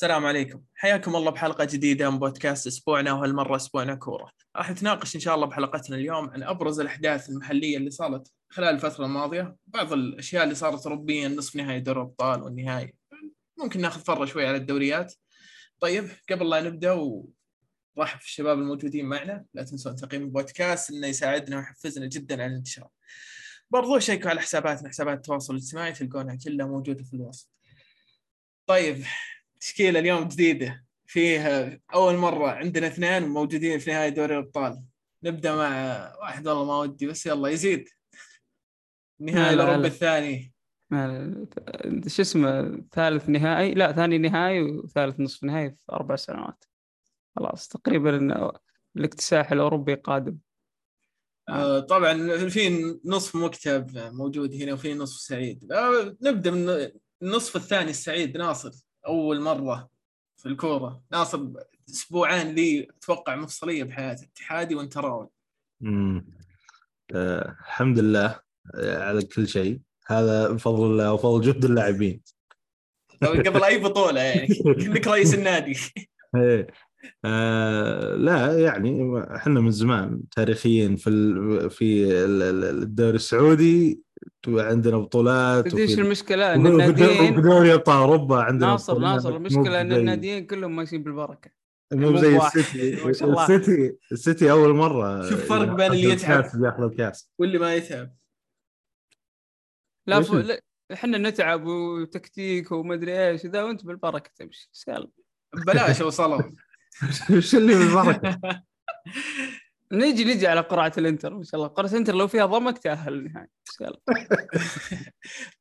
السلام عليكم. حياكم الله بحلقة جديدة من بودكاست أسبوعنا وهالمرة أسبوعنا كورة. راح نتناقش إن شاء الله بحلقتنا اليوم عن أبرز الأحداث المحلية اللي صارت خلال الفترة الماضية. بعض الأشياء اللي صارت أوروبيا نصف نهائي دوري الأبطال والنهائي. ممكن ناخذ فرة شوي على الدوريات. طيب قبل لا نبدأ ورحب في الشباب الموجودين معنا. لا تنسون تقييم البودكاست إنه يساعدنا ويحفزنا جدا على الانتشار. برضو شيكوا على حساباتنا حسابات التواصل الاجتماعي تلقونها كلها موجوده في الوصف طيب تشكيلة اليوم جديدة. فيها أول مرة عندنا اثنين موجودين في نهايه دوري الأبطال. نبدأ مع واحد والله ما ودي بس يلا يزيد. النهائي الأوروبي الثاني. شو اسمه ثالث نهائي؟ لا ثاني نهائي وثالث نصف نهائي في أربع سنوات. خلاص تقريبا الاكتساح الأوروبي قادم. آه طبعا في نصف مكتب موجود هنا وفي نصف سعيد. آه نبدأ من النصف الثاني السعيد ناصر. أول مرة في الكورة. ناصر أسبوعين لي أتوقع مفصلية بحياته اتحادي وانت راوي. امم آه الحمد لله آه، على كل شيء. هذا بفضل الله وفضل جهد اللاعبين. قبل أي بطولة يعني. كانك رئيس النادي. إيه. آه لا يعني إحنا من زمان تاريخيين في في الدوري السعودي عندنا بطولات إيش المشكلة إن الناديين في دوري أبطال أوروبا عندنا ناصر ناصر المشكلة إن الناديين كلهم ماشيين بالبركة. مو زي السيتي. السيتي السيتي أول مرة شوف فرق بين اللي يتعب ياخذ الكاس. واللي ما يتعب. لا ف... إحنا نتعب وتكتيك وما أدري إيش اذا وأنت بالبركة تمشي. يلا. بلاش وصلوا. إيش اللي بالبركة؟ نجي نجي على قرعه الانتر ما شاء الله. قرعه الانتر لو فيها ضمك تاهل النهائي يلا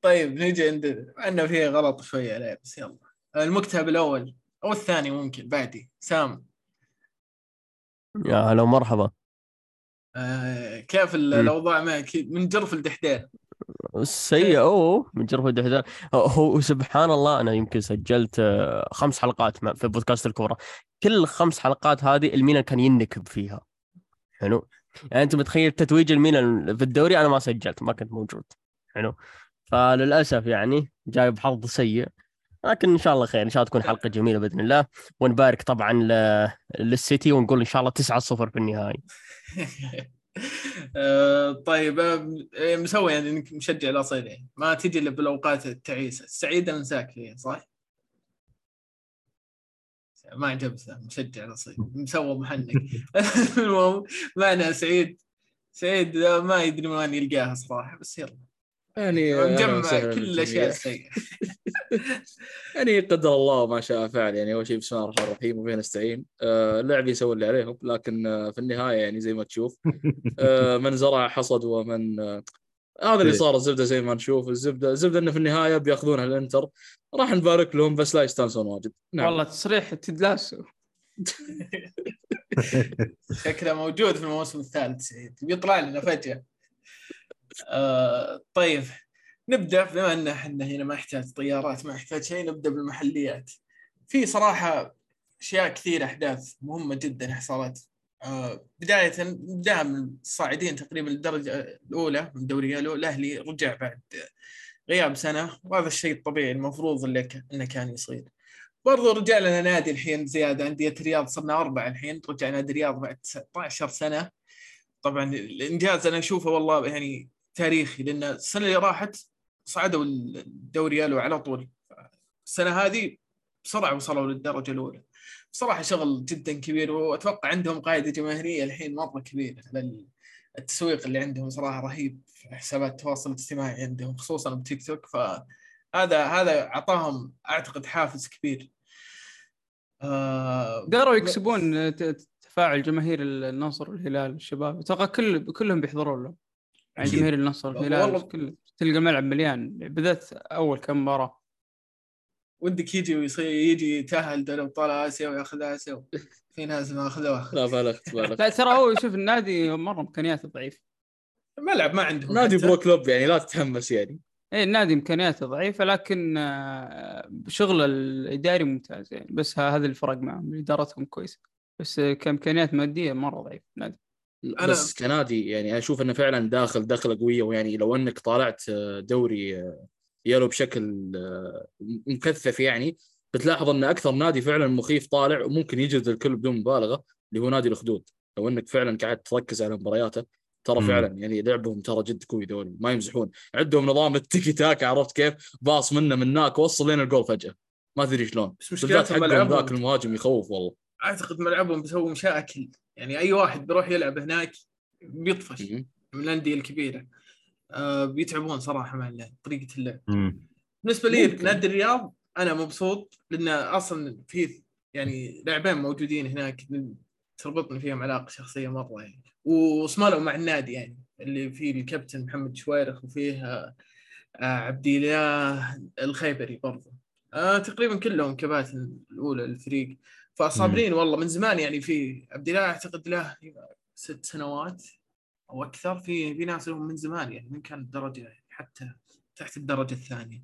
طيب نجي عند انه فيها غلط شوية عليه بس يلا. المكتب الأول أو الثاني ممكن بعدي. سام. يا هلا ومرحبا. آه كيف الأوضاع معك؟ من جرف الدحديرة سيء أوه من جرف الدحديرة هو سبحان الله أنا يمكن سجلت آه، خمس حلقات في بودكاست الكوره كل خمس حلقات هذه الميلان كان ينكب فيها. حلو. يعني انت متخيل تتويج الميلان في الدوري؟ أنا ما سجلت ما كنت موجود. حلو. فللأسف يعني جايب حظ سيء. لكن إن شاء الله خير إن شاء الله تكون حلقة جميلة بإذن الله. ونبارك طبعا للسيتي ونقول إن شاء الله 9 0 في النهائي. آه، طيب آه، إيه، مسوي يعني إنك مشجع الاصيل يعني. ما تجي إلا بالأوقات التعيسة. السعيده ننساك فيها صح؟ ما عجبته مشجع الاصيل مسوى محنك. المهم معنا سعيد سعيد ما يدري وين يلقاها صراحة بس يلا. يعني مجمع كل الأشياء السيئة. يعني قدر الله ما شاء فعل يعني أول شيء بسم الله الرحمن الرحيم وبه نستعين. آه اللعب يسوي اللي عليهم لكن آه في النهاية يعني زي ما تشوف آه من زرع حصد ومن آه هذا اللي إيه. صار الزبدة زي ما نشوف الزبده الزبدة إنه في النهاية بيأخذونها الإنتر. راح نبارك لهم بس لا يستانسون واجد. نعم. والله تصريح تدلاسو شكله موجود في الموسم الثالث سعيد. بيطلع لنا فجأة. آه طيب. نبدأ بما إن إحنا هنا ما يحتاج طيارات ما يحتاج شيء نبدأ بالمحليات. في صراحة أشياء كثير أحداث مهمة جدا حصلت. آه بداية نبدا من الصاعدين تقريبا الدرجه الأولى من الدوري الأهلي رجع بعد غياب سنة وهذا الشيء الطبيعي المفروض اللي إنه كان يصير. برضو رجع لنا نادي الحين زيادة انديه الرياض صرنا أربعة الحين رجع نادي الرياض بعد 19 سنة. طبعا الإنجاز أنا أشوفه والله يعني تاريخي لأن السنة اللي راحت صعدوا الدوري على طول. السنة هذه بسرعة وصلوا للدرجة الأولى. بصراحة شغل جدا كبير وأتوقع عندهم قاعدة جماهيرية الحين مرة كبيرة. التسويق اللي عندهم صراحة رهيب في حسابات التواصل الاجتماعي عندهم خصوصا بتيك توك. فهذا هذا أعطاهم أعتقد حافز كبير. آه قدروا يكسبون تفاعل جماهير النصر والهلال الشباب. أتوقع كل كلهم بيحضرون له يعني جماهير النصر الهلال كل تلقى الملعب مليان. بالذات أول كم مباراة. ودك يجي ويصير يجي يتأهل دوري أبطال آسيا ويأخذ آسيا في ناس ما اخذوها لا بالغت بالغت. لا ترى هو شوف النادي مرة امكانياته ضعيفه الملعب ما عندهم نادي برو كلوب يعني لا تتحمس يعني. إيه النادي إمكانياته ضعيفة لكن آه، شغل الإداري ممتاز يعني. بس هذا الفرق معهم إدارتهم كويسة. بس كإمكانيات مادية مرة ضعيف النادي. أنا... بس كنادي يعني أشوف إنه فعلا داخل دخلة قوية. ويعني لو إنك طالعت دوري يلو بشكل مكثف يعني. بتلاحظ أن أكثر نادي فعلا مخيف طالع وممكن يجلد الكل بدون مبالغة اللي هو نادي الاخدود لو أنك فعلا قاعد تركز على مبارياته ترى مم. فعلا يعني لعبهم ترى جد قوي ذول ما يمزحون. عندهم نظام التيكي تاكا عرفت كيف؟ باص منه من هناك وصل لين الجول فجأة. ما تدري شلون. بس مشكلتهم حقهم ذاك ملعبهم المهاجم يخوف والله. أعتقد ملعبهم بيسوي مشاكل. يعني أي واحد بيروح يلعب هناك بيطفش مم. من الأندية الكبيرة. آه بيتعبون صراحة مع اللعب طريقة اللعب. بالنسبة لي. نادي الرياض أنا مبسوط لأن أصلا في يعني لاعبين موجودين هناك تربطني فيهم علاقة شخصية مرة يعني. وصملوا مع النادي يعني اللي فيه الكابتن محمد شويرخ وفيه آه، عبد الإله الخيبري برضه آه تقريبا كلهم كباتن الأولى للفريق فصابرين والله من زمان يعني في عبد الإله أعتقد له ست سنوات. أو أكثر في في ناس لهم من زمان يعني من كان الدرجه يعني حتى تحت الدرجة الثانية.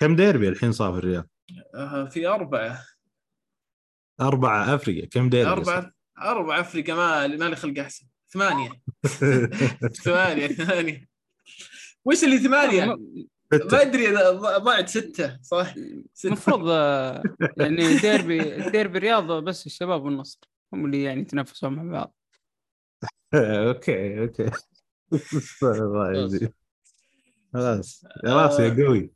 كم ديربي الحين صار في الرياض؟ آه في أربعة. أربعة أفريقيا. كم ديربي؟ أربعة أربعة أفريقيا ما ما لي خلق أحسن. ثمانية. ثمانية ثمانية. وش اللي ثمانية؟ ما أدري إذا ضاعت ستة صح؟ المفروض آه، يعني ديربي ديربي الرياض بس الشباب والنصر هم اللي يعني يتنافسون مع بعض. okay okay. الله يزيد. خلاص. يا راسي قوي.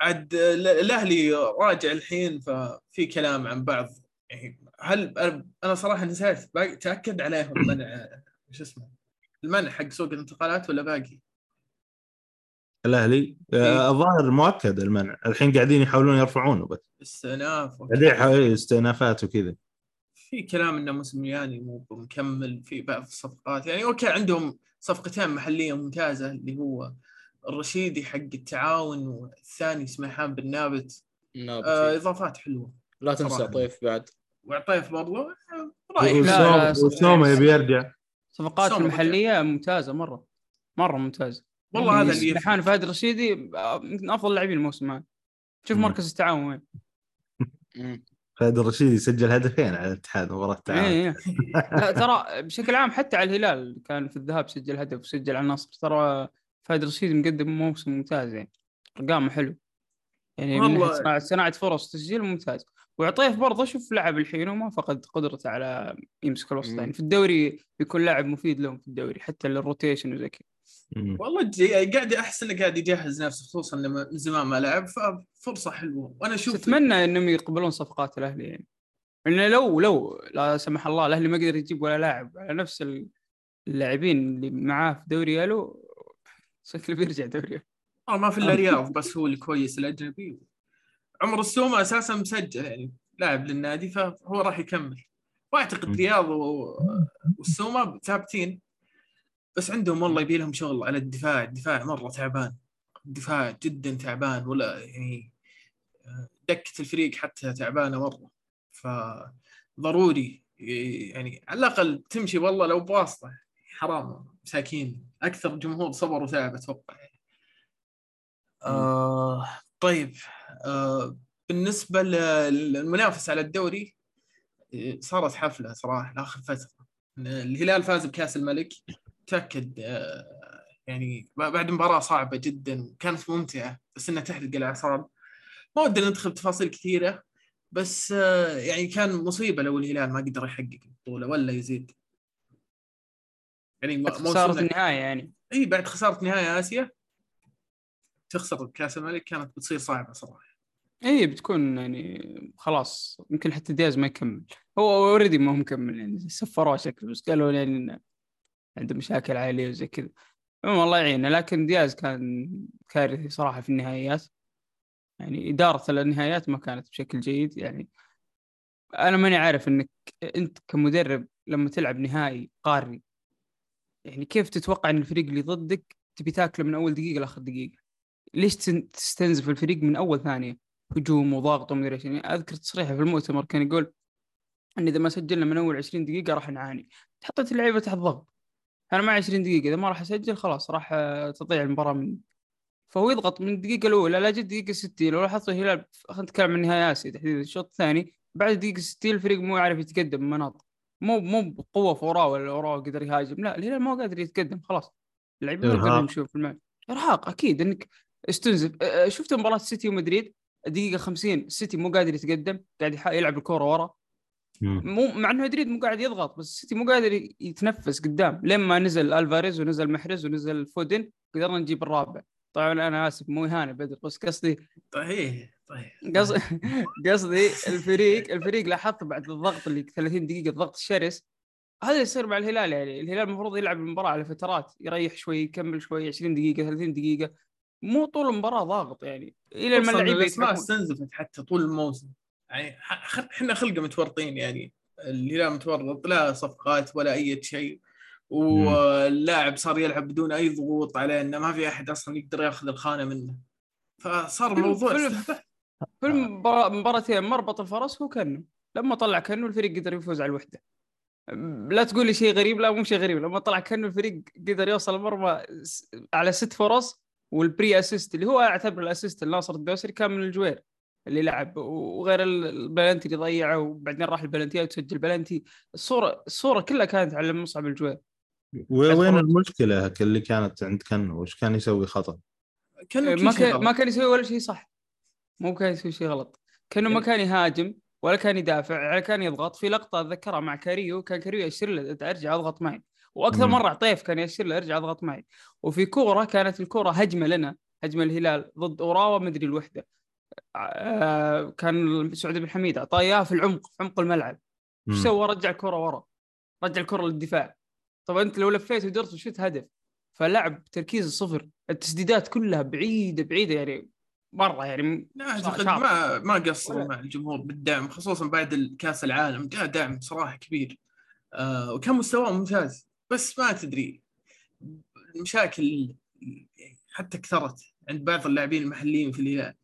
عاد ال- الأهلي راجع الحين ففي كلام عن بعض. يعني هل أنا صراحة نسيت تأكد عليهم منع شو اسمه المنع حق سوق الانتقالات ولا باقي؟ الأهلي إيه. آه، الظاهر مؤكد المنع. الحين قاعدين يحاولون يرفعونه بس. استئناف قاعدين يحاولون استئنافات وكذا. في كلام إنه موسمياني مو مكمل في بعض الصفقات. يعني أوكي عندهم صفقتين محلية ممتازة اللي هو الرشيدي حق التعاون والثاني اسمه حام بن نابت آه فيه. إضافات حلوة لا تنسى صراحة. طيف بعد. وعطيف برضه رايح لا، لا، وسوم- وسومه يبي يرجع. صفقات المحلية ممتازة مرة مرة ممتازة. والله هذا اللي يفرق. فهد الرشيدي آه، يمكن أفضل لاعبين الموسم هذا. شوف. مركز التعاون وين. مم. فهد الرشيد يسجل هدفين على الاتحاد مباراة التعاون إيه إيه. لا ترى بشكل عام حتى على الهلال كان في الذهاب سجل هدف وسجل على النصر ترى فهد الرشيد مقدم موسم ممتاز يعني أرقامه حلو يعني من صناعة فرص تسجيل ممتاز وعطيف برضه شوف لعب الحين وما فقد قدرته على يمسك الوسط. يعني في الدوري بيكون لاعب مفيد لهم في الدوري حتى للروتيشن وزي كذا. والله جي- قاعد أحس إنه قاعد يجهز نفسه خصوصا انه من زمان ما لعب ففرصه حلوة. وأنا أشوف أتمنى إنهم يقبلون صفقات الأهلي يعني. لأن لو لو لا سمح الله الأهلي ما قدر يجيب ولا لاعب على نفس ال- اللاعبين اللي معاه في دوري ألو شكله بيرجع دوري آه ما في إلا رياض بس هو الكويس الأجنبي. عمر السومة أساسا مسجل يعني لاعب للنادي فهو راح يكمل. وأعتقد. رياض والسومة ثابتين. بس عندهم والله يبي لهم شغل على الدفاع. الدفاع مرة تعبان. الدفاع جدا تعبان. ولا يعني آه، دكة الفريق حتى تعبانة مرة. فضروري يعني على الأقل تمشي والله لو بواسطة. حرام مساكين. أكثر جمهور صبر وتعب أتوقع. يعني. آه طيب آه بالنسبة للمنافسة على الدوري آه، صارت حفلة صراحة لآخر فترة. الهلال فاز بكأس الملك. تاكد آه يعني بعد مباراة صعبة جدا كانت ممتعة بس إنها تحرق الأعصاب. ما ودنا ندخل بتفاصيل كثيرة بس آه يعني كان مصيبة لو الهلال ما قدر يحقق البطولة ولا يزيد. يعني بعد خسارة النهاية يعني. إي بعد خسارة نهائي آسيا تخسر كأس الملك كانت بتصير صعبة صراحة. إي بتكون يعني خلاص يمكن حتى دياز ما يكمل. هو already ما هو مكمل يعني سفروه شكله بس قالوا يعني عنده مشاكل عائلية وزي كذا. الله يعينه. لكن دياز كان كارثي صراحة في النهائيات يعني إدارة النهائيات ما كانت بشكل جيد. يعني أنا ماني عارف إنك أنت كمدرب لما تلعب نهائي قاري يعني كيف تتوقع إن الفريق اللي ضدك تبي تاكله من أول دقيقة لآخر دقيقة؟ ليش تن- تستنزف الفريق من أول ثانية؟ هجوم وضغط ومدري إيش. يعني أذكر تصريحه في المؤتمر كان يقول إن إذا ما سجلنا من أول 20 دقيقة راح نعاني. حطيت اللعيبة تحت ضغط. أنا معي 20 دقيقة إذا ما راح أسجل خلاص راح آه، تضيع المباراة مني. فهو يضغط من الدقيقة الأولى لا جد الدقيقه 60 لو لاحظت الهلال خلينا نتكلم عن نهائي آسيا تحديدا الشوط الثاني بعد الدقيقه 60 الفريق مو عارف يتقدم بمناطق مو مو بقوة في وراه ولا وراه قدر يهاجم لا الهلال ما قادر يتقدم خلاص. اللعيبه ما يمشون في الملعب. إرهاق أكيد إنك استنزف. شفت مباراة السيتي ومدريد؟ دقيقة 50 السيتي مو قادر يتقدم قاعد يلعب الكورة ورا. مو مع إنه مدريد مو قاعد يضغط بس السيتي مو قادر يتنفس قدام. لين ما نزل ألفاريز ونزل محرز ونزل فودن قدرنا نجيب الرابع. طبعا أنا آسف مو اهانه بدر بس قصدي طيب طيب قصدي قصدي الفريق الفريق لاحظت بعد الضغط اللي 30 دقيقة الضغط الشرس هذا اللي يصير مع الهلال يعني. الهلال المفروض يلعب المباراة على فترات يريح شوي يكمل شوي 20 دقيقة 30 دقيقة. مو طول المباراة ضاغط يعني. إلى لما خصوصاً اللعيبه الأسماء يتحكمون. استنزفت حتى طول الموسم. يعني إحنا خلقه متورطين يعني. الهلال متورط لا صفقات ولا أي شيء. واللاعب صار يلعب بدون أي ضغوط عليه إنه ما في أحد أصلا يقدر يأخذ الخانة منه. فصار الموضوع في- استهبال. في المباراة- مباراتين مربط الفرس هو كانه لما طلع كنو الفريق قدر يفوز على الوحدة. لا تقول لي شيء غريب لا مو شيء غريب. لما طلع كنو الفريق قدر يوصل المرمى على ست فرص وال pre-assist اللي هو اعتبر ال assist الناصر الدوسري كان من الجوير. اللي لعب وغير ال- البلنتي اللي ضيعه وبعدين راح البلنتيات وسجل بلنتي. الصورة الصورة كلها كانت على مصعب الجوير. وين المشكلة اللي كانت عند كنو؟ وش كان يسوي خطأ؟ كان ما كان ما كان يسوي ولا شيء صح. مو كان يسوي شيء غلط. كنو ما يعني- كان يهاجم ولا كان يدافع ولا كان يضغط. في لقطة أتذكرها مع كاريلو كان كاريلو يشير له أرجع أضغط معي. وأكثر مم. مرة عطيف كان يشير له أرجع أضغط معي. وفي كورة كانت الكورة هجمة لنا هجمة الهلال ضد أوراوا مدري الوحدة. كان سعود عبد الحميد اعطاه اياها في العمق في عمق الملعب. إيش. سوى؟ رجع الكرة ورا. رجع الكرة للدفاع. طبعا أنت لو لفيت ودرت وشت هدف فلعب تركيز صفر. التسديدات كلها بعيدة بعيدة يعني مرة يعني لا. أعتقد ما ما قصروا مع الجمهور بالدعم خصوصا بعد كاس العالم. جاء دعم صراحة كبير. آه وكان مستواه ممتاز. بس ما تدري المشاكل حتى كثرت عند بعض اللاعبين المحليين في الهلال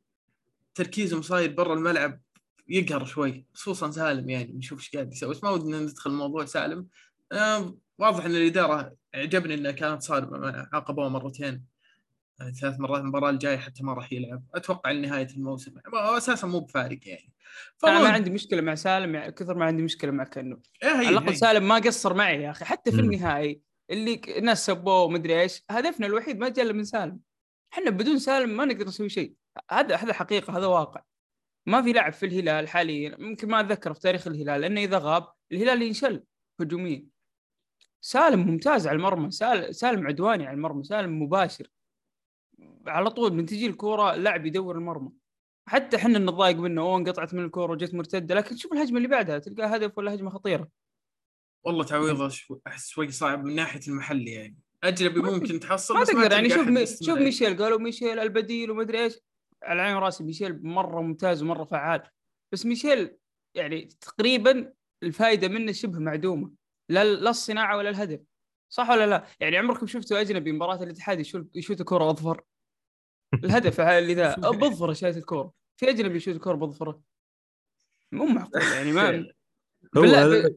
تركيزهم صاير برا الملعب يقهر شوي خصوصا سالم يعني نشوف إيش قاعد يسوي. بس ما ودنا ندخل موضوع سالم. آه واضح إن الإدارة عجبني إنها كانت صارمه. عاقبوه مرتين. آه، ثلاث مرات المباراة الجاية حتى ما راح يلعب. أتوقع لنهاية الموسم. هو أساسا مو بفارق يعني. أنا ما عندي مشكلة مع سالم يعني كثر ما عندي مشكلة مع كنو. إيه على الأقل. سالم ما قصر معي يا أخي. حتى في. النهائي اللي الناس سبوه ومدري إيش هدفنا الوحيد ما جاء من سالم. إحنا بدون سالم ما نقدر نسوي شيء. هذا هذا حقيقة هذا واقع. ما في لاعب في الهلال حاليا ممكن ما اتذكر في تاريخ الهلال لأنه إذا غاب الهلال ينشل هجوميا. سالم ممتاز على المرمى سالم, سالم عدواني على المرمى سالم مباشر. على طول من تجي الكورة اللاعب يدور المرمى. حتى إحنا نتضايق منه أوه انقطعت من الكورة وجت مرتدة لكن شوف الهجمة اللي بعدها تلقى هدف ولا هجمة خطيرة. والله تعويضه شو- أحس شوي صعب من ناحية المحلي يعني. أجنبي ممكن تحصل ما تقدر يعني شوف مي... شوف. ميشيل قالوا ميشيل البديل ومدري إيش. على عين راسي ميشيل مرة ممتاز ومرة فعال. بس ميشيل يعني تقريبا الفائده منه شبه معدومة. لا لا الصناعة ولا الهدف. صح ولا لا؟ يعني عمركم شفتوا أجنبي مباراة الاتحاد يشوت كورة أظفر؟ الهدف اللي ذا. بظفره شايت الكورة. في أجنبي يشوت الكوره بظفره؟ مو معقول يعني ما هو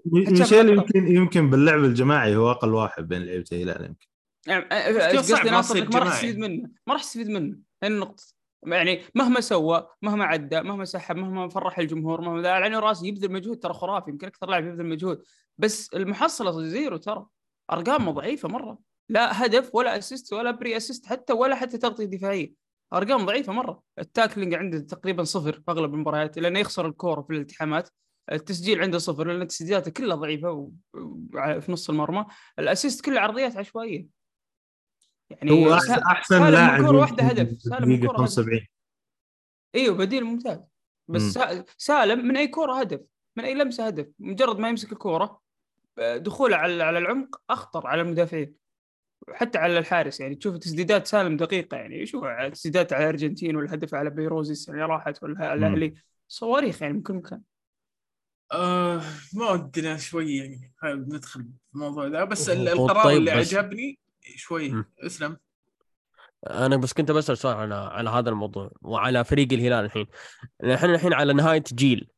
ميشيل. يمكن يمكن باللعب الجماعي هو أقل واحد بين لعيبه الهلال يمكن يعني قصدي ما ناصر ما راح. تستفيد منه. ما راح تستفيد منه. هاي النقطة يعني مهما سوى مهما عدى مهما سحب مهما فرح الجمهور مهما ذا على عيني وراسي يبذل مجهود ترى خرافي يمكن أكثر لاعب يبذل مجهود. بس المحصلة zero ترى. ارقامه ضعيفة مرة. لا هدف ولا assist ولا pre assist حتى ولا حتى تغطية دفاعية. أرقام ضعيفة مرة. ال tackling عنده تقريبا صفر في أغلب المباريات لأنه يخسر الكورة في الالتحامات. التسجيل عنده صفر لأن تسديداته كلها ضعيفة. في نص المرمى. ال assist كله عرضيات عشوائية. يعني هو أحسن لاعب كرة واحدة يمكن هدف، سالم من دقيقة كرة هدف. 72 إيوه بديل ممتاز. بس مم. سا- سالم من أي كورة هدف؟ من أي لمسة هدف؟ مجرد ما يمسك الكورة آه، دخوله على على العمق أخطر على المدافعين. حتى على الحارس يعني تشوف تسديدات سالم دقيقة يعني شوف تسديدات على الأرجنتين والهدف على بيروزي السنة اللي راحت ولا على. الأهلي؟ صواريخ يعني من كل مكان. آه ما ودنا شوي يعني ندخل في الموضوع ذا بس هو القرار طيب اللي بس- عجبني شوي. مم. اسلم. أنا بس كنت بسأل سؤال على على هذا الموضوع وعلى فريق الهلال الحين. إحنا الحين على نهاية جيل.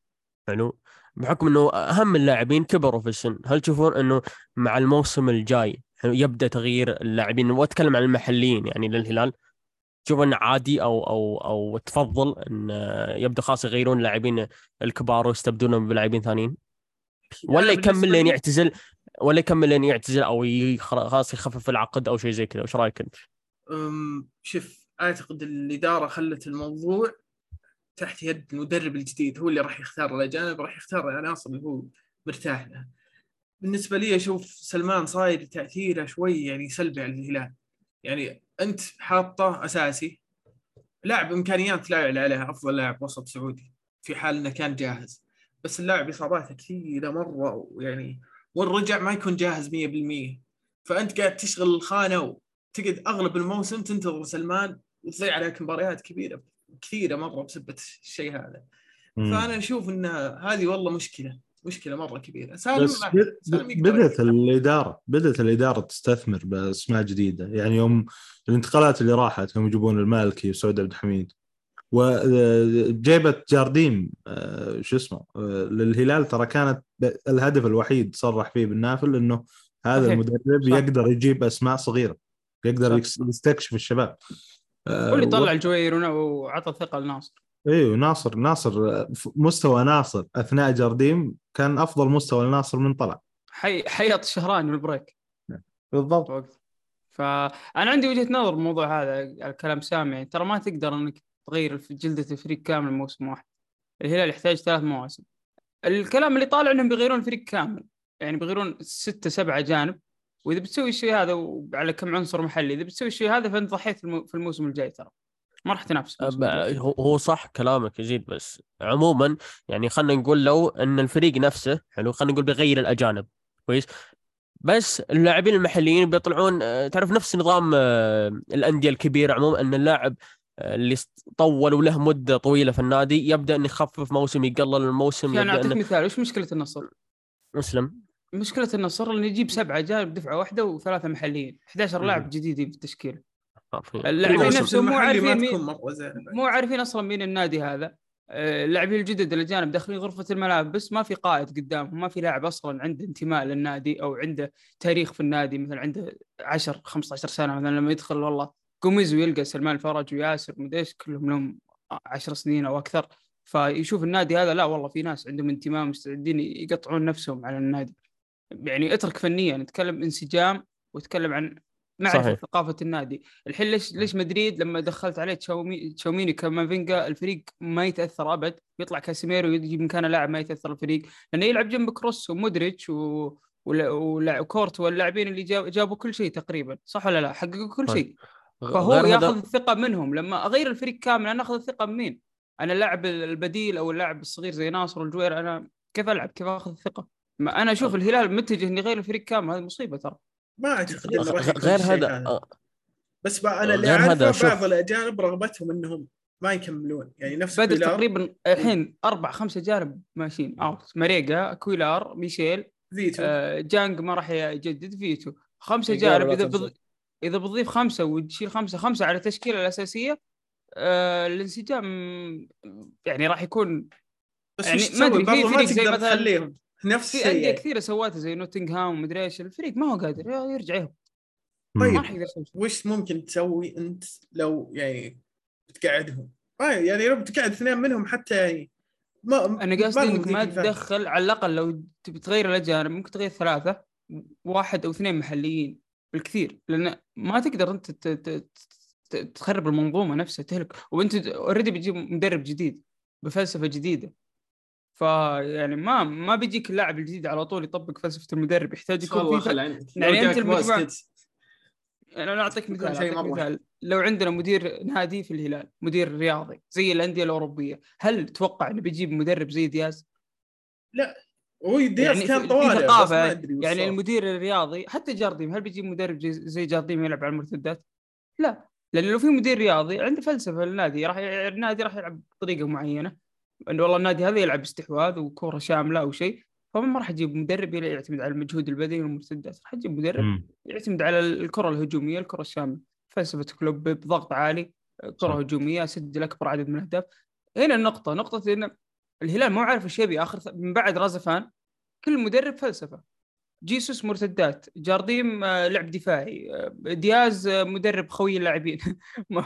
حلو؟ بحكم إنه أهم اللاعبين كبروا في السن. هل تشوفون إنه مع الموسم الجاي يبدأ تغيير اللاعبين؟ وأتكلم عن المحليين يعني للهلال. تشوف انه عادي أو أو أو تفضل إن يبدأ خلاص يغيرون اللاعبين الكبار ويستبدلونهم بلاعبين ثانيين؟ ولا يكمل لين لي- يعتزل ولا يكمل لين يعتزل أو خلاص يخفف العقد أو شيء زي كذا وش رأيك أنت؟ شوف أعتقد الإدارة خلت الموضوع تحت يد المدرب الجديد هو اللي راح يختار الاجانب راح يختار العناصر اللي هو مرتاح لها بالنسبة لي أشوف سلمان صاير تأثيره شوي يعني سلبي على الهلال. يعني أنت حاطه أساسي لاعب إمكانيات لا يعلى عليها أفضل لاعب وسط سعودي في حال إنه كان جاهز. بس اللاعب إصاباته كثيرة مرة ويعني وان رجع ما يكون جاهز 100% فأنت قاعد تشغل الخانة وتقعد أغلب الموسم تنتظر سلمان وتضيع عليك مباريات كبيره كثيرة مرة بسبه الشيء هذا. مم. فأنا أشوف إن هذه والله مشكلة مشكلة مرة كبيرة. سالم بس سالم بدأت. الاداره بدأت الإدارة تستثمر بأسماء جديدة. يعني يوم الانتقالات اللي راحت هم يجيبون المالكي وسعود عبد الحميد. وجيبت جارديم آه، شو اسمه آه، للهلال ترى كانت الهدف الوحيد صرح فيه بالنافل إنه هذا. المدرب صح. يقدر يجيب أسماء صغيرة يقدر صح. يستكشف الشباب آه، هو اللي طلع الجوير وعطى ثقه لناصر أيوه ناصر ناصر مستوى ناصر أثناء جارديم كان أفضل مستوى لناصر من طلع حي حيط الشهراني بالبريك بالضبط فأنا عندي وجهة نظر بالموضوع هذا على كلام سامي ترى ما تقدر إنك تغير جلدة الفريق كامل موسم واحد. الهلال يحتاج ثلاث مواسم. الكلام اللي طالع إنهم بيغيرون الفريق كامل. يعني بيغيرون ستة سبعة جانب. وإذا بتسوي الشيء هذا وعلى كم عنصر محلي إذا بتسوي الشيء هذا فأنت ضحيت في الموسم الجاي ترى. ما راح تنافس. هو صح كلامك يزيد بس عموما يعني خلينا نقول لو إن الفريق نفسه حلو خلينا نقول بيغير الأجانب كويس؟ بس اللاعبين المحليين بيطلعون آه، تعرف نفس نظام آه، الأندية الكبيرة عموما إن اللاعب اللي است- طول وله مدة طويلة في النادي يبدأ إنه يخفف موسم يقلل الموسم يبدأ أعطيك إنه مثال وش مشكلة النصر؟ مسلم مشكلة النصر إنه يجيب سبعة جانب دفعه واحدة وثلاثة محليين 11 مم. لاعب جديدين في التشكيلة حرفياً. اللاعبين نفسهم مو عارفين مين مو عارفين أصلا مين النادي هذا آه، اللاعبين الجدد الاجانب داخلين غرفة الملعب بس ما في قائد قدامهم ما في لاعب أصلا عنده انتماء للنادي أو عنده تاريخ في النادي مثلا عنده 10 15 سنة مثلا لما يدخل والله قوميزو يلقى سلمان الفرج وياسر مدري إيش كلهم لهم 10 سنين أو أكثر. فيشوف النادي هذا لا والله في ناس عندهم انتماء مستعدين يقطعون نفسهم على النادي. يعني اترك فنيا نتكلم انسجام وتكلم عن معرفة صحيح. ثقافة النادي. الحين ليش ليش مدريد لما دخلت عليه تشاومي تشاوميني كامافينجا الفريق ما يتأثر أبد. يطلع كاسيميرو يجي مكانه لاعب ما يتأثر الفريق. لأنه يلعب جنب كروس ومودريتش و ولا- ولا- وكورت واللاعبين اللي جاب جابوا كل شيء تقريبا صح ولا لا؟ حققوا كل. شيء. فهو غير ياخذ هذا الثقة منهم. لما أغير الفريق كامل أنا أخذ الثقة من مين؟ أنا اللاعب البديل أو اللاعب الصغير زي ناصر والجوير أنا كيف ألعب؟ كيف أخذ الثقة؟ ما أنا أشوف الهلال متجه انه يغير الفريق كامل. هذه مصيبة ترى. ما أعتقد إنه غير هذا. آه، بس بقى أنا اللي غير هذا، اعرفه شوف. بعض الأجانب رغبتهم إنهم ما يكملون. يعني نفس بدر كويلار، تقريبا الحين أربع خمسة جانب ماشيين. أوت. ماريجا كويلار ميشيل فيتو. آه، جانج ما راح يجدد. فيتو. خمسة جانب. إذا. بض... إذا بتضيف خمسة وتشيل خمسة خمسة على التشكيله الأساسية آه الانسجام يعني راح يكون بس يعني ما أدري، في فريق زي تقدر مثلاً- تخليهم نفس في الشيء أندية. كثيرة سواتها زي نوتنغهام ومدري إيش الفريق ما هو قادر يا- يرجع يهبط طيب. وش ممكن تسوي أنت لو يعني بتقعدهم ما يعني لو بتقعد اثنين منهم حتى يعني ما أنا قصدي إنك ما. تدخل على الأقل لو تبي تغير الأجانب ممكن تغير ثلاثة واحد أو اثنين محليين بالكثير لأن ما تقدر أنت ت- ت- ت- تخرب المنظومة نفسها تهلك. وأنت already بتجيب مدرب جديد بفلسفة جديدة. فيعني ما ما بيجيك اللاعب الجديد على طول يطبق فلسفة المدرب. يحتاج يكون في يعني جاك المجموعة- باسكتس يعني أنا أعطيك مثال شيء أعطيك. مثال. لو عندنا مدير نادي في الهلال مدير رياضي زي الأندية الأوروبية هل تتوقع إنه بيجيب مدرب زي دياز؟ هو دياز يعني كان ما ثقافه يعني. المدير الرياضي حتى جارديم هل بيجيب مدرب زي- زي جارديم يلعب على المرتدات؟ لا لأن لو في مدير رياضي عنده فلسفة للنادي راح النادي راح يلعب بطريقة معينة انه والله النادي هذا يلعب استحواذ وكورة شاملة أو شيء فما راح تجيب مدرب يعتمد على المجهود البدني والمرتدات راح تجيب مدرب مم. يعتمد على الكرة الهجومية الكرة الشاملة فلسفة كلوب بضغط عالي كرة. هجومية اسجل اكبر عدد من الأهداف هنا النقطة نقطة إن الهلال مو عارف إيش يبي. آخر من بعد رازفان كل مدرب فلسفة. جيسوس مرتدات جارديم آه، لعب دفاعي آه، دياز آه، مدرب خوي اللاعبين. ما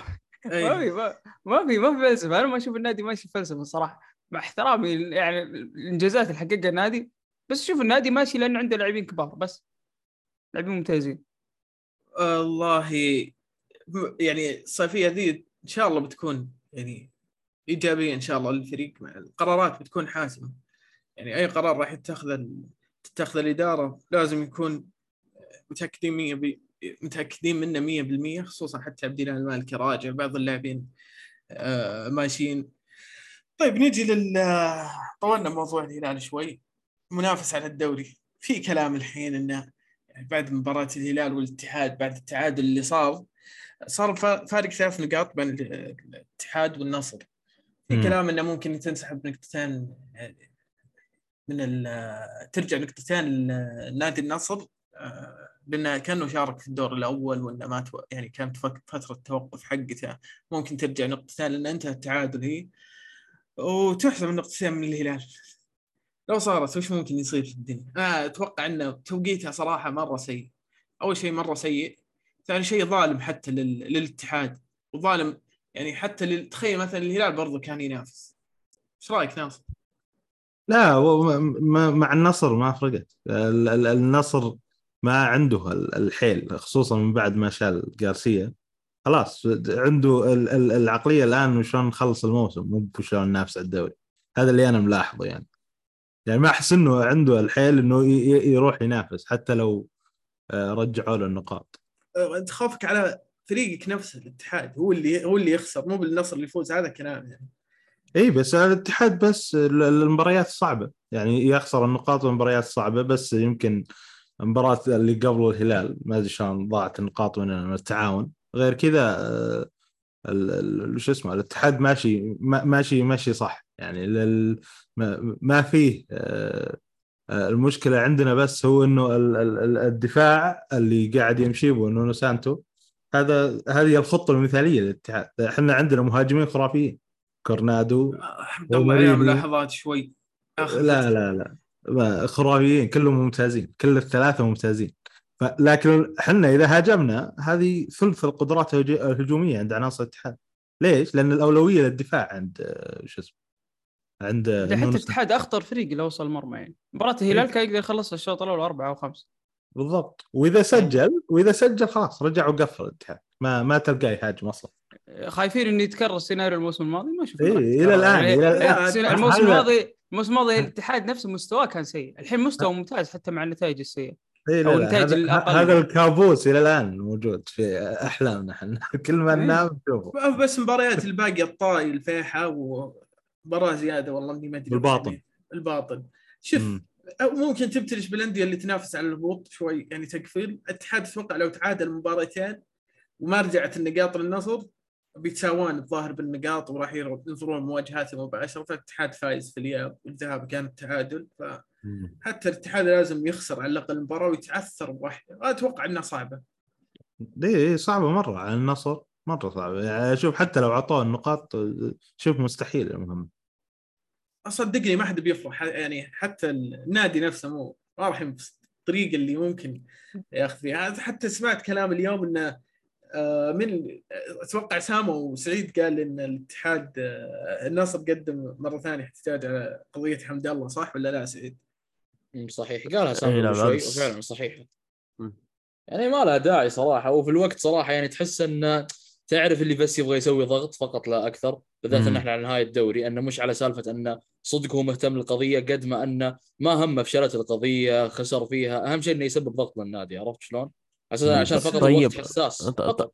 أي. ما في ما- ما في ما في فلسفة. أنا ما أشوف النادي ماشي فلسفة الصراحه مع احترامي يعني الإنجازات اللي حققها النادي. بس شوف النادي ماشي لأنه عنده لاعبين كبار بس. لاعبين ممتازين. والله يعني الصيفيه ذي إن شاء الله بتكون يعني إيجابية إن شاء الله للفريق. القرارات بتكون حاسمة. يعني أي قرار راح يتخذ تتخذ الإدارة لازم يكون متأكدين 100 ب... متأكدين منه 100% خصوصا حتى الله المالكي راجع بعض اللاعبين آه ماشيين. طيب نيجي لل طولنا موضوع الهلال شوي. منافس على الدوري. في كلام الحين إنه يعني بعد مباراة الهلال والاتحاد بعد التعادل اللي صار صار فا- فارق ثلاث نقاط بين ال- الاتحاد والنصر. في. كلام إنه ممكن تنسحب نقطتين من ال- ترجع نقطتين لنادي النصر آه، لأنه كأنه شارك في الدور الأول ولا ما تو... يعني كانت فترة توقف حقته ممكن ترجع نقطتين لأن انتهى التعادل هي وتحسب النقطتين من الهلال لو صارت وش ممكن يصير في الدنيا؟ أنا أتوقع إنه توقيتها صراحة مرة سيء. أول شيء مرة سيء، ثاني شيء ظالم حتى لل... للاتحاد وظالم يعني حتى لل... تخيل مثلا الهلال برضو كان ينافس. إيش رأيك ناصر؟ لا مع النصر ما فرقت. ال- ال- النصر ما عنده ال- الحيل خصوصا من بعد ما شال جارسيا. خلاص عنده ال- ال- العقلية الآن وشلون نخلص الموسم مو بشلون ننافس على الدوري. هذا اللي أنا ملاحظه يعني. يعني ما أحس إنه عنده الحيل إنه ي- ي- يروح ينافس حتى لو آه، رجعوا له النقاط. أه، أنت خوفك على فريقك نفسه الاتحاد هو اللي هو اللي يخسر مو بالنصر اللي يفوز هذا كلام يعني. إي بس الاتحاد بس ال- المباريات الصعبه يعني يخسر النقاط والمباريات الصعبه بس يمكن المباراة اللي قبل الهلال ما أدري شلون ضاعت النقاط من التعاون. غير كذا آه، شو اسمه الاتحاد ماشي ما- ماشي ماشي صح. يعني ما- فيه آه، آه، المشكلة عندنا بس هو إنه ال- ال- ال- الدفاع اللي قاعد يمشي به نونو سانتو هذا هذه الخطة المثالية للاتحاد. إحنا عندنا مهاجمين خرافيين. كورونادو الله عليها. ملاحظات شوي. آخر لا. لا لا. خرافيين كلهم ممتازين. كل الثلاثة ممتازين. ف- لكن إحنا إذا هاجمنا هذه ثلث القدرات الهج- الهجومية عند عناصر الاتحاد. ليش؟ لأن الأولوية للدفاع عند شو اسمه عند حتى الاتحاد أخطر فريق لو وصل المرمى يعني. مباراة الهلال كان يقدر يخلص الشوط الأول أربعة أو خمسه بالضبط. وإذا سجل وإذا سجل خلاص رجع وقفل الاتحاد ما ما تلقاه يهاجم أصلا. خايفين إنه يتكرر سيناريو الموسم الماضي؟ ما شفنا. إيه، يتكرر. الآن، يعني إلى الآن. السنة- الموسم الماضي الموسم الماضي الاتحاد نفسه مستواه كان سيء. الحين مستوى ممتاز حتى مع النتائج السيئة. إيه لا النتائج هذا, الأقل. هذا الكابوس إلى الآن موجود في أحلامنا إحنا. كل ما إيه. ننام نشوفه. بس مباريات الباقيه الطائي الفيحة ومباراة زيادة والله إني ما أدري. بالباطن. وش الباطن. شوف أو ممكن تبتلش بالاندية اللي تنافس على الهبوط شوي يعني تقفيل الاتحاد أتوقع لو تعادل المباراتين وما رجعت النقاط للنصر بيتساوون الظاهر بالنقاط وراح ينظرون مواجهاتهم مباشره فالاتحاد فايز في الاياب والذهاب كان التعادل. فحتى الاتحاد لازم يخسر على الأقل المباراه ويتعثر بواحده أتوقع إنها صعبة. دي إيه، صعبة مرة. على النصر مرة صعبة. يعني شوف حتى لو عطوه النقاط شوف مستحيل. المهم. صدقني ما حد بيفرح يعني حتى النادي نفسه مو ما راح ينبسط الطريقة اللي ممكن ياخذ فيها حتى سمعت كلام اليوم إنه آه، من أتوقع سامو وسعيد قال إن الاتحاد آه، النصر قدم مرة ثانية احتجاج على قضية حمد الله صح ولا لا سعيد؟ صحيح قالها قبل شوي. وفعلا صحيحه مم. يعني ما لها داعي صراحة وفي الوقت صراحة يعني تحس إنه تعرف اللي بس يبغى يسوي ضغط فقط لا أكثر بالذات. إن إحنا على نهاية الدوري إنه مش على سالفة انه صدق هو مهتم للقضية قد ما إنه ما همه فشلت القضية خسر فيها أهم شيء إنه يسبب ضغط للنادي عرفت شلون؟ عشان مم. عشان فقط طيب. الوقت حساس فقط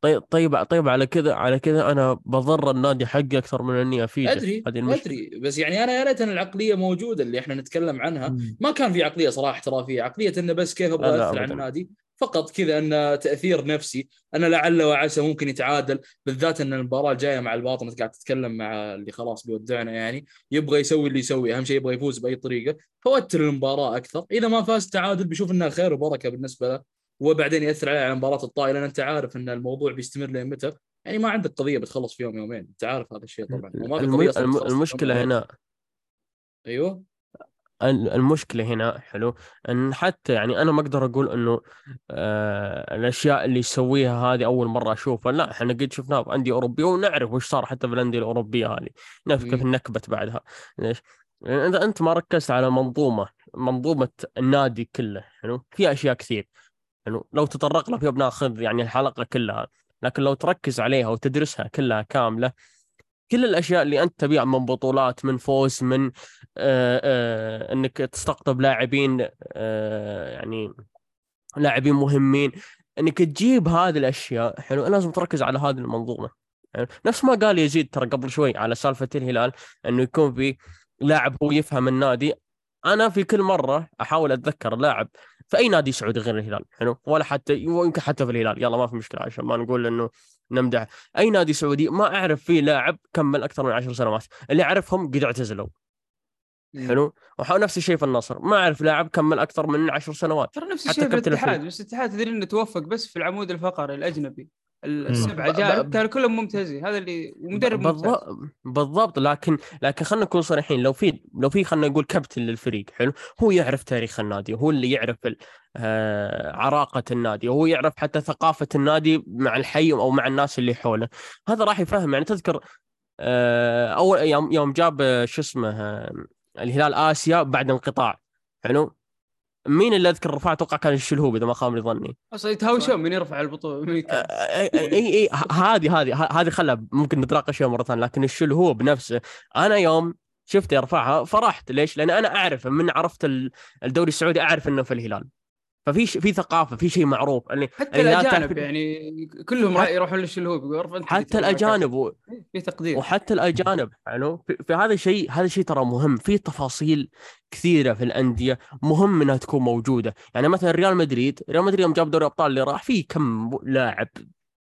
طيب طيب طيب على كذا على كذا أنا بضر النادي حقي أكثر من إني أفيده أدري أدري بس يعني أنا يا ريت ان العقلية موجودة اللي إحنا نتكلم عنها ما كان في عقلية صراحة احترافية عقلية إنه بس كيف أبغى اثر على. النادي فقط كذا انه تأثير نفسي انه لعل وعسى ممكن يتعادل بالذات أن المباراة الجاية مع الباطن أنت قاعد تتكلم مع اللي خلاص بيودعنا يعني يبغى يسوي اللي يسوي أهم شيء يبغى يفوز بأي طريقة فوتر المباراة أكثر. إذا ما فاز تعادل بيشوف انها خير وبركة بالنسبة له وبعدين يأثر عليه على مباراة الطائي لأن أنت عارف أن الموضوع بيستمر لين متى يعني ما عندك قضية بتخلص في يوم يومين أنت عارف هذا الشيء طبعا. وما في الم- الم- المشكلة. هنا. أيوه. المشكلة هنا حلو إن حتى يعني أنا ما أقدر أقول إنه آه الأشياء اللي يسويها هذه أول مرة أشوفها لا إحنا قد شفناها في انديه أوروبية ونعرف وش صار حتى في الانديه الأوروبية هذه نعرف كيف. نكبت بعدها ليش؟ لأن إذا أنت ما ركزت على منظومة منظومة النادي كله حلو في أشياء كثير حلو لو تطرق لها فيها بناخذ يعني الحلقة كلها لكن لو تركز عليها وتدرسها كلها كاملة كل الأشياء اللي أنت تبيها من بطولات من فوز من آه آه إنك تستقطب لاعبين آه يعني لاعبين مهمين إنك تجيب هذه الأشياء. حلو لازم تركز على هذه المنظومة. يعني نفس ما قال يزيد ترى قبل شوي على سالفة الهلال إنه يكون في لاعب هو يفهم النادي. أنا في كل مرة أحاول أتذكر لاعب في اي نادي سعودي غير الهلال؟ حلو ولا حتى يمكن حتى في الهلال. يلا ما في مشكلة عشان ما نقول إنه نمدح. أي نادي سعودي ما أعرف فيه لاعب كمل أكثر من عشر سنوات. اللي أعرفهم قد اعتزلوا. حلو؟ وحاول نفس الشيء في النصر. ما أعرف لاعب كمل أكثر من عشر سنوات. ترى نفس الشيء في الاتحاد. بس الاتحاد تدري إنه توفق بس في العمود الفقري الأجنبي. السبعة جانب كانوا كلهم ممتازين. هذا اللي ومدرب ممتاز. بالضبط بالضبط. لكن لكن خلينا نكون صريحين. لو في لو في خلينا نقول كابتن للفريق حلو؟ هو يعرف تاريخ النادي هو اللي يعرف ال- آه، عراقة النادي هو يعرف حتى ثقافة النادي مع الحي أو مع الناس اللي حوله. هذا راح يفهم يعني تذكر آه، أول يوم يوم جاب آه، شو اسمه آه، الهلال آسيا بعد انقطاع حلو؟ مين اللي أذكر رفع أتوقع كان الشلهوب إذا ما خاب ظني أصلا يتهاوشون من يرفع البطولة من يكمل. إي إي اي هذه هذه هذه خلها ممكن نتناقش فيها مرة ثانية لكن الشل هو بنفسه أنا يوم شفته يرفعها فرحت ليش؟ لأن أنا أعرف من عرفت ال- الدوري السعودي أعرف إنه في الهلال ففي ش- في ثقافة في شيء معروف. يعني حتى الهلال الأجانب تعرف- يعني كلهم حتى- يروحون للشلهوب حتى الأجانب و- كاس. في تقدير. وحتى الأجانب حلو في, في هذا الشيء هذا الشيء ترى مهم. في تفاصيل كثيرة في الأندية مهم إنها تكون موجودة. يعني مثلا ريال مدريد ريال مدريد يوم جاب دوري الأبطال اللي راح فيه كم لاعب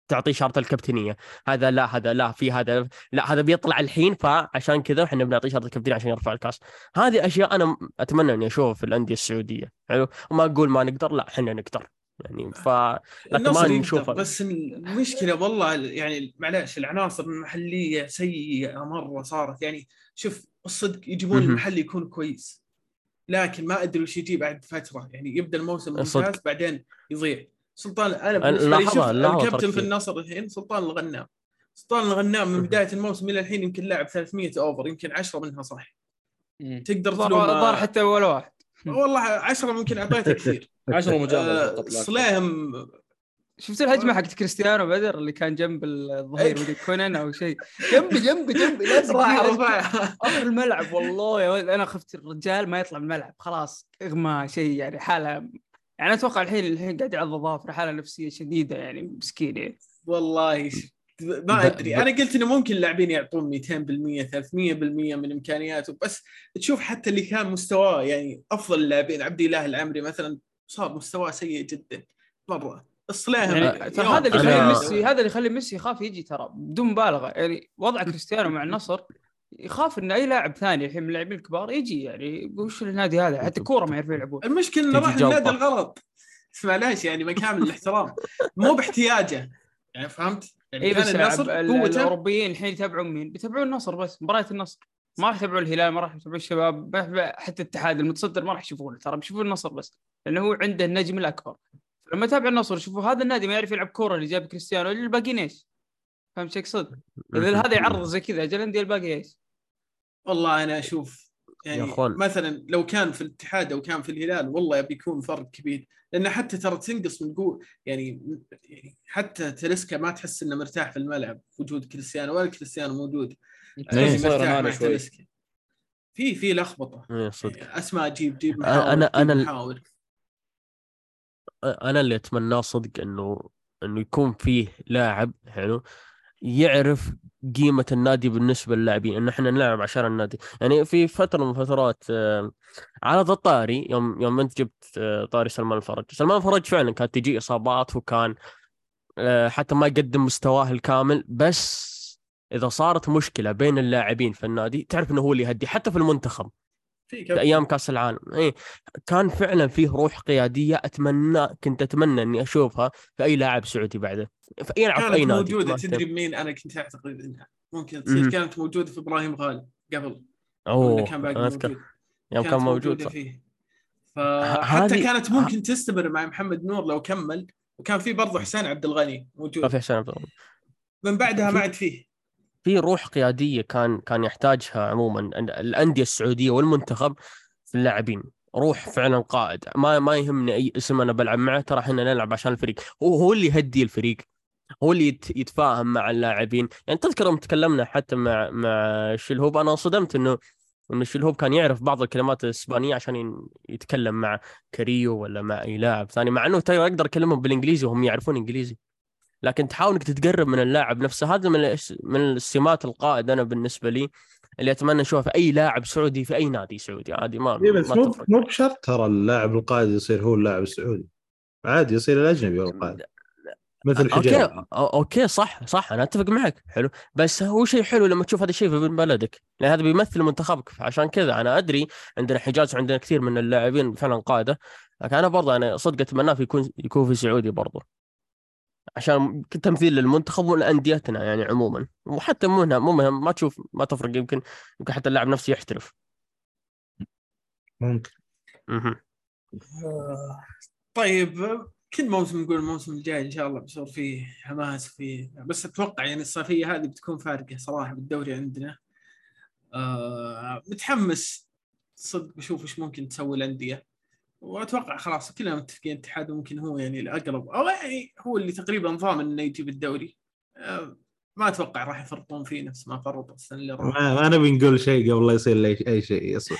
تعطيه شرط الكابتنية. هذا لا هذا لا في هذا لا هذا بيطلع الحين فعشان كذا إحنا بنعطيه شرط الكابتنية عشان يرفع الكاس. هذه أشياء أنا أتمنى إني أشوفها في الأندية السعودية. حلو؟ وما أقول ما نقدر لا إحنا نقدر. يعني ف لكن ما النصر يقدر نشوفه. بس المشكلة والله يعني معلش العناصر المحلية سيئة مرة صارت. يعني شوف الصدق يجيبون مهم. المحلي يكون كويس. لكن ما أدري وش يجي بعد فترة. يعني يبدأ الموسم. ممتاز بعدين يضيع. سلطان أنا الكابتن في. النصر الحين سلطان الغنام سلطان الغنام من. بداية الموسم إلى الحين يمكن لاعب 300 أوفر يمكن 10 منها صح. مم. تقدر تلوم ضار حتى ولا واحد. والله 10 ممكن أعطيته كثير. 10 مجاملة فقط لا أكثر. صليهم. شفت الهجمه حقت كريستيانو بدر اللي كان جنب الظهير مدري كونان أو شيء. جنبي جنبي جنبي لازم اخر الملعب والله. يا ولد أنا خفت الرجال ما يطلع من الملعب خلاص اغمى شيء يعني حالة يعني أتوقع الحين الحين قاعد يعض ظافر حالة نفسية شديدة يعني مسكين يعني. والله ما أدري. أنا قلت إنه ممكن اللاعبين يعطون 200% 300% من إمكانياته بس تشوف حتى اللي كان مستواه يعني أفضل اللاعبين عبد الله العمري مثلا صار مستواه سيء جدا مرة. الصلاهم يعني ترى يوم هذا اللي يخلي ميسي هذا اللي يخلي ميسي يخاف يجي ترى بدون مبالغة. يعني وضع كريستيانو مع النصر يخاف إن أي لاعب ثاني الحين من اللاعبين الكبار يجي يعني وش النادي هذا حتى كورة ما يعرفون يلعبون المشكلة إنه راح. النادي الغلط معليش يعني بكامل الاحترام مو باحتياجه يعني فهمت؟ يعني كان بس النصر الأوروبيين الحين يتابعون مين؟ بيتابعون النصر بس مباريات النصر ما راح يتابعون الهلال ما راح يتابعون الشباب ما راح- حتى الاتحاد المتصدر ما راح يشوفونه ترى بيشوفون النصر بس لأنه هو عنده النجم الأكبر لما يتابع النصر يشوفوا هذا النادي ما يعرف يلعب كورة اللي جاب كريستيانو الباقيين إيش؟ فهمت إيش اقصد؟ إذا هذا يعرض زي كذا أجل الانديه الباقيه إيش؟ والله أنا أشوف يعني أخوان. مثلا لو كان في الاتحاد أو كان في الهلال والله بيكون فرق كبير. لأن حتى ترى تنقص من قوه يعني يعني حتى تلسكا ما تحس إنه مرتاح في الملعب وجود كريستيانو ولا كريستيانو موجود. إيه، مرتاح مع في في لخبطة. إيه، صدق. يعني أسماء جيب جيب أنا- محاور أنا ال- محاور. أنا اللي أتمناه صدق انه إنه يكون فيه لاعب حلو؟ يعرف قيمة النادي بالنسبة للاعبين انه إحنا نلعب عشان النادي. يعني في فترة من فترات آه، على ذا الطاري يوم يوم أنت جبت آه، طاري سلمان الفرج سلمان الفرج فعلا كانت تجي إصابات وكان آه، حتى ما يقدم مستواه الكامل بس إذا صارت مشكلة بين اللاعبين في النادي تعرف إنه هو اللي يهدي حتى في المنتخب. في. أيام كأس العالم. اي كان فعلا فيه روح قيادية أتمنى كنت أتمنى إني أشوفها في أي لاعب سعودي بعده. في أي يلعب في أي كانت نادي موجودة. تدري. بمين أنا كنت أعتقد إنها؟ ممكن. تصير. كانت موجودة في إبراهيم غالي قبل. أوه كان باقي موجود. يوم كان موجود. فيه. فحتى هذه- كانت ممكن تستمر مع محمد نور لو كمل. وكان في برضه حسين عبد الغني ما موجود في حسين عبد الله. من بعدها ما عاد فيه. في روح قيادية كان كان يحتاجها عموما الأندية السعودية والمنتخب في اللاعبين. روح فعلا قائد. ما ما يهمني أي اسم أنا بلعب معه ترى إحنا نلعب عشان الفريق. هو هو اللي يهدي الفريق. هو اللي يت- يتفاهم مع اللاعبين. يعني تذكر يوم تكلمنا حتى مع مع شلهوب أنا انصدمت إنه إنه شلهوب كان يعرف بعض الكلمات الإسبانية عشان يتكلم مع كاريو ولا مع أي لاعب ثاني مع إنه ترى أقدر اكلمهم بالإنجليزي وهم يعرفون إنجليزي. لكن تحاول إنك تتقرب من اللاعب نفسه. هذا من من السمات القائد أنا بالنسبة لي اللي أتمنى اشوفها في أي لاعب سعودي في أي نادي سعودي. عادي ما إيه بس مو مو بشرط. ترى اللاعب القائد يصير هو اللاعب السعودي. عادي يصير الأجنبي هو القائد. مثل okay أو- okay صح صح أنا أتفق معك. حلو. بس هو شيء حلو لما تشوف هذا الشيء في بلدك. لأن هذا بيمثل منتخبك. عشان كذا أنا أدري عندنا حجاز وعندنا كثير من اللاعبين فعلا قادة. لكن أنا برضه أنا صدق اتمناه في يكون يكون في سعودي برضه. عشان تمثيل للمنتخب ولأنديتنا يعني عموما. وحتى مو هنا مو مهم ما تشوف ما تفرق يمكن يمكن حتى اللاعب نفسه يحترف. ممكن. آه، طيب كل موسم نقول الموسم الجاي إن شاء الله بيصير فيه حماس فيه بس أتوقع يعني الصيفية هذه بتكون فارقة صراحة بالدوري عندنا. آه متحمس صدق بشوف إيش ممكن تسوي الأندية. وأتوقع خلاص كلنا متفقين الاتحاد ممكن هو يعني الأقرب. أو يعني هو اللي تقريبا ضامن إنه يجيب الدوري. ما أتوقع راح يفرطون فيه نفس ما فرطوا السنة اللي راحت ما ما نبي نقول شيء قبل لا يصير لي أي شيء يصير.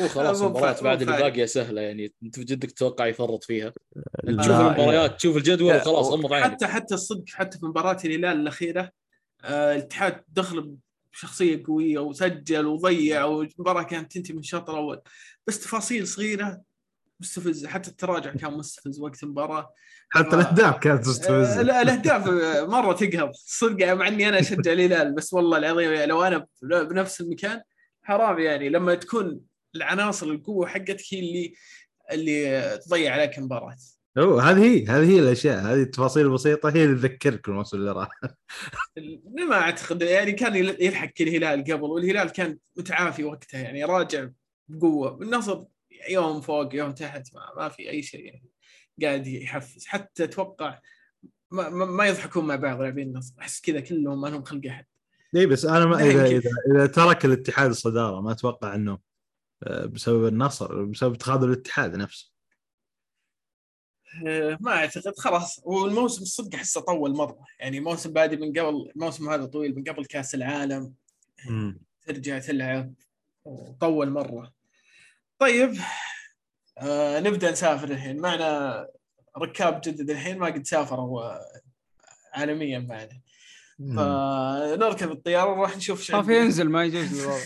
هو خلاص المباريات بعد اللي. باقيه سهلة يعني. أنت جدك تتوقع يفرط فيها؟ تشوف المباريات تشوف الجدول وخلاص و- غمض عينك حتى حتى الصدق حتى في مباراة الهلال الأخيرة آه، الاتحاد دخل بشخصية قوية وسجل وضيع والمباراة كانت تنتهي من الشوط الأول بس تفاصيل صغيرة مستفزه حتى التراجع كان مستفز وقت المباراة. حتى الأهداف كانت آه، مستفزه لا الأهداف آه، مرة تقهر. صدق مع إني أنا أشجع الهلال بس والله العظيم يعني لو أنا بنفس المكان حرام يعني. لما تكون العناصر القوة حقتك هي اللي اللي تضيع عليك المباراة. هو هذه هي هذه هي الأشياء. هذه التفاصيل البسيطة هي اللي تذكرك الموسم اللي راح ما أعتقد يعني كان يل- يلحق الهلال قبل والهلال كان متعافي وقتها يعني راجع بقوة. النصر يوم فوق يوم تحت ما, ما في أي شيء يعني قاعد يحفز. حتى أتوقع ما, ما, ما يضحكون مع بعض لاعبين النصر. أحس كذا كلهم ما لهم خلق أحد. إي بس أنا ما اذا. اذا, إذا ترك الاتحاد الصدارة ما أتوقع إنه آه، بسبب النصر بسبب تخاذل الاتحاد نفسه. آه، ما أعتقد. خلاص. والموسم الصدق أحسه طول مرة. يعني موسم بادي من قبل الموسم هذا طويل من قبل كأس العالم. ترجع تلعب. وطول مرة. طيب آه نبدأ نسافر الحين. معنا ركاب جدد الحين ما قد سافروا آه، عالميا معنا فنركب الطيارة ونروح نشوف إيش خاف. ينزل ما يجوز الوضع.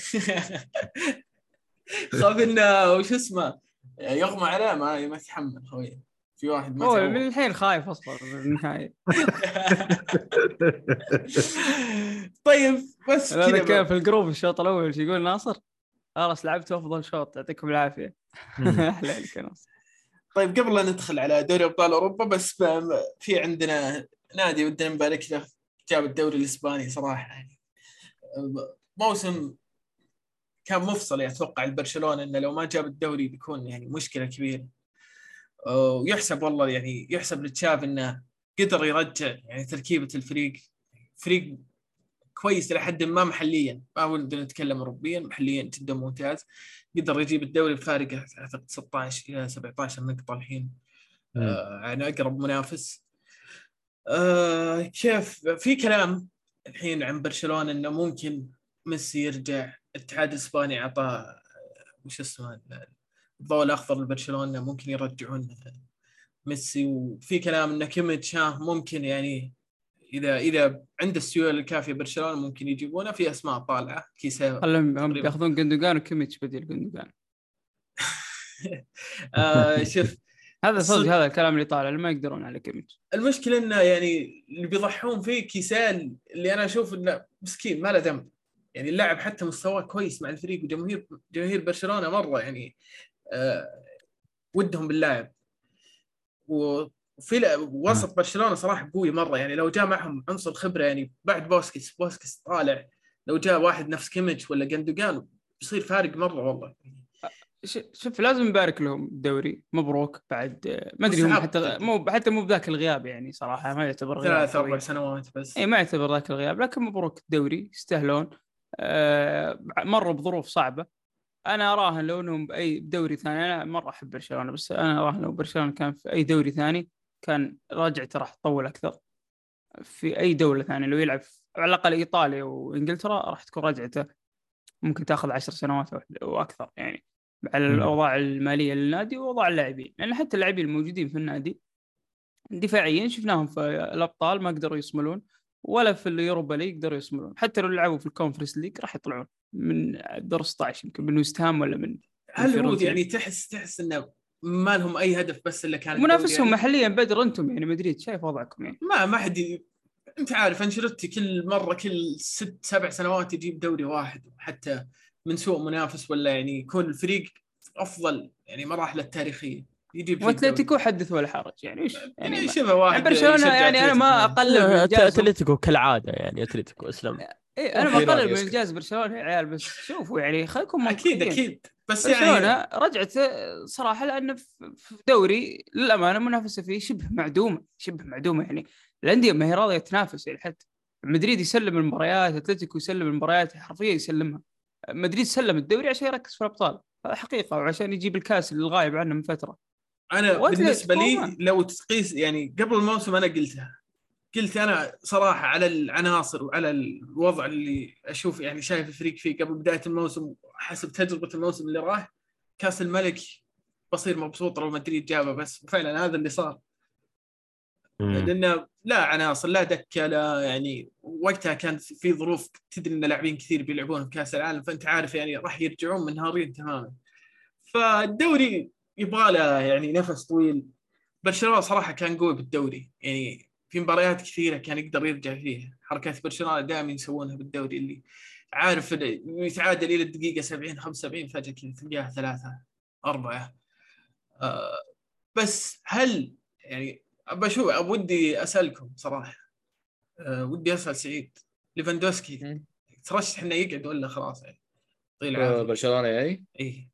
خاف انه وش اسمه؟ يغمى عليه ما ما يتحمل خوي. في واحد ما هو. من الحين خايف أصلا من النهاية. طيب بس كذا كان في الجروب الشوط الأول إيش يقول ناصر؟ خلاص لعبت أفضل شوط يعطيكم العافية. أحلى ناصر طيب قبل لا ندخل على دوري أبطال أوروبا بس ب- في عندنا نادي ودنا نبارك له جاب الدوري الإسباني صراحة. يعني موسم كان مفصل أتوقع لبرشلونة إنه لو ما جاب الدوري بيكون يعني مشكلة كبيرة. ويحسب والله يعني يحسب لتشافي إنه قدر يرجع يعني تركيبة الفريق. فريق كويس إلى حد ما محليا. ما ودنا نتكلم اوروبيا محليا جدا ممتاز. قدر يجيب الدوري بفارق أعتقد 16 إلى 17 نقطة الحين. آه عن أقرب منافس. آه كيف؟ في كلام الحين عن برشلونة إنه ممكن ميسي يرجع الاتحاد الإسباني اعطاه وش اسمه الضوء الأخضر لبرشلونة ممكن يرجعون ميسي. وفي كلام ان كيميتش ممكن يعني اذا إذا عنده السيولة الكافية برشلونة ممكن يجيبونه في أسماء طالعة. كيسيه خلهم هم تقريباً. ياخذون جندوجان وكيميتش بديل جندوجان. آه شوف هذا صدق. هذا الكلام اللي طالع اللي ما يقدرون على كيميتش. المشكلة إنه يعني اللي بيضحون فيه كيسيه اللي أنا أشوف إنه مسكين ما له ذنب يعني اللاعب حتى مستواه كويس مع الفريق وجماهير جماهير برشلونة مرة يعني آه ودهم باللاعب. وفي لا- وسط برشلونة صراحة قوي مرة يعني لو جاء معهم عنصر خبرة يعني بعد بوسكيتس بوسكيتس طالع لو جاء واحد نفس كيميتش ولا جندوجان بيصير فارق مرة والله. شوف لازم نبارك لهم الدوري مبروك بعد ما أدري هم حتى. مو حتى مو بذاك الغياب يعني صراحة ما يعتبر غياب ثلاث أربع. سنوات بس. اي ما يعتبر ذاك الغياب لكن مبروك الدوري يستاهلون. آه مروا بظروف صعبة. أنا أراهن لو إنهم بأي دوري ثاني أنا مرة أحب برشلونة بس أنا أراهن لو برشلونة كان في أي دوري ثاني كان راجعته راح تطول أكثر في أي دولة ثانية لو يلعب في- على الأقل إيطاليا وإنجلترا راح تكون رجعته ممكن تاخذ عشر سنوات وأكثر يعني على. الأوضاع المالية للنادي وأوضاع اللاعبين لأن حتى اللاعبين الموجودين في النادي دفاعيا شفناهم في الأبطال ما قدروا يصملون ولا في اليوروبا ليج قدروا يصملون حتى لو لعبوا في الكونفرنس ليج راح يطلعون من دور 16 يمكن من وست هام ولا من هل هو. يعني تحس تحس إنه ما لهم أي هدف بس الا كان منافسهم يعني؟ محليا بدر أنتم يعني مدريد شايف وضعكم يعني ما ما حد ي- أنت عارف أنشيلوتي كل مرة كل ست سبع سنوات يجيب دوري واحد حتى من سوء منافس ولا يعني يكون الفريق أفضل يعني مراحله التاريخيه يجيب وأتلتيكو حدث ولا حرج يعني الدوري. يعني يعني شبه واحد برشلونة يشجع يعني أنا ما. أقلل أتلتيكو كالعادة يعني أتلتيكو أسلم إيه أنا اقلل من. انجاز برشلونة يا عيال بس شوفوا يعني خليكم أكيد. أكيد بس يعني برشلونة رجعت صراحة لأنه في دوري للأمانة منافسة فيه شبه معدومة شبه معدومة يعني الأندية ما هي راضية تنافس يعني حتى مدريد يسلم المباريات أتلتيكو يسلم المباريات حرفيا يسلمها مدريد سلم الدوري عشان يركز في الأبطال هذا حقيقة وعشان يجيب الكاس اللي الغايب عنه من فترة أنا بالنسبة لي. لو تقيس يعني قبل الموسم أنا قلتها قلت أنا صراحة على العناصر وعلى الوضع اللي أشوف يعني شايف الفريق فيه قبل بداية الموسم حسب تجربة الموسم اللي راح كأس الملك بصير مبسوط لو مدريد جابه بس فعلا هذا اللي صار. لأنه لا عناصر لا دكة لا يعني وقتها كان في ظروف تدري إن لاعبين كثير بيلعبون في كأس العالم فأنت عارف يعني راح يرجعون منهارين تماما. فالدوري يبغى له يعني نفس طويل. برشلونة صراحة كان قوي بالدوري يعني في مباريات كثيرة كان يقدر يرجع فيها. حركات برشلونة دائما يسوونها بالدوري اللي عارف يتعادل إلى الدقيقة 70 75 فجأة كذا تلقاها ثلاثة أربعة. آه بس هل يعني بشوف ودي أسألكم صراحة. أه ودي أسأل سعيد. ليفاندوسكي. ترشح إنه يقعد ولا خلاص يعني؟ طيب العافية. برشلونة يعني؟ اي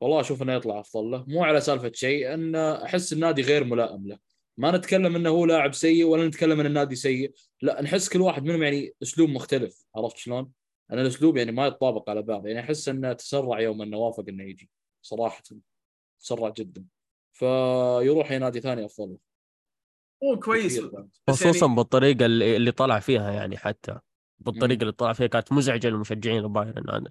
والله أشوف إنه يطلع أفضل له. مو على سالفة شيء ان أحس النادي غير ملائم له. ما نتكلم إنه هو لاعب سيء ولا نتكلم إن النادي سيء. لا نحس كل واحد منهم يعني أسلوب مختلف عرفت شلون؟ أنا الأسلوب يعني ما يتطابق على بعض. يعني أحس إنه تسرع يوم إنه وافق إنه يجي صراحة. تسرع جدا. فيروح أي نادي ثاني أفضل. هو كويس. خصوصا يعني- بالطريقة اللي, اللي طلع فيها يعني حتى. بالطريقة اللي طلع فيها كانت مزعجة للمشجعين البايرن.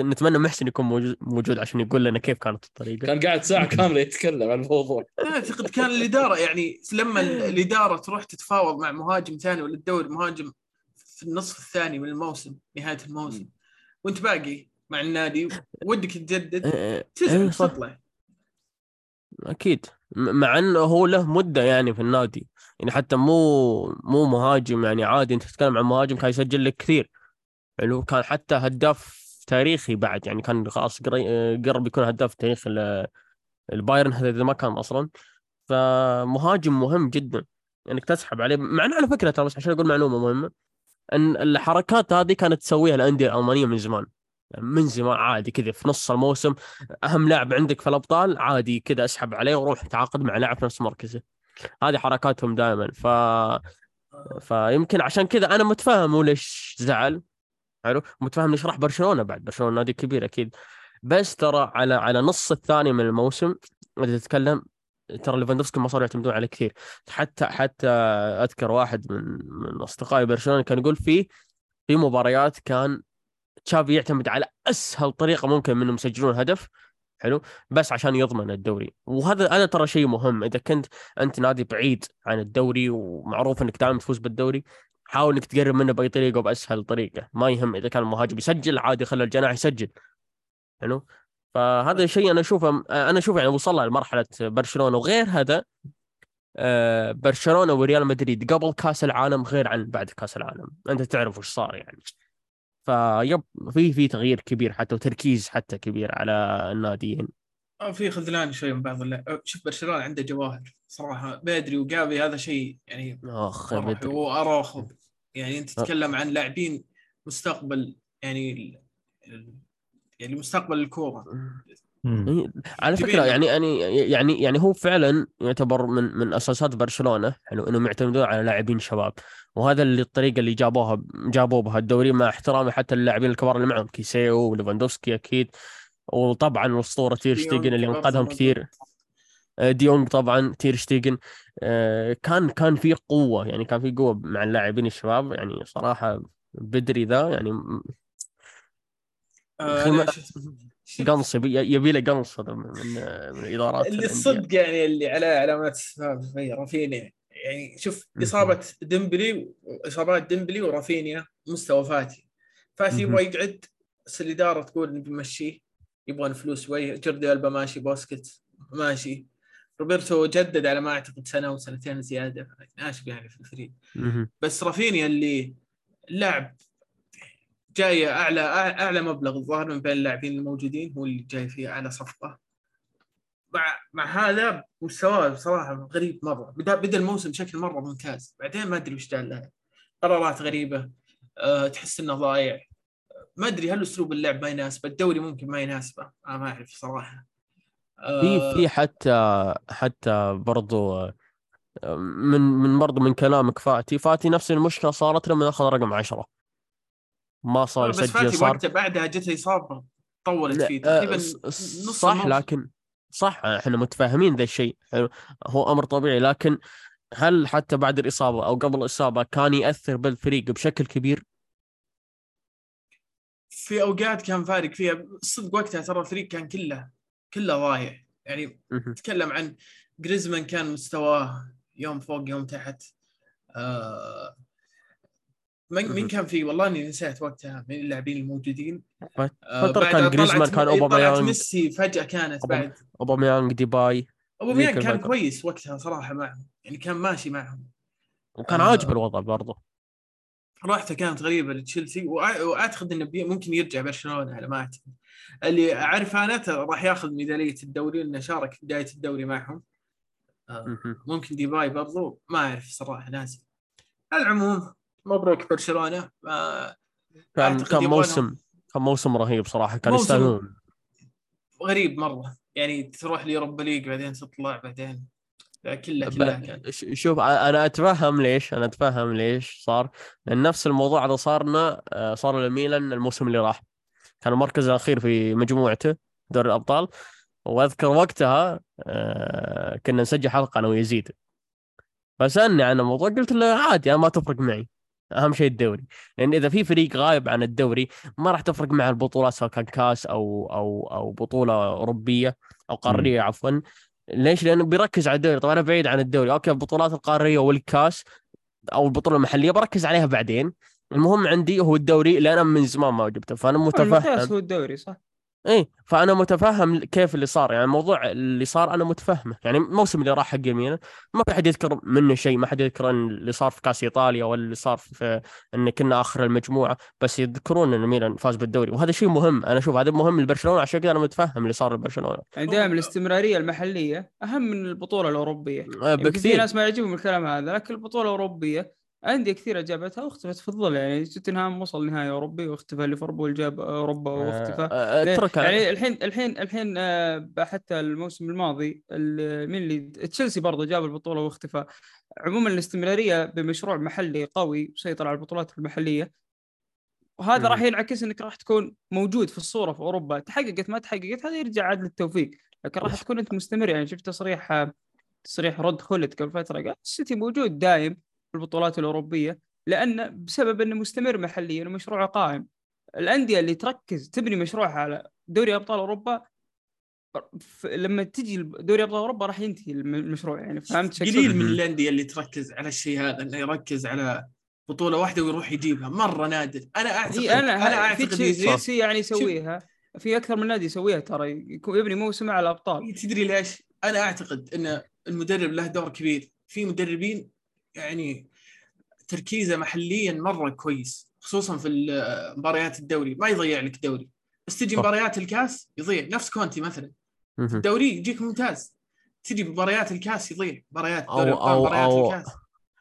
نتمنى محسن يكون موجود- موجود عشان يقول لنا كيف كانت الطريقة. كان قاعد ساعة كاملة يتكلم عن الموضوع. أعتقد كان الإدارة يعني لما ال- الإدارة تروح تتفاوض مع مهاجم ثاني ولا تدور مهاجم في النصف الثاني من الموسم نهاية الموسم وأنت باقي مع النادي ودك تجدد تزعل. تطلع أكيد. مع إنه هو له مدة يعني في النادي. يعني حتى مو مو مهاجم يعني عادي. أنت تتكلم عن مهاجم كان يسجل لك كثير. يعني هو كان حتى هداف تاريخي بعد. يعني كان خلاص قرب يكون هداف تاريخ ال- البايرن إذا ما كان أصلا. فمهاجم مهم جدا. إنك تسحب عليه. مع على فكرة ترى بس عشان أقول معلومة مهمة. إن الحركات هذه كانت تسويها الأندية الألمانية من زمان. من زمان عادي كذا في نص الموسم أهم لاعب عندك في الأبطال عادي كذا أسحب عليه وروح تعاقد مع لاعب في نفس مركزه. هذه حركاتهم دائما. ف فيمكن عشان كذا أنا متفاهم ليش زعل. حلو؟ متفاهم ليش راح برشلونة بعد. برشلونة نادي كبير أكيد. بس ترى على على نص الثاني من الموسم إذا تتكلم ترى ليفاندوفسكي ما صاروا يعتمدون عليه كثير. حتى حتى أذكر واحد من من أصدقائي برشلونة كان يقول في في مباريات كان تشافي يعتمد على أسهل طريقة ممكن منهم يسجلون هدف حلو؟ بس عشان يضمن الدوري. وهذا هذا ترى شيء مهم. إذا كنت أنت نادي بعيد عن الدوري ومعروف إنك دائما تفوز بالدوري حاول إنك تقرب منه بأي طريقة وبأسهل طريقة. ما يهم إذا كان المهاجم يسجل عادي خلى الجناح يسجل. حلو؟ فهذا الشيء أنا أشوفه أنا أشوف يعني وصل لمرحلة برشلونة. وغير هذا آه، برشلونة وريال مدريد قبل كأس العالم غير عن بعد كأس العالم. أنت تعرف وش صار يعني. فيب في في تغيير كبير حتى وتركيز حتى كبير على الناديين. آه، في خذلان شوي من بعض اللعب شوف برشلونة عنده جواهر صراحة. بدري وجافي هذا شيء يعني آخ. وأراخو. يعني أنت تتكلم عن لاعبين مستقبل يعني ال- يعني مستقبل الكورة. مم. إيه، على. فكرة يعني يعني يعني يعني هو فعلا يعتبر من من أساسات برشلونة حلو إنهم يعتمدون على لاعبين شباب وهذا اللي الطريقة اللي جابوها جابوا بها الدوري مع احترامي حتى اللاعبين الكبار اللي معهم كيسيو وليفاندوفسكي أكيد وطبعا الاسطوره تير شتيجن اللي أنقذهم. كثير آه، ديونج طبعا تير شتيجن آه، كان كان في قوة يعني كان في قوة مع اللاعبين الشباب يعني صراحة بدري ذا يعني م- قنص يبي يبي له قنص هذا من من من إدارات اللي. الصدق يعني اللي على علامات استفهام شوي رافينيا يعني شوف. إصابة ديمبلي إصابات ديمبلي ورافينيا مستوى فاتي فاتي. يبغى يقعد بس الإدارة تقول إنه بيمشيه يبغون فلوس شوي جوردي ألبا ماشي بوسكيت ماشي روبرتو جدد على ما أعتقد سنة وسنتين زيادة ناشب يعني في الفريق. بس رافينيا اللي لاعب جاي اعلى أعلى مبلغ الظاهر من بين اللاعبين الموجودين هو اللي جاي فيه أعلى صفقة. مع مع هذا مستواه بصراحه غريب مرة. بدا بدأ الموسم بشكل مرة ممتاز. بعدين ما أدري وش جاء له. قرارات غريبة. أه تحس إنه ضايع. ما أدري هل أسلوب اللعب ما يناسبه. الدوري ممكن ما يناسبه. أنا ما أعرف صراحة. في أه في حتى حتى برضو آه، من من برضو من كلامك فاتي. فاتي نفس المشكلة صارت لما أخذ رقم 10 ما صار بس يسجل فاتي صار وقتها بعدها جته اصابه طولت فيه آه، تقريبا نص صح. لكن صح إحنا متفاهمين ذا الشيء هو أمر طبيعي لكن هل حتى بعد الإصابة أو قبل الإصابة كان يأثر بالفريق بشكل كبير؟ في أوقات كان فارق فيها صدق وقتها ترى الفريق كان كله كله ضايع يعني مهم. تكلم عن جريزمان كان مستواه يوم فوق يوم تحت آه من. مين كان فيه والله إني نسيت وقتها من اللاعبين الموجودين آه بعد كان جريزمان، كان طلعت أوباميانغ. ميسي فجأة كانت بعد أوباميانج ديباي اوباميانغ ذيك كان. كويس وقتها صراحة معهم يعني كان ماشي معهم وكان آه. عاجب الوضع برضه روحته كانت غريبة لتشيلسي وأعتقد إنه ممكن يرجع برشلونة على ما أعتقد اللي أعرف أنا راح ياخذ ميدالية الدوري لأنه شارك في بداية الدوري معهم آه،. ممكن ديباي برضو ما أعرف صراحة ناسي على العموم مبروك برشلونة كان كان موسم كان موسم رهيب صراحة كان يستاهلون. غريب مرة يعني تروح ليوروبا ليج بعدين تطلع بعدين كله كله كان. شوف أنا أتفهم ليش أنا أتفهم ليش صار لأن نفس الموضوع هذا صار لنا آه، صار لميلان الموسم اللي راح. كان المركز الأخير في مجموعته دوري الأبطال. وأذكر وقتها آه، كنا نسجل حلقة أنا ويزيد. فسألني عن الموضوع قلت له عادي أنا ما تفرق معي. أهم شيء الدوري. لأن إذا في فريق غايب عن الدوري ما راح تفرق مع البطولات سواء كان كاس أو أو أو بطولة أوروبية أو قارية عفوا. ليش؟ لأنه بيركز على الدوري. طبعا أنا بعيد عن الدوري. أوكي البطولات القارية والكاس أو البطولة المحلية بركز عليها بعدين. المهم عندي هو الدوري اللي أنا من زمان ما جبته فأنا متفهم. المقياس هو الدوري صح. إيه فأنا متفهم كيف اللي صار. يعني الموضوع اللي صار أنا متفهمه. يعني الموسم اللي راح حق يمينه ما في حد يذكر منه شيء. ما حد يذكر اللي صار في كأس إيطاليا ولا اللي صار في إن كنا آخر المجموعة. بس يذكرون إن ميلان فاز بالدوري. وهذا شيء مهم. أنا أشوف هذا مهم لبرشلونة. عشان كذا أنا متفهم اللي صار لبرشلونة. يعني دائما الاستمرارية المحلية أهم من البطولة الأوروبية. آه، يمكن في بكثير. ناس ما يعجبهم الكلام هذا لكن البطولة الأوروبية انديه كثيره جابتها واختفت في الظل يعني توتنهام وصل نهائي أوروبي واختفى ليفربول جاب أوروبا واختفى. آه، ليه؟ اترك يعني الحين الحين الحين آه، حتى الموسم الماضي ال- مين اللي تشيلسي برضه جاب البطولة واختفى. عموما الاستمرارية بمشروع محلي قوي يسيطر على البطولات المحلية. وهذا. راح ينعكس إنك راح تكون موجود في الصورة في أوروبا. تحققت ما تحققت هذا يرجع عاد للتوفيق. لكن راح تكون أنت مستمر. يعني شفت تصريح آه، تصريح رد خلت قبل فترة قال السيتي موجود دايم. في البطولات الأوروبية لأن بسبب إنه مستمر محليا ومشروعه قائم الأندية اللي تركز تبني مشروعها على دوري أبطال أوروبا لما تجي دوري أبطال أوروبا راح ينتهي الم- المشروع يعني فهمت قليل؟ من. الأندية اللي تركز على الشيء هذا انه يركز على بطولة واحدة ويروح يجيبها مرة نادر أنا اعتقد هي أنا أنا في أعتقد تشيلسي يعني يسويها في أكثر من نادي يسويها ترى يكون يبني موسمه على الابطال تدري ليش؟ أنا أعتقد إن المدرب له دور كبير، في مدربين يعني تركيزه محليا مرة كويس خصوصا في مباريات الدوري. ما يضيع لك دوري. بس تجي. مباريات الكاس يضيع. نفس كونتي مثلا. الدوري يجيك ممتاز. تجي مباريات الكاس يضيع. مباريات أو- دوري الأبطال، أو- مباريات أو- الكاس.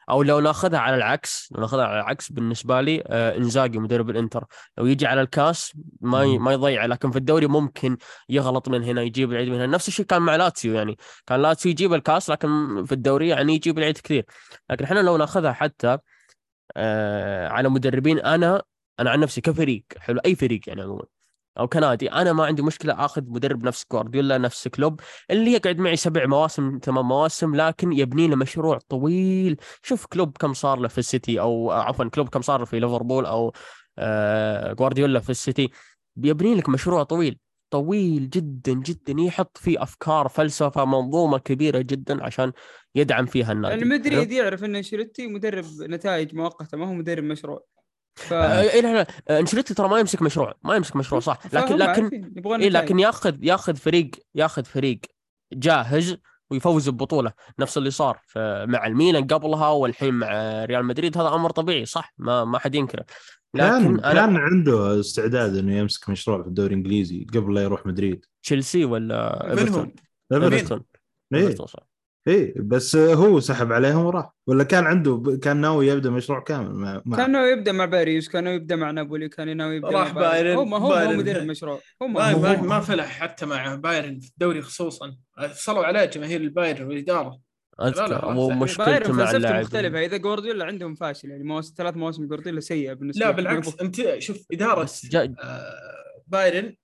أو لو ناخذها على العكس لو ناخذها على العكس بالنسبة لي آه إنزاجي مدرب الإنتر. لو يجي على الكاس ما ي... ما يضيع لكن في الدوري ممكن يغلط من هنا يجيب العيد من هنا. نفس الشيء كان مع لاتسيو يعني. كان لاتسيو يجيب الكاس لكن في الدوري يعني يجيب العيد كثير. لكن إحنا لو نأخذها حتى آه على مدربين أنا أنا عن نفسي كفريق حلو أي فريق يعني عموما. أو كنادي. أنا ما عندي مشكلة أخذ مدرب نفس جوارديولا نفس كلوب اللي يقعد معي سبع مواسم ثمان مواسم لكن يبني له مشروع طويل. شوف كلوب كم صار له في السيتي أو عفوا كلوب كم صار له في ليفربول أو آه جوارديولا في السيتي. بيبني لك مشروع طويل طويل جدا جدا. يحط فيه أفكار فلسفة منظومة كبيرة جدا عشان يدعم فيها النادي. يعني مدريد يعرف إن أنشيلوتي مدرب نتائج مؤقتة ما هو مدرب مشروع. ف آه، إيه لا لا آه، أنشيلوتي ترى ما يمسك مشروع ما يمسك مشروع صح. لكن لكن نتائج. لكن ياخذ ياخذ فريق ياخذ فريق جاهز ويفوز ببطوله نفس اللي صار مع الميلان قبلها والحين مع ريال مدريد هذا أمر طبيعي صح؟ ما ما حد ينكره. كان لكن أنا كان عنده استعداد إنه يمسك مشروع في الدوري الإنجليزي قبل لا يروح مدريد. تشيلسي ولا إيفرتون؟ إيفرتون. إيفرتون صح. إيه بس هو سحب عليهم وراح. ولا كان عنده كان ناوي يبدأ مشروع كامل مع, مع كان ناوي يبدأ مع باريس كان ناوي يبدأ مع نابولي كان ناوي يبدأ راح مع بايرن، هو ما هو ما هو بايرن. مدرب مشروع هو ما ما فلح حتى مع بايرن في الدوري خصوصا. صلوا عليه جماهير البايرن والإدارة. لا، اذكر بايرن مع اللاعبين. مختلفة. إذا جوارديولا عندهم فاشل يعني مواسم ثلاث مواسم جوارديولا سيئه بالنسبة لا. بالعكس. أنت شوف إدارة. آه، بايرن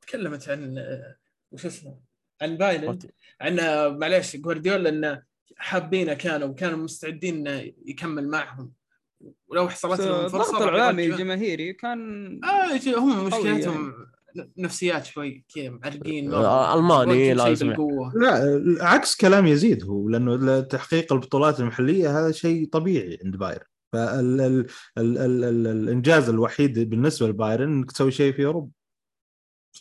تكلمت عن آه، وش اسمه؟ عن بايرن عن آه، معليش جوارديولا انه حابينه كانوا وكانوا مستعدين إنه يكمل معهم. ولو حصلت لهم فرصة الضغط الاعلامي يرجعون. الجماهيري كان آه يجي- هم مشكلتهم نفسيات شوي كذا معرقين آه، شيء لازم. لا عكس كلام يزيد هو لأنه تحقيق البطولات المحلية هذا شيء طبيعي عند بايرن. فالانجاز الوحيد بالنسبة لبايرن إنك تسوي شيء في أوروبا.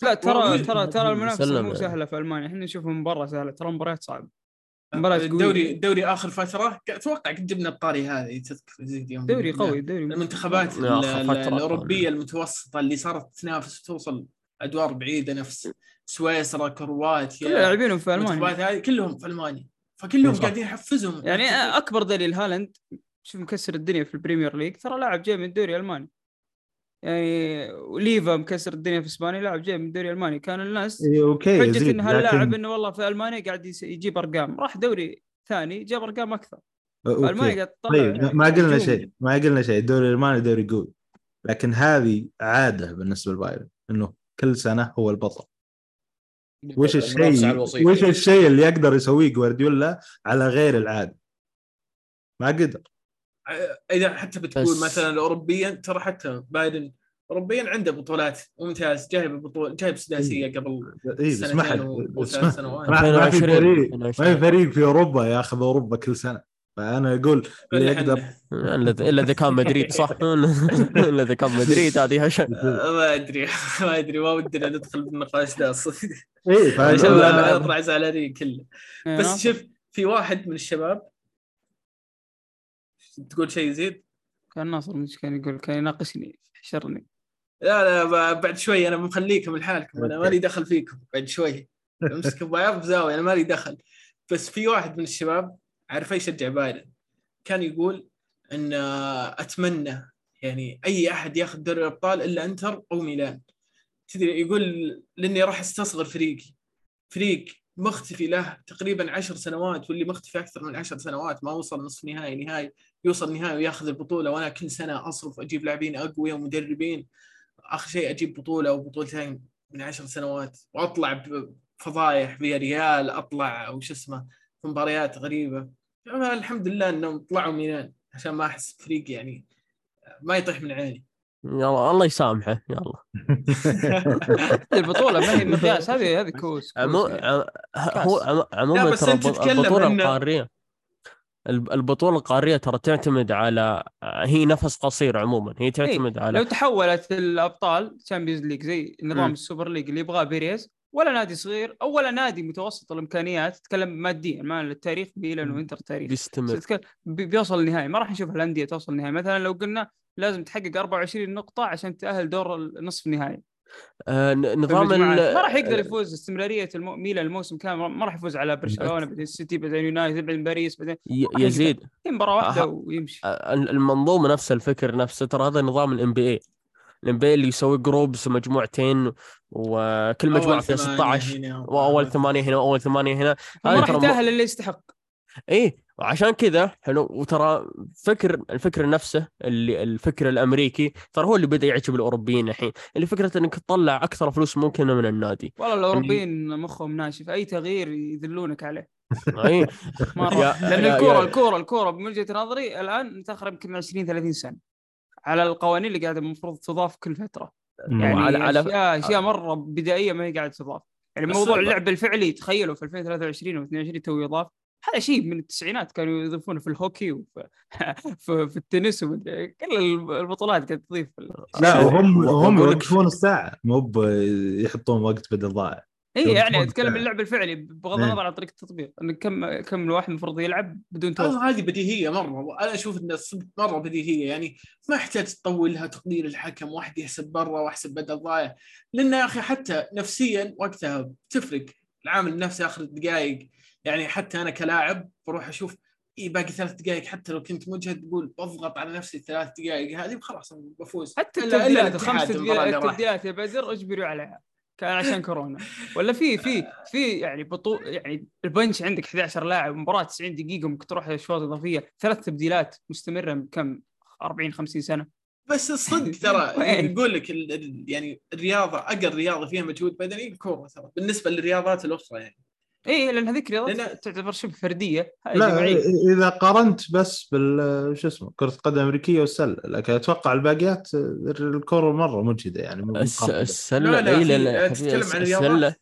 لا ترى ترى ترى المنافسة مو. سهلة في ألمانيا إحنا نشوفها من برا سهلة ترى مباريات صعبة مباريات. الدوري الدوري آخر فترة أتوقع قد جبنا الطاري هذه تذكر زيد يوم دوري. قوي دوري المنتخبات الأوروبية المتوسطة اللي صارت تنافس وتوصل أدوار بعيدة نفس سويسرا كرواتيا لاعبينهم في ألمانيا كلهم في ألمانيا فكلهم. قاعدين يحفزهم يعني أكبر دليل هالاند شوف مكسر الدنيا في البريمير ليج ترى لاعب جاي من الدوري الألماني يعني وليفا مكسر الدنيا في إسبانيا لاعب جاي من الدوري الألماني. كان الناس أوكي حجة ان هاللاعب لكن إنه والله في ألمانيا قاعد يس- يجيب أرقام. راح دوري ثاني جاب أرقام أكثر. المانيا قاعد تطلع طيب يعني ما قلنا. شيء ما قلنا شيء. الدوري الألماني دوري قوي. لكن هذه عادة بالنسبة لبايرن إنه كل سنة هو البطل. وش الشيء. وش الشيء اللي يقدر يسويه جوارديولا على غير العادة؟ ما قدر. إذا حتى بتقول بس- مثلا اوروبيا ترى حتى بايدن اوروبيا عنده بطولات ممتاز جايب بطولة جايب سداسية قبل اي بس ما حد سنتين بس وثلاث ما, سنوات. ما ما في 2020. فريق ما 2020. في فريق في أوروبا ياخذ أوروبا كل سنة. فأنا أقول اللي يقدر. إلا اذا كان مدريد صح؟ إلا إذا كان مدريد هذه ما أدري ما أدري ما ودنا ندخل بالنقاش ده صدق اي نطلع زعلانين كله. يعني بس شوف في واحد من الشباب تقول شيء يزيد؟ كان ناصر مش كان يقول كان يناقشني حشرني لا لا ب- بعد شوي أنا مخليكم لحالكم أنا مالي دخل فيكم. بعد شوي. أمسك بعض بزاوية أنا مالي دخل. بس في واحد من الشباب عارف يشجع بايرن كان يقول إن آه، أتمنى يعني أي أحد ياخذ دوري الأبطال إلا إنتر أو ميلان. تدري يقول لأني راح أستصغر فريقي. فريق مختفي له تقريبا عشر سنوات واللي مختفي أكثر من عشر سنوات ما وصل نصف نهائي نهائي. يوصل نهائي وياخذ البطولة وأنا كل سنة أصرف أجيب لاعبين اقوياء ومدربين. آخر شيء أجيب بطولة أو بطولتين من عشر سنوات وأطلع بفضايح في ريال أطلع وش اسمه في مباريات غريبة. الحمد لله إنهم طلعوا ميلان عشان ما أحس فريق يعني ما يطيح من عيني. يلا الله يسامحه يلا. البطولة ما هي مقياس هذه هذه كؤوس, كؤوس عمو... يعني. هو عموما بس ترى البطولة القاريه البطولة القارية ترى تعتمد على هي نفس قصير عموما هي تعتمد لو على تحولت الأبطال Champions League زي نظام. ال Super League اللي يبغاه بيريز ولا نادي صغير أو ولا نادي متوسط الإمكانيات تتكلم ماديا ما التاريخ ميلان وإنتر تاريخ. بيستمر. بيوصل النهائي ما راح نشوف الأندية توصل النهائي. مثلا لو قلنا لازم تحقق 24 نقطة عشان تأهل دور النصف النهائي. آه ن- نظام. ما راح يقدر يفوز استمرارية المو... ميلان الموسم كامل ما راح يفوز على برشلونة بعدين السيتي بعدين يونايتد بعدين باريس بعدين يزيد. مباراة واحدة أها. ويمشي. آه، المنظومة نفس الفكر نفسه ترى هذا نظام ال NBA ال NB اللي يسوي groups ومجموعتين وكل مجموعة فيها ثمانية 16 هنا وأول ثمانية هنا وأول ثمانية هنا. ما هذه راح يتأهل اللي يستحق. إيه. وعشان كذا حلو وترى فكر الفكر نفسه اللي الفكر الأمريكي ترى هو اللي بدأ يعجب الأوروبيين الحين. اللي فكرة إنك تطلع أكثر فلوس ممكنة من النادي. والله الأوروبيين مخهم ناشف. أي تغيير يذلونك عليه. أي. مرة. لأن الكورة الكورة الكورة من وجهه نظري الآن متاخره يمكن 20 30 سنة. على القوانين اللي قاعدة المفروض تضاف كل فترة. يعني وعلى- على- أشياء أشياء مرة بدائية ما هي قاعدة تضاف. يعني موضوع اللعب الفعلي تخيلوا في 2023 و 22 تو يضاف. هذا شيء من التسعينات كانوا يضيفونه في الهوكي وفي في, في التنس ومدري كل البطولات قاعد تضيف لا وهم هم يوقفون الساعة. مو يحطون وقت بدل ضائع. اي يعني أتكلم. اللعب الفعلي بغض إيه. النظر عن طريقه التطبيق. إن كم كم الواحد المفروض يلعب بدون توقف. هذه بديهية مرة. أنا أشوف انها صدق مرة بديهية. يعني ما يحتاج تطولها تقدير الحكم واحد يحسب برا واحسب بدل ضايع. لأن يا أخي حتى نفسيا وقتها تفرق العامل النفسي آخر الدقائق يعني حتى أنا كلاعب بروح أشوف إيه باقي ثلاث دقائق حتى لو كنت مجهد بقول بضغط على نفسي الثلاث دقائق هذه خلاص أنا بفوز. حتى التبديلات الخمس تبديلات يا بدر اجبروا عليها كان عشان كورونا. ولا في في في يعني بطو يعني البنش عندك 11 لاعب مباراة 90 دقيقة ممكن تروح اشواط اضافيه ثلاث تبديلات مستمرة كم؟ 40 50 سنة. بس الصدق ترى وين؟ يقول لك ال- يعني الرياضة أقل رياضة فيها مجهود بدني الكورة ترى بالنسبة للرياضات الأخرى يعني. اي لأن هذيك رياضات لأن- تعتبر شبه فردية لا جماعيه إذا قارنت بس بال شو اسمه كرة القدم الامريكيه والسله لكن أتوقع الباقيات الكره مرة مجهدة يعني الس-. السلة لا، لا، لأن تتكلم عن السلة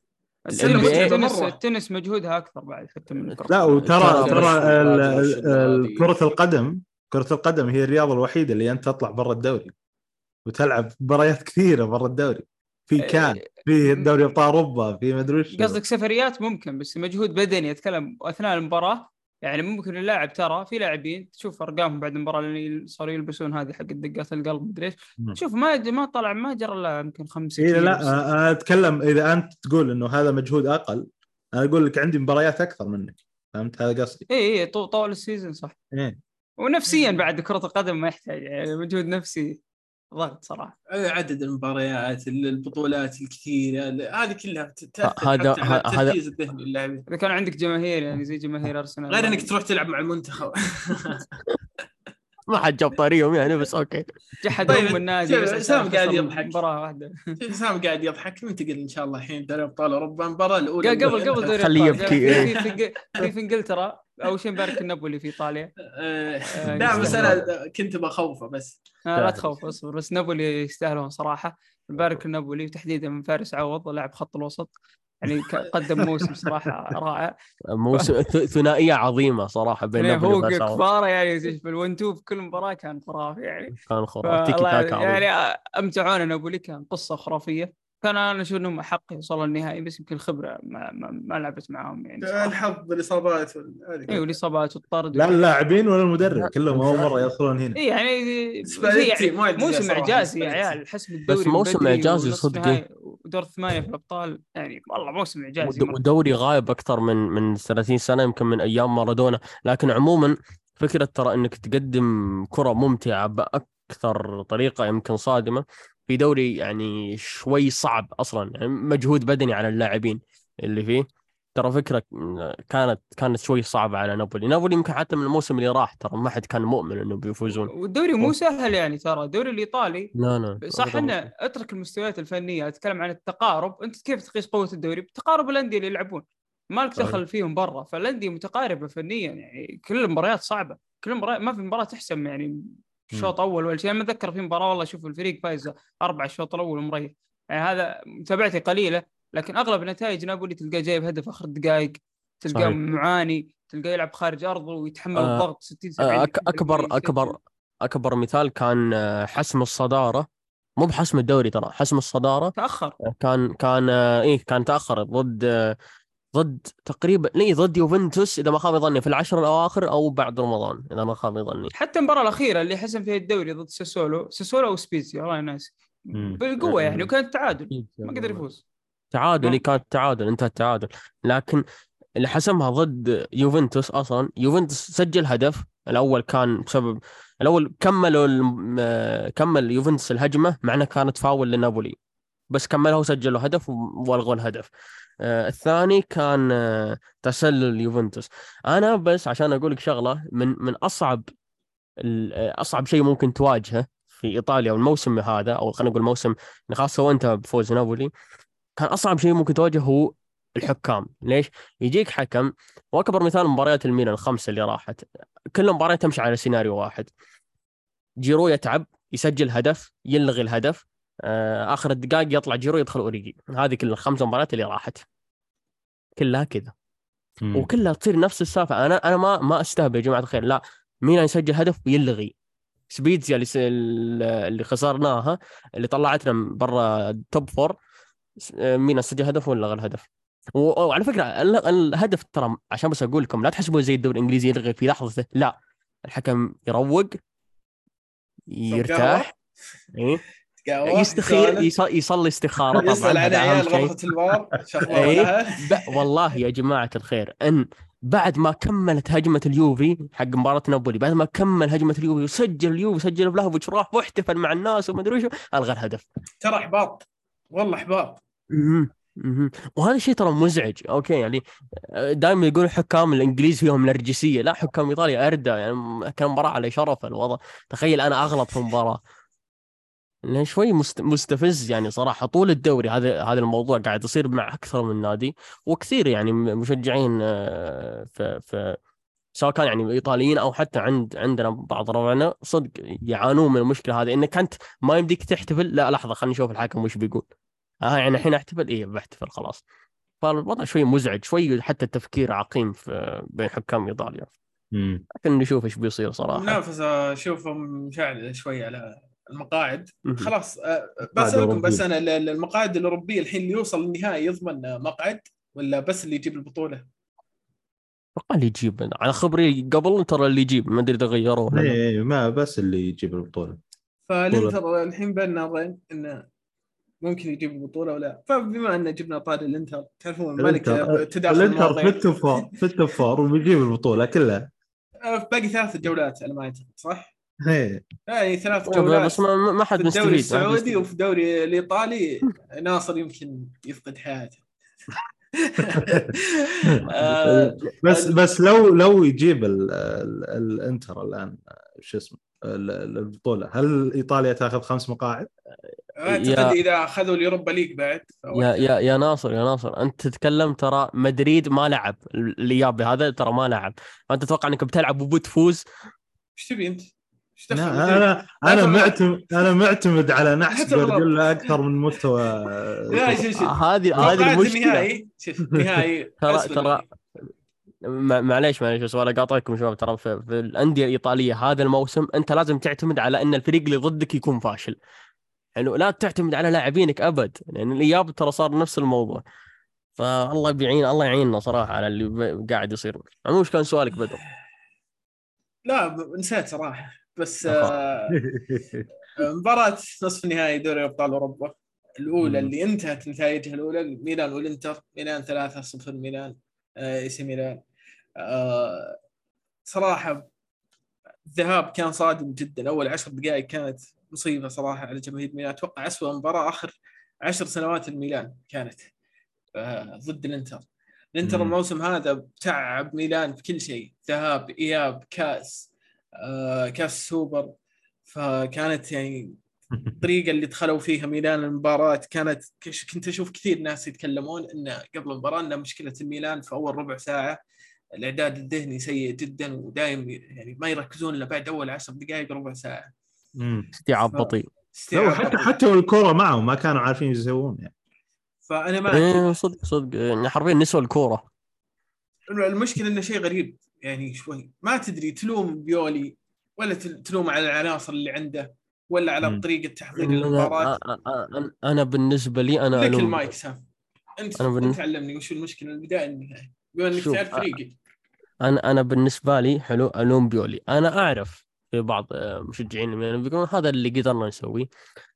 التنس. التنس مجهودها أكثر بعد حتى من الكرة. لا وترى ترى كرة القدم كرة القدم هي الرياضة الوحيدة اللي أنت تطلع برا الدوري وتلعب مباريات كثيرة برا الدوري في كان في دوري أبطال أوروبا في مدري وش قصدك سفريات ممكن بس مجهود بدني أتكلم أثناء المباراة. يعني ممكن اللاعب ترى في لاعبين تشوف أرقامهم بعد المباراة لأن صاروا يلبسون هذه حق دقات القلب مدري إيش. مم. شوف ما ما طلع ما جرى إلا يمكن خمسة إيه كيلو لا. أنا أتكلم إذا أنت تقول إنه هذا مجهود أقل أنا أقول لك عندي مباريات أكثر منك فهمت؟ هذا قصدي. اي اي طو- طول ال season صح. إيه. ونفسيا بعد كرة القدم ما يحتاج يعني مجهود نفسي. ضغط صراحة. عدد المباريات البطولات الكثيرة هذه كلها هذا- هذا- التركيز الذهني للاعبين. إذا كان عندك جماهير يعني زي جماهير أرسنال. غير إنك تروح تلعب مع المنتخب. ما حد جاب طاريهم يعني بس okay جحد طيب، أم النادي شوف، بس سام قاعد يضحك. مباراة واحدة سام قاعد يضحك ننتقل إن شاء الله الحين دوري أبطال أوروبا المباراة الأولى قبل قبل دوري خليه. يبكي. في في إنجلترا أول شيء نبارك النابولي في إيطاليا آه، آه، لا بس. أنا كنت بخوفه بس آه لا تخوف اصبر بس نابولي يستاهلون صراحة نبارك النابولي وتحديدا من فارس عوض لاعب خط الوسط يعني قدم موسم صراحة رائع. موسم ثنائية عظيمة صراحة بين يعني هو. كفارة يعني في الون تو في كل مباراة كان خرافي يعني. كان خرافي. تيكي تاكا عظيم. يعني أمتعونا نابولي كان قصة خرافية. كان أنا أشوف إنهم احق يوصلوا النهائي بس يمكن الخبره ما, ما, ما لعبت معاهم يعني. الحظ بالاصابات وال- هذه اي والاصابات والطرد. لا اللاعبين ولا المدرب كلهم أول مرة يدخلون هنا. اي يعني يعني موسم إعجازي يا. عيال حسم الدوري بس موسم بدري إعجازي ودور الثمانيه في الأبطال يعني والله موسم إعجازي. ودوري غايب أكثر من من 30 سنة يمكن من أيام مارادونا لكن عموما فكرة ترى إنك تقدم كرة ممتعة بأكثر طريقة يمكن صادمة في دوري يعني شوي صعب أصلا يعني مجهود بدني على اللاعبين اللي فيه ترى فكره كانت كانت شوي صعبة على نابولي. نابولي يمكن حتى من الموسم اللي راح ترى ما حد كان مؤمن انه بيفوزون. والدوري مو سهل يعني ترى. الدوري الإيطالي لا لا صح إنه اترك المستويات الفنية أتكلم عن التقارب. أنت كيف تقيس قوة الدوري؟ بتقارب الأندية اللي يلعبون. مالك صحيح. دخل فيهم برا. فالأندية متقاربة فنيا يعني. كل المباريات صعبة. كل المباريات ما في مباراة تحسم يعني شوط أول ولا شيء. أنا متذكر في مباراة والله. شوف الفريق فايز أربع الشوط الأول ومريح. يعني هذا متابعتي قليلة. لكن أغلب نتائج نابولي تلقاه جايب هدف آخر الدقائق تلقاه. معاني تلقاه يلعب خارج أرضه ويتحمل آه، الضغط 60 70 أك- اكبر اكبر أكبر مثال كان آه، حسم الصدارة. مو بحسم الدوري ترى حسم الصدارة تأخر. كان كان آه، إيه كان تأخر ضد آه، ضد تقريبا اي ضد يوفنتوس إذا ما خاب ظني في العشر الأواخر أو بعد رمضان إذا ما خاب ظني حتى المباراة الأخيرة اللي حسم فيها الدوري ضد ساسولو ساسولو أو سبيزيا والله ناسي. بالقوة يعني مم. وكانت تعادل. ما قدر يفوز. تعادل ما- هي كانت تعادل انتهى التعادل. لكن اللي حسمها ضد يوفنتوس أصلا يوفنتوس سجل هدف الأول كان بسبب الأول كملوا الم- كمل يوفنتوس الهجمة مع انها كانت فاول لنابولي. كملها وسجلوا هدف وألغوا الهدف. آه الثاني كان آه تسلل يوفنتوس. أنا بس عشان أقول لك شغلة من من أصعب أصعب شيء ممكن تواجهه في إيطاليا والموسم هذا أو خلينا نقول موسم خاصة وأنت بفوز نابولي كان أصعب شيء ممكن تواجهه هو الحكام. ليش؟ يجيك حكم واكبر مثال مباريات الميلان الخمسة اللي راحت. كل مباراة تمشي على سيناريو واحد. جيرو يتعب يسجل هدف يلغي الهدف. آه، آخر الدقائق يطلع جيرو يدخل أوريجي. هذه كل الخمس مباريات اللي راحت. كلها كذا. وكلها تصير نفس السالفه أنا أنا ما ما أستهبل يا جماعة الخير. لا ميلان يسجل هدف ويلغي. سبيتزيا اللي س- اللي خسرناها اللي طلعتنا برا ال top four س- ميلان سجل هدف ولغى الهدف؟ و- وعلى فكرة ال- الهدف ترى عشان بس أقول لكم لا تحسبوا زي الدوري الإنجليزي يلغي في لحظته لا الحكم يروق يرتاح إيه؟ يستخير يصلي استخارة طبعا يسال عن عيال غرفة شغلة إيه. والله يا جماعة الخير أن بعد ما كملت هجمة اليوفي حق مباراة نابولي بعد ما كمل هجمة اليوفي وسجل اليوفي سجل بلافوفيتش راح واحتفل مع الناس وما أدري وشو ألغى الهدف. ترى إحباط. والله احباط. وهذا شيء ترى مزعج. okay يعني دائما يقولون حكام الإنجليز فيهم نرجسيه لا حكام إيطاليا أردى. يعني كان مباراة على شرف الوضع. تخيل أنا أغلط في مباراه لأن شوي مست... مستفز يعني صراحة. طول الدوري هذا هذا الموضوع قاعد يصير مع أكثر من نادي. وكثير يعني مشجعين آه، في في سواء كان يعني إيطاليين أو حتى عند عندنا بعض ربعنا صدق يعانون من المشكلة هذه. إنك أنت ما يمديك تحتفل. لا لحظة خلينا نشوف الحكم وش بيقول. آه يعني الحين احتفل إيه بحتفل خلاص فالوضع شوي مزعج شوي حتى التفكير عقيم في بين حكام إيطاليا مم. لكن نشوف إيش بيصير صراحة المنافسه اشوفهم مشعل شوي على المقاعد. خلاص آه، بسألكم بس. أنا ال- المقاعد الأوروبية الحين اللي يوصل للنهائي يضمن مقعد ولا بس اللي يجيب البطولة؟ أتوقع اللي يجيب على خبري قبل ترى اللي يجيب ما أدري إذا غيروه لا. إيه ما بس اللي يجيب البطولة فالإنتر الحين بين نارين انه ممكن يجيب البطولة ولا فبما أن جبنا طاري الإنتر تعرفون الملك الانتر تداخل الإنتر في التوب فور في التوب فور وبيجيب البطولة كلها آه، باقي ثلاث جولات على ما أعتقد صح؟ إيه يعني ثلاث جولات بس ما, ما حد في الدوري السعودي. وفي الدوري الإيطالي ناصر يمكن يفقد حياته آه، بس بس لو لو يجيب ال ال الإنتر الآن شو اسمه ال- ال- البطولة هل إيطاليا تأخذ خمس مقاعد؟ أعتقد يا- إذا أخذوا اليوروبا ليج بعد يا يا يا ناصر يا ناصر أنت تتكلم ترى مدريد ما لعب الايابي هذا ترى ما لعب فأنت تتوقع إنك بتلعب وبتفوز إيش تبي أنت؟ إيش دخل لا؟ أنا أنا. معتمد أنا معتمد على نحس. جوارديولا أكثر من مستوى لا شوف شوف هذه هذه المشكلة النهائي شوف نهائي ترى- ترى مع- معليش معليش بس ولا قاطعكم شباب ترى في, في الأندية الإيطالية هذا الموسم أنت لازم تعتمد على إن الفريق اللي ضدك يكون فاشل حلو. لا تعتمد على لاعبينك أبد لأن الإياب ترى صار نفس الموضوع. فالله بيعين الله يعيننا صراحة على اللي قاعد يصير. عمو وش كان سؤالك بدر؟ لا نسيت صراحة. بس. آه، مباراة نصف نهائي دوري أبطال أوروبا. الأولى مم. اللي انتهت نتائجها الأولى ميلان والإنتر. ميلان 3 0 ميلان آه، AC ميلان. آه، صراحة الذهاب كان صادم جدا. أول عشر دقائق كانت مصيبة صراحة على جماهير ميلان أتوقع اسوء مباراة آخر عشر سنوات الميلان كانت آه، ضد الإنتر الإنتر مم. الموسم هذا تعب ميلان في كل شيء ذهاب إياب كأس آه، كأس سوبر فكانت يعني الطريقة اللي دخلوا فيها ميلان المباراة كانت كنت أشوف كثير ناس يتكلمون إن قبل المباراة إن مشكلة الميلان في أول ربع ساعة الإعداد الذهني سيء جدا ودايم يعني ما يركزون إلا بعد أول عشر دقائق ربع ساعة. استيعاب ف- بطيء. حتى. حتى والكورة معهم ما كانوا عارفين إيش يسوون يعني. فأنا ما إيه صدق صدق. يعني حرفيا نسوا الكورة. المشكلة إنه شيء غريب. يعني شوي. ما تدري تلوم بيولي ولا تل- تلوم على العناصر اللي عنده ولا على مم. طريقة تحضير المباراة. أنا بالنسبة لي أنا لك ألوم. المايك سام. أنت أنا بالن- انت علمني وش المشكلة من البداية للنهايه بما إنك تعرف فريقي. أنا أنا بالنسبة لي حلو ألوم بيولي. أنا أعرف في بعض آه، مشجعين بيقولون هذا اللي قدرنا نسويه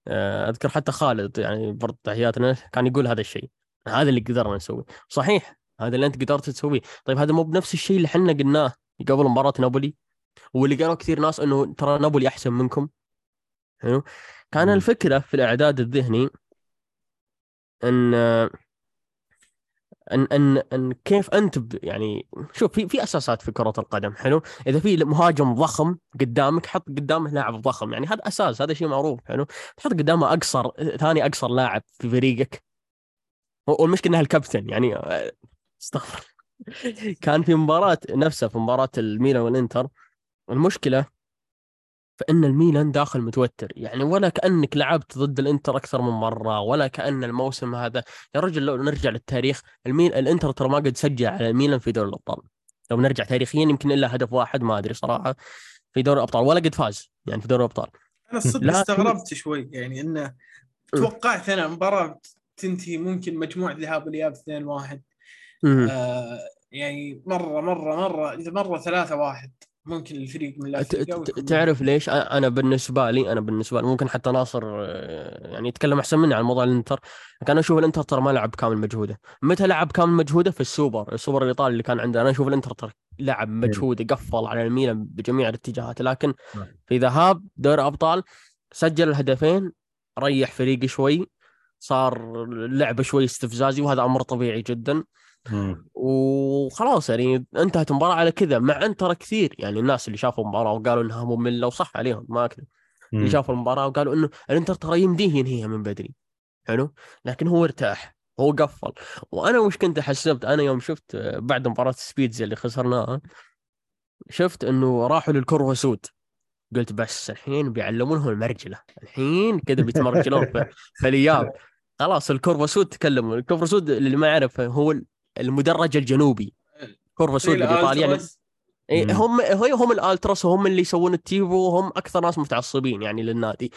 آه، أذكر حتى خالد يعني برضه تحياتنا كان يقول هذا الشيء. هذا اللي قدرنا نسويه صحيح هذا اللي أنت قدرت تسويه. طيب هذا مو بنفس الشيء اللي إحنا قلناه قبل مباراة نابولي واللي قالوا كثير ناس إنه ترى نابولي أحسن منكم. حلو؟ كان. الفكرة في الإعداد الذهني إن ان ان أن كيف أنت يعني شوف في في أساسات في كرة القدم حلو؟ إذا في مهاجم ضخم قدامك حط قدامه لاعب ضخم يعني هذا أساس هذا شيء معروف حلو؟ تحط قدامه أقصر ثاني أقصر لاعب في فريقك. والمشكلة انها الكابتن يعني آه، استغفر كان في مباراة نفسها في مباراة الميلان والإنتر. المشكلة فإن الميلان داخل متوتر. يعني ولا كأنك لعبت ضد الإنتر أكثر من مرة ولا كأن الموسم هذا يا رجل لو نرجع للتاريخ الميل الإنتر ترى ما قد سجل على الميلان في دوري الأبطال. لو نرجع تاريخيا يمكن إلا هدف واحد ما أدري صراحة في دوري الأبطال ولا قد فاز يعني في دوري الأبطال. أنا الصدق استغربت شوي يعني إنه توقعت أنا مباراة تنتهي ممكن مجموع ذهاب والإياب 2-1 مم. آه يعني مرة مرة مرة إذا مرة 3-1 ممكن الفريق من ت- تعرف ليش؟ أنا بالنسبة لي أنا بالنسبة لي ممكن حتى ناصر آه، يعني يتكلم أحسن مني عن موضوع الإنتر، لكن أنا أشوف الإنتر ترى ما لعب كامل مجهوده، متى لعب كامل مجهوده؟ في السوبر، السوبر الإيطالي اللي كان عندنا، أنا أشوف الإنتر ترى لعب مجهوده قفل على الميلان بجميع الاتجاهات، لكن نعم. في ذهاب دوري أبطال سجل الهدفين ريح فريقي شوي صار اللعبه شوي استفزازي وهذا أمر طبيعي جدا. وخلاص يعني انتهت المباراة على كذا مع ان ترى كثير يعني الناس اللي شافوا المباراة وقالوا إنها ممله وصح عليهم ما اكذب اللي. شافوا المباراة وقالوا إنه الإنتر ترى يمديه ينهيها من بدري حلو؟ لكن هو ارتاح هو قفل. وأنا وش كنت حسبت؟ أنا يوم شفت آه، بعد مباراة سبيتزا اللي خسرناها شفت إنه راحوا للكورفا سود. قلت بس الحين بيعلمونهم المرجلة. الحين كذا بيتمرجلون في, في الاياب خلاص الكورفا سود تكلموا الكورفا سود اللي ما يعرف هو المدرج الجنوبي. كورفا سود بإيطاليا. يعني إيه. هم هي هم الألتراس وهم اللي يسوون التيفو وهم أكثر ناس متعصبين يعني للنادي.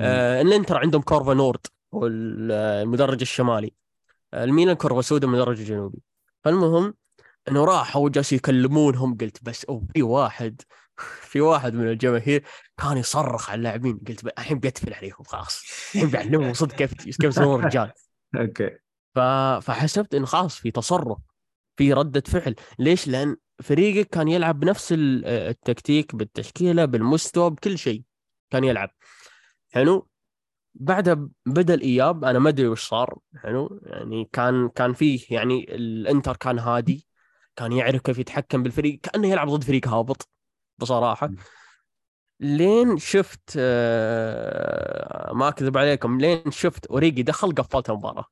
آه الانتر عندهم كورفا نورد هو ال- المدرج الشمالي. آه، الميلان كورفا سود المدرج الجنوبي. فالمهم إنه راحوا وجالسوا يكلمونهم قلت بس أو في واحد في واحد من الجماهير كان يصرخ على اللاعبين. قلت الحين بيقفل عليهم خلاص. الحين بيعلمهم صدق كيف كيف يسوون رجال أوكي. ف... فحسبت انه خلاص في تصرف في ردة فعل. ليش؟ لأن فريقك كان يلعب بنفس ال- التكتيك بالتشكيلة بالمستوى بكل شيء كان يلعب. حلو؟ بعدها بدأ الاياب أنا ما أدري وش صار. حلو؟ يعني كان كان فيه يعني الإنتر كان هادي كان يعرف كيف يتحكم بالفريق كأنه يلعب ضد فريق هابط بصراحة. لين شفت آه، ما أكذب عليكم لين شفت أوريجي دخل قفلت المباراة.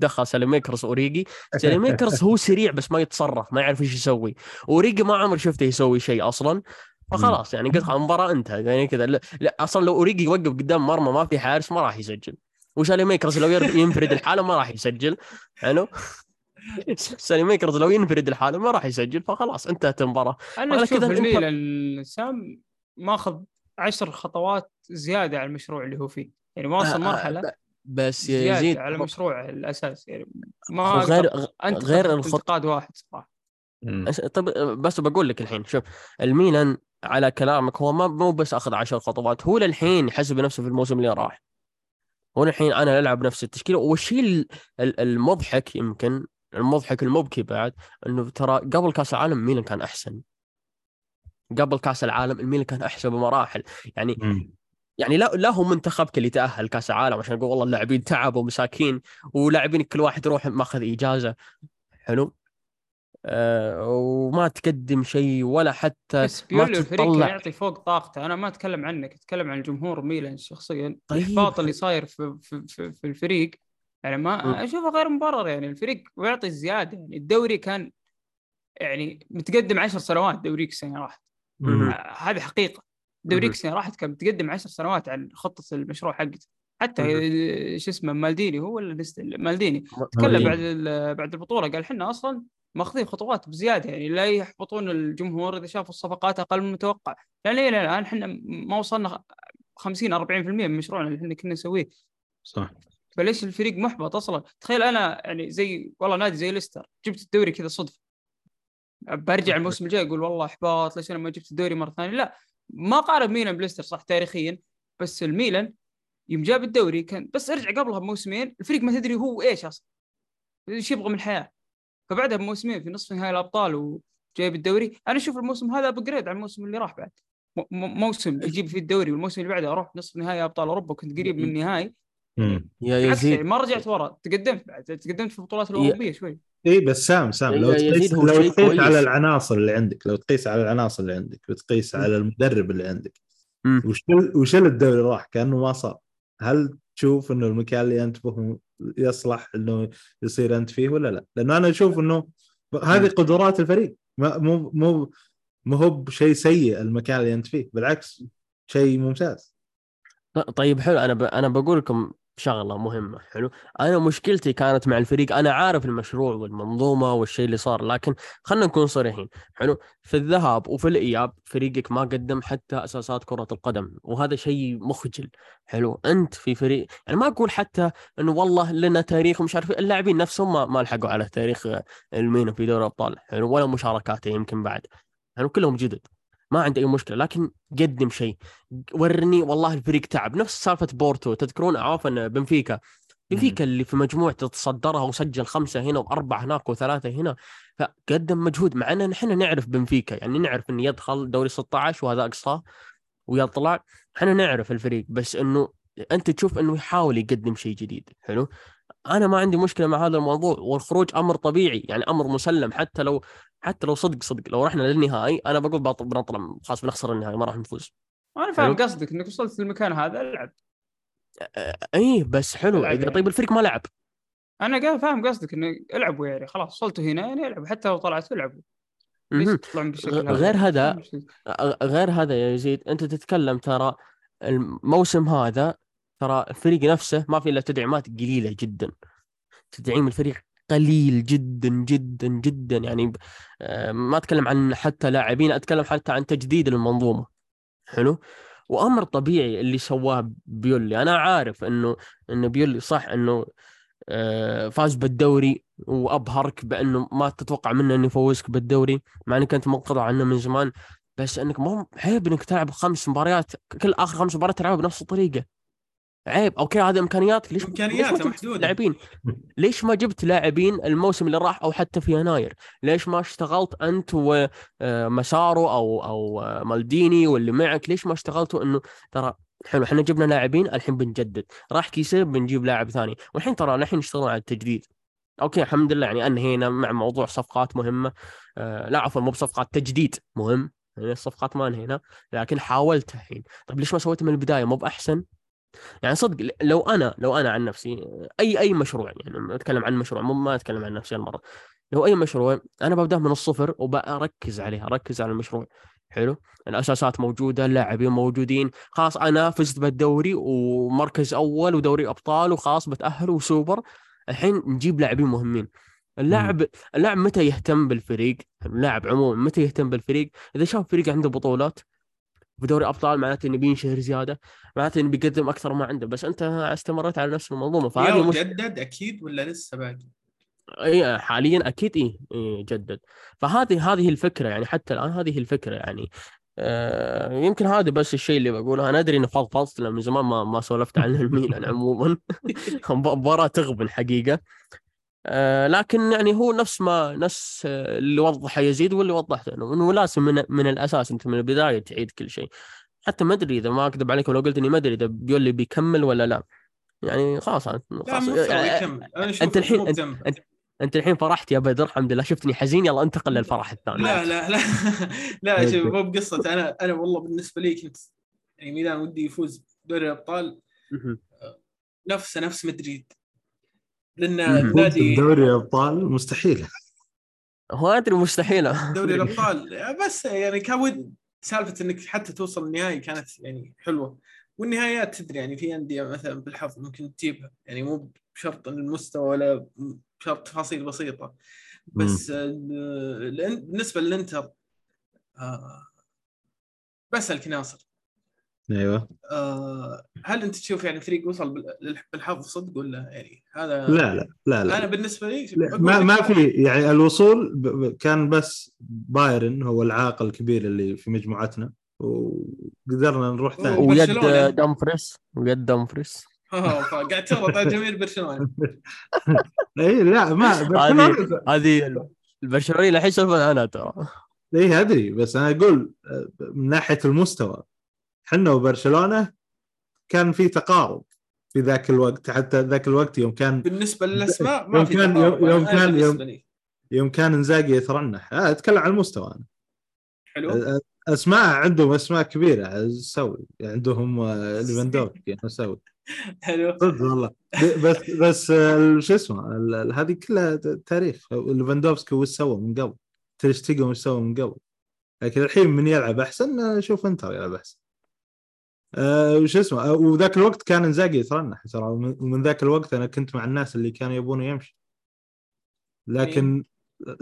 دخل ساليميكرز اوريجي ساليميكرز هو سريع بس ما يتصرف ما يعرف إيش يسوي. اوريجي ما عمري شفته يسوي شيء أصلا. فخلاص يعني قلت المباراه انتهت. يعني كذا. لا, لا أصلا لو اوريجي يوقف قدام مرمى ما في حارس ما راح يسجل. وسالي ميكرز لو ينفرد لحاله ما راح يسجل. حلو؟ سالي ميكرز لو ينفرد الحالة ما راح يسجل. فخلاص انتهت المباراة. أنا أشوف الميلان سام ماخذ عشر خطوات زيادة على المشروع اللي هو فيه. يعني واصل آه، آه، مرحلة بس يا يزيد على المشروع الاساسي يعني ما غير أنت غير الخط انتقاد واحد صراحة. طب بس بقول لك الحين شوف الميلان على كلامك هو ما مو بس أخذ عشر خطوات هو للحين يحسب نفسه في الموسم اللي راح. هو الحين أنا ألعب نفس التشكيلة. والشيء ال- ال- المضحك يمكن المضحك المبكي بعد إنه ترى قبل كأس العالم ميلان كان أحسن. قبل كأس العالم الميلان كان أحسن بمراحل. يعني مم. يعني لا لا هو منتخبك اللي تاهل كأس العالم عشان نقول والله اللاعبين تعبوا مساكين ولاعبين كل واحد يروح مأخذ إجازة. حلو. أه وما تقدم شيء ولا حتى بس ما تطلع. يعطي فوق طاقته. أنا ما أتكلم عنك أتكلم عن جمهور ميلان شخصيا. طيب. الإحباط اللي صاير في, في, في, في الفريق يعني. ما أشوفه غير مبرر. يعني الفريق يعطي الزياده يعني الدوري كان يعني متقدم عشر سنوات دوريك راحت مم. آه، هذه حقيقة. دوريك مهم. السنة راحت كان متقدم عشر سنوات عن خطة المشروع حقته. حتى شو اسمه مالديني هو ولا مالديني. تكلم. بعد بعد البطولة قال إحنا أصلا ماخذين خطوات بزيادة يعني لا يحبطون الجمهور إذا شافوا الصفقات أقل من المتوقع. لأن إلى الآن إحنا ما وصلنا 50 40% من مشروعنا اللي إحنا كنا نسويه. صح. فليش الفريق محبط أصلا؟ تخيل أنا يعني زي والله نادي زي ليستر جبت الدوري كذا صدفة. برجع الموسم الجاي أقول والله إحباط ليش أنا ما جبت الدوري مرة ثانية؟ لا ما قارب ميلان بليستر صح تاريخيا بس الميلان يوم جاب الدوري كان بس ارجع قبلها بموسمين الفريق ما تدري هو إيش أصلا إيش يبغى من الحياة. فبعدها بموسمين في نصف نهائي الأبطال وجايب الدوري. أنا أشوف الموسم هذا upgrade على الموسم اللي راح بعد. موسم يجيب فيه الدوري والموسم اللي بعده أروح نصف نهائي أبطال أوروبا كنت قريب من النهائي. مم. يا بالعكس يعني يزيد ما رجعت ورا. تقدمت بعد تقدمت في البطولات الأوروبية شوي. إي بس سام سام لو يا يزيد تقيس لو تقيس كويس. على العناصر اللي عندك لو تقيس على العناصر اللي عندك وتقيس على المدرب اللي عندك. وش وش الدوري راح؟ كأنه ما صار. هل تشوف إنه المكان اللي أنت به يصلح إنه يصير أنت فيه ولا لا؟ لأنه أنا أشوف إنه هذه قدرات الفريق. ما مو مو مو هو بشيء سيء المكان اللي أنت فيه بالعكس شيء ممتاز. طيب حلو. أنا ب... أنا بقول لكم شغلة مهمة حلو؟ أنا مشكلتي كانت مع الفريق أنا عارف المشروع والمنظومة والشيء اللي صار لكن خلينا نكون صريحين حلو؟ في الذهاب وفي الإياب فريقك ما قدم حتى أساسات كرة القدم وهذا شيء مخجل حلو؟ أنت في فريق يعني ما أقول حتى إنه والله لنا تاريخ ومش عارف إيه، اللاعبين نفسهم ما, ما لحقوا على تاريخ المينا في دوري الأبطال حلو؟ ولا مشاركاته يمكن بعد حلو كلهم جدد. ما عندي أي مشكلة لكن قدم شيء. ورني والله الفريق تعب. نفس سالفة بورتو تذكرون عفوا بنفيكا. بنفيكا اللي في مجموعة تصدرها وسجل خمسة هنا وأربعة هناك وثلاثة هنا فقدم مجهود مع أن نحن نعرف بنفيكا. يعني نعرف أنه يدخل دوري 16 وهذا أقصاه ويطلع. إحنا نعرف الفريق بس أنه أنت تشوف أنه يحاول يقدم شيء جديد. حلو؟ أنا ما عندي مشكلة مع هذا الموضوع والخروج أمر طبيعي يعني أمر مسلم. حتى لو حتى لو صدق صدق. لو رحنا للنهائي أنا بقول بنطلع خلاص بنخسر النهائي ما راح نفوز. أنا فاهم. قصدك إنك وصلت للمكان هذا العب. اي بس حلو. إذا يعني. طيب الفريق ما لعب. أنا قاعد فاهم قصدك انه العبوا يعني خلاص وصلتوا هنا يعني العبوا حتى لو طلعتوا العبوا؟ غير هذا- غير هذا يا يزيد أنت تتكلم ترى الموسم هذا ترى الفريق نفسه ما في إلا تدعيمات قليلة جدا. تدعيم الفريق قليل جدا جدا جدا. يعني آه، ما أتكلم عن حتى لاعبين أتكلم حتى عن تجديد المنظومة. حلو؟ وأمر طبيعي اللي سواه بيولي. أنا عارف إنه إنه بيولي صح إنه آه، فاز بالدوري وأبهرك بأنه ما تتوقع منه إنه يفوزك بالدوري مع إنك أنت منقطع عنه من زمان. بس إنك مو عيب انك تلعب خمس مباريات كل آخر خمس مباريات تلعبها بنفس الطريقة. عيب. okay هذه امكانياتك ليش ليش ما امكانياته جبت محدودة. لاعبين؟ ليش ما جبت لاعبين الموسم اللي راح أو حتى في يناير؟ ليش ما اشتغلت أنت وماسارا أو أو آه، مالديني واللي معك؟ ليش ما اشتغلتوا انه ترى حلو إحنا جبنا لاعبين الحين بنجدد. راح كيسيه بنجيب لاعب ثاني. والحين ترى الحين نشتغل على التجديد. okay الحمد لله. يعني أنهينا مع موضوع صفقات مهمة. آه لا عفوا مو بصفقات تجديد مهم. يعني الصفقات ما أنهينا لكن حاولت الحين. طيب ليش ما سويت من البداية؟ مو بأحسن؟ يعني صدق لو أنا لو أنا عن نفسي أي أي مشروع يعني أتكلم عن مشروع مو ما أتكلم عن نفسي المره لو أي مشروع أنا ببدأ من الصفر وبركز عليه أركز على المشروع. حلو؟ الأساسات موجودة اللاعبين موجودين خلاص أنا فزت بالدوري ومركز أول ودوري أبطال وخلاص بتأهل وسوبر. الحين نجيب لاعبين مهمين. اللاعب اللاعب متى يهتم بالفريق؟ اللاعب عموما متى يهتم بالفريق؟ إذا شاف فريق عنده بطولات بدوري أبطال معناته إنه بينشهر زيادة معناته إنه بيقدم أكثر ما عنده بس أنت استمرت على نفس المنظومه فهذه مش... جدد أكيد ولا لسه باقي؟ إي حاليا أكيد إي إيه جدد. فهذه هذه الفكرة يعني حتى الآن هذه الفكرة يعني. آه يمكن هذا بس الشيء اللي بقوله. أنا أدري انه فضفضت لأن من زمان ما ما سولفت عن الميلان عموما. مباراة تغبن حقيقة. آه لكن يعني هو نفس ما نفس آه، اللي وضحه يزيد واللي وضحته. إنه إنه لازم من من الأساس أنت من البداية تعيد كل شيء. حتى ما أدري إذا ما أكذب عليكم لو قلت إني ما أدري إذا بيولي بيكمل ولا لا. يعني خلاص لا خلاص. يعني أنا أنت الحين- بذنب. أنت- أنت الحين فرحت يا بدر الحمد لله. شفتني حزين يلا انتقل للفرح الثاني. لا لا لا. لا شوف مو بقصة. أنا أنا والله بالنسبة لي كنت يعني ميلان ودي يفوز بدوري الأبطال. نفسه نفس مدريد. لأن. النادي دوري ابطال مستحيل هو أدري مستحيلة. دوري الأبطال بس يعني كان ود سالفة إنك حتى توصل النهائي كانت يعني حلوة. والنهايات تدري يعني في أندية مثلا بالحظ ممكن تجيبها. يعني مو بشرط إن المستوى ولا بشرط تفاصيل بسيطة. بس بالنسبة للإنتر آه، بسالك ناصر أيوه. آه، هل أنت تشوف يعني فريق وصل بال- بالحظ صدق ولا يعني هذا لا لا لا لا. أنا بالنسبة لي ما ما في يعني الوصول ب- ب- كان بس بايرن هو العاق الكبير اللي في مجموعتنا وقدرنا نروح ثاني ويد. دامفريس ويد دامفريس. آه، فقاعد تغلط على جماهير برشلونة. إي لا ما هذه البرشلونيين الحين يسولفون عنها ترى. إي أدري بس أنا أقول آه، من ناحية المستوى إحنا وبرشلونة كان في تقارب في ذاك الوقت حتى ذاك الوقت يوم كان بالنسبة للأسماء ما يوم في كان-. يوم أنا كان- يوم-. يوم كان إنزاجي يترنح. آه أتكلم عن المستوى أنا. حلو. أسماء عندهم أسماء كبيرة. سوي. عندهم آه، ليفاندوفسكي أسوي حلو. صدق والله. بس بس آه، شو اسمه هذه كلها تاريخ. ليفاندوفسكي وش سوى من قبل؟ تير شتيجن وش سوى من قبل؟ لكن الحين من يلعب أحسن شوف إنتر يلعب أحسن. آه، وش اسمه؟ آه، وذاك الوقت كان إنزاجي يترنح ترى. ومن ذاك الوقت أنا كنت مع الناس اللي كانوا يبونه يمشي. لكن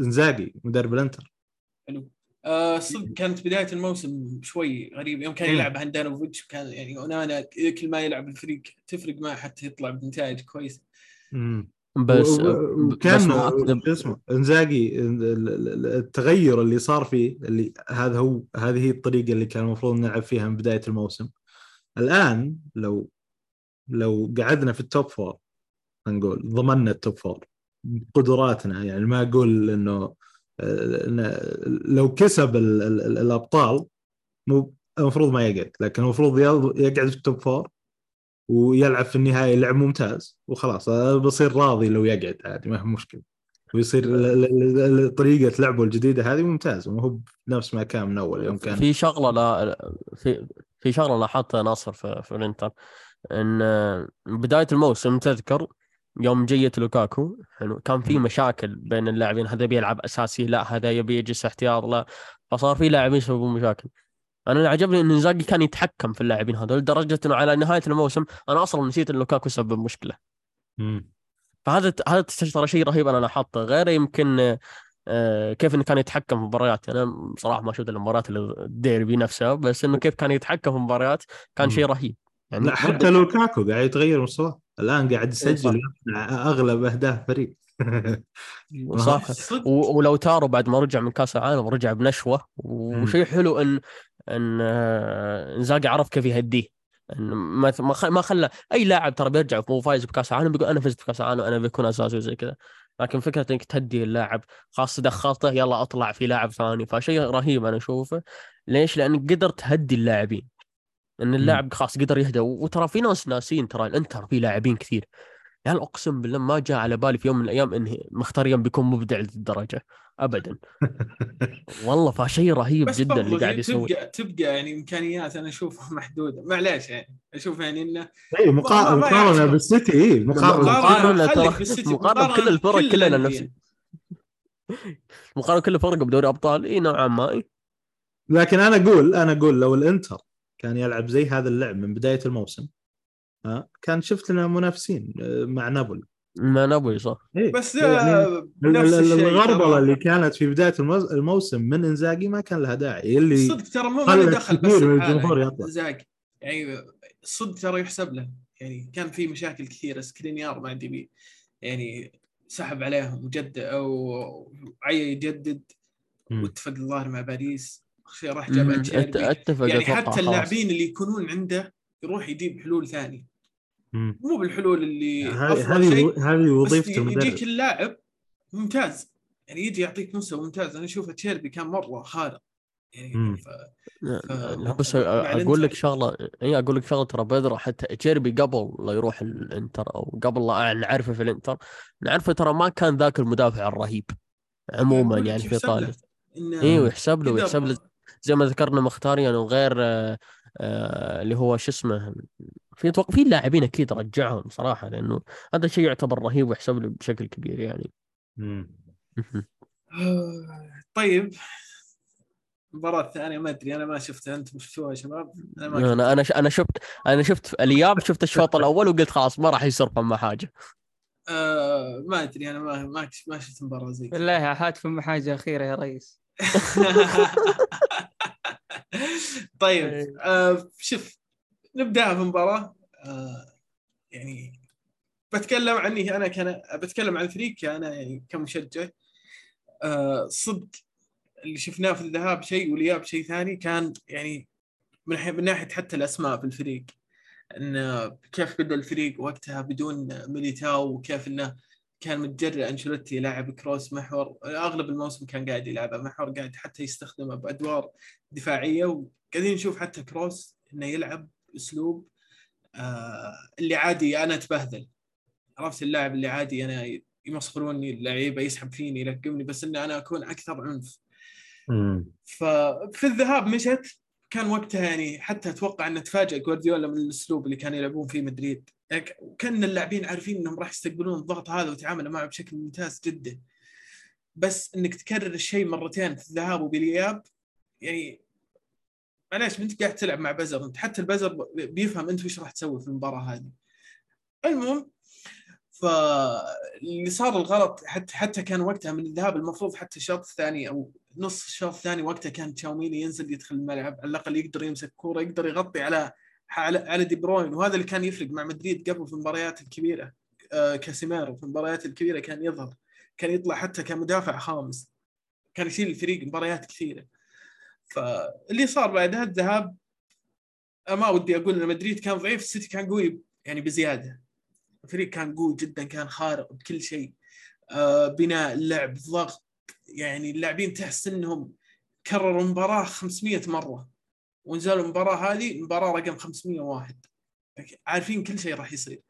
إنزاجي مدرب الإنتر. حلو. آه صدق كانت بداية الموسم شوي غريب يوم كان مم. يلعب هاندانوفيتش كان يعني أونانا كل ما يلعب الفريق تفرق معه حتى يطلع بنتائج كويسة. بس أكذب شو اسمه؟ إنزاجي ال- ال- ال- التغير اللي صار فيه اللي هذا هو هذه هي الطريقة اللي كان المفروض نلعب فيها من بداية الموسم. الآن لو لو قعدنا في ال top four نقول ضمننا ال top four قدراتنا يعني ما أقول إنه لو كسب ال- ال- ال- الأبطال مو المفروض ما يقعد لكن المفروض يقعد في ال top four ويلعب في النهايه لعب ممتاز وخلاص بصير راضي لو يقعد عادي ما هي مشكلة. ويصير طريقة لعبه الجديدة هذه ممتازة ما هو بنفس ما كان من أول يوم كان في شغلة لا في في شغلة لاحظتها ناصر في, في الإنتر إن بداية الموسم تذكر يوم جية لوكاكو حلو كان في. مشاكل بين اللاعبين هذا بيلعب أساسي لا هذا يبي يجلس احتياط لا فصار في لاعبين يسببون مشاكل أنا اللي عجبني إن إنزاجي كان يتحكم في اللاعبين هذول لدرجة إنه على نهاية الموسم أنا أصلا نسيت إن لوكاكو سبب مشكلة مم. فهذا هذا ترى شيء رهيب أنا لاحظته غير يمكن آه، كيف إنه كان يتحكم في مباريات. أنا بصراحة ما شفت المباريات الديربي نفسها بس إنه كيف كان يتحكم في مباريات كان. شيء رهيب. يعني لا حتى لوكاكو قاعد يتغير مستواه. الآن قاعد. يسجل أغلب أهداف فريق. صح. ولو تارو بعد ما رجع من كأس العالم رجع بنشوة. وشيء حلو ان ان آه، إنزاجي عرف كيف يهديه. ما ما خلى أي لاعب ترى بيرجع مو فايز بكأس العالم بيقول أنا فزت بكأس العالم أنا بكون أساسي وزي كذا. لكن فكرة إنك تهدي اللاعب خاصه دخلته يلا أطلع في لاعب ثاني. فشيء رهيب أنا أشوفه. ليش؟ لانك قدر تهدي اللاعبين. إن اللاعب خلاص قدر يهدى وترى في ناس ناسين ترى الإنتر في لاعبين كثير. يعني أقسم بالله ما جاء على بالي في يوم من الأيام إنه مختاريان بيكون مبدع لهذه الدرجه ابدا والله فشيء رهيب بس جدا اللي قاعد يسوي تبقى تبقى يعني إمكانيات أنا أشوفها محدودة معليش يعني أشوف يعني إنه اي ما مقارنة يعتبر. بالسيتي اي مقارنة مقارنة خليك ترى- بالسيتي، مقارنة بكل الفرق كل كلنا. نفس مقارنة كل فرق بدوري أبطال إي نوعا ما. لكن أنا أقول أنا أقول لو الإنتر كان يلعب زي هذا اللعب من بداية الموسم كان شفت لنا منافسين آه، مع نابولي ما نبوي صح إيه. بس يعني آه، ال- الشيء الغربلة. اللي كانت في بداية الموسم من إنزاجي ما كان لها داعي اللي صدق ترى مو ما دخل بس كثير من الحالة الجمهور يعني يطلع. زاق يعني صدق ترى يحسب له يعني كان في مشاكل كثيرة سكرينيار مع دي بي يعني سحب عليهم وجد أو عي يجدد. واتفق الظاهر مع باريس راح جاب أتفق يعني حتى. اللاعبين اللي يكونون عنده يروح يجيب حلول ثانية مم. مو بالحلول اللي هذه افضل هذه هذه بس وظيفة يجيك المدرب. اللاعب ممتاز. يعني يجي يعطيك مستوى ممتاز أنا أشوف تشيربي كان مرة خارق. يعني. ف... لا بس أقول لك. شغلة إي أقول لك شغلة ترى بدر. حتى تشيربي قبل لا يروح الإنتر أو قبل لا نعرفه في الإنتر. نعرفه ترى ما كان ذاك المدافع الرهيب عموما لك يعني في يحسب إيطاليا. أيوه يحسب له ويحسب له زي ما ذكرنا مختاريان وغير آه، آه، اللي هو شو اسمه في أتوقع في لاعبين أكيد رجعهم صراحة لأنه هذا شيء يعتبر رهيب ويحسب له بشكل كبير يعني. مم. طيب. المباراة الثانية ما أدري أنا ما شفتها أنتم شفتوها يا شباب؟ أنا ما أنا أنا ش- أنا شفت أنا شفت الاياب شفت الشوط الأول وقلت خلاص ما راح يصير فما حاجة. آه ما أدري أنا ما ما ما شفت مباراة زي كذا. بالله هات فم حاجة أخيرة يا ريس. طيب آه شوف نبدأ في المباراة آه يعني بتكلم عني أنا كان بتكلم عن فريق أنا يعني كمشجع. آه صدق اللي شفناه في الذهاب شيء والإياب شيء ثاني كان يعني من, من ناحية حتى الأسماء في الفريق. إن كيف بدأ الفريق وقتها بدون ميليتاو وكيف إنه كان متجرئ أنشيلوتي يلعب كروس محور. أغلب الموسم كان قاعد يلعبه محور قاعد حتى يستخدمه بأدوار دفاعية وقاعدين نشوف حتى كروس إنه يلعب. أسلوب آه اللي عادي أنا أتبهذل. عرفت اللاعب اللي عادي أنا يمسخروني اللعيبه يسحب فيني يلقمني بس إني أنا أكون أكثر عنف. مم. ففي الذهاب مشت. كان وقتها يعني حتى أتوقع إن تفاجئ جوارديولا من الأسلوب اللي كانوا يلعبون فيه مدريد. يعني كأن اللاعبين عارفين إنهم راح يستقبلون الضغط هذا ويتعاملوا معه بشكل ممتاز جدا. بس إنك تكرر الشيء مرتين في الذهاب وبالإياب يعني معليش انت قاعد تلعب مع بزر. انت حتى البزر بيفهم انت وش راح تسوي في المباراة هذه. المهم فاللي صار الغلط حتى حتى كان وقتها من الذهاب المفروض حتى الشوط الثاني أو نص الشوط الثاني وقتها كان تشاوميني ينزل يدخل الملعب على الأقل يقدر يمسك كورة يقدر يغطي على على دي بروين. وهذا اللي كان يفرق مع مدريد قبل في المباريات الكبيرة. آه كاسيميرو في المباريات الكبيرة كان يظهر كان يطلع حتى كمدافع خامس. كان يشيل الفريق مباريات كثيرة. فاللي صار بعدها الذهاب ما ودي أقول إن مدريد كان ضعيف السيتي كان قوي يعني بزيادة. الفريق كان قوي جدا كان خارق بكل شيء. آه بناء لعب ضغط يعني اللاعبين تحس إنهم كرروا المباراه 500 مرة. ونزلوا المباراة هذه مباراه رقم 501 عارفين كل شيء راح يصير.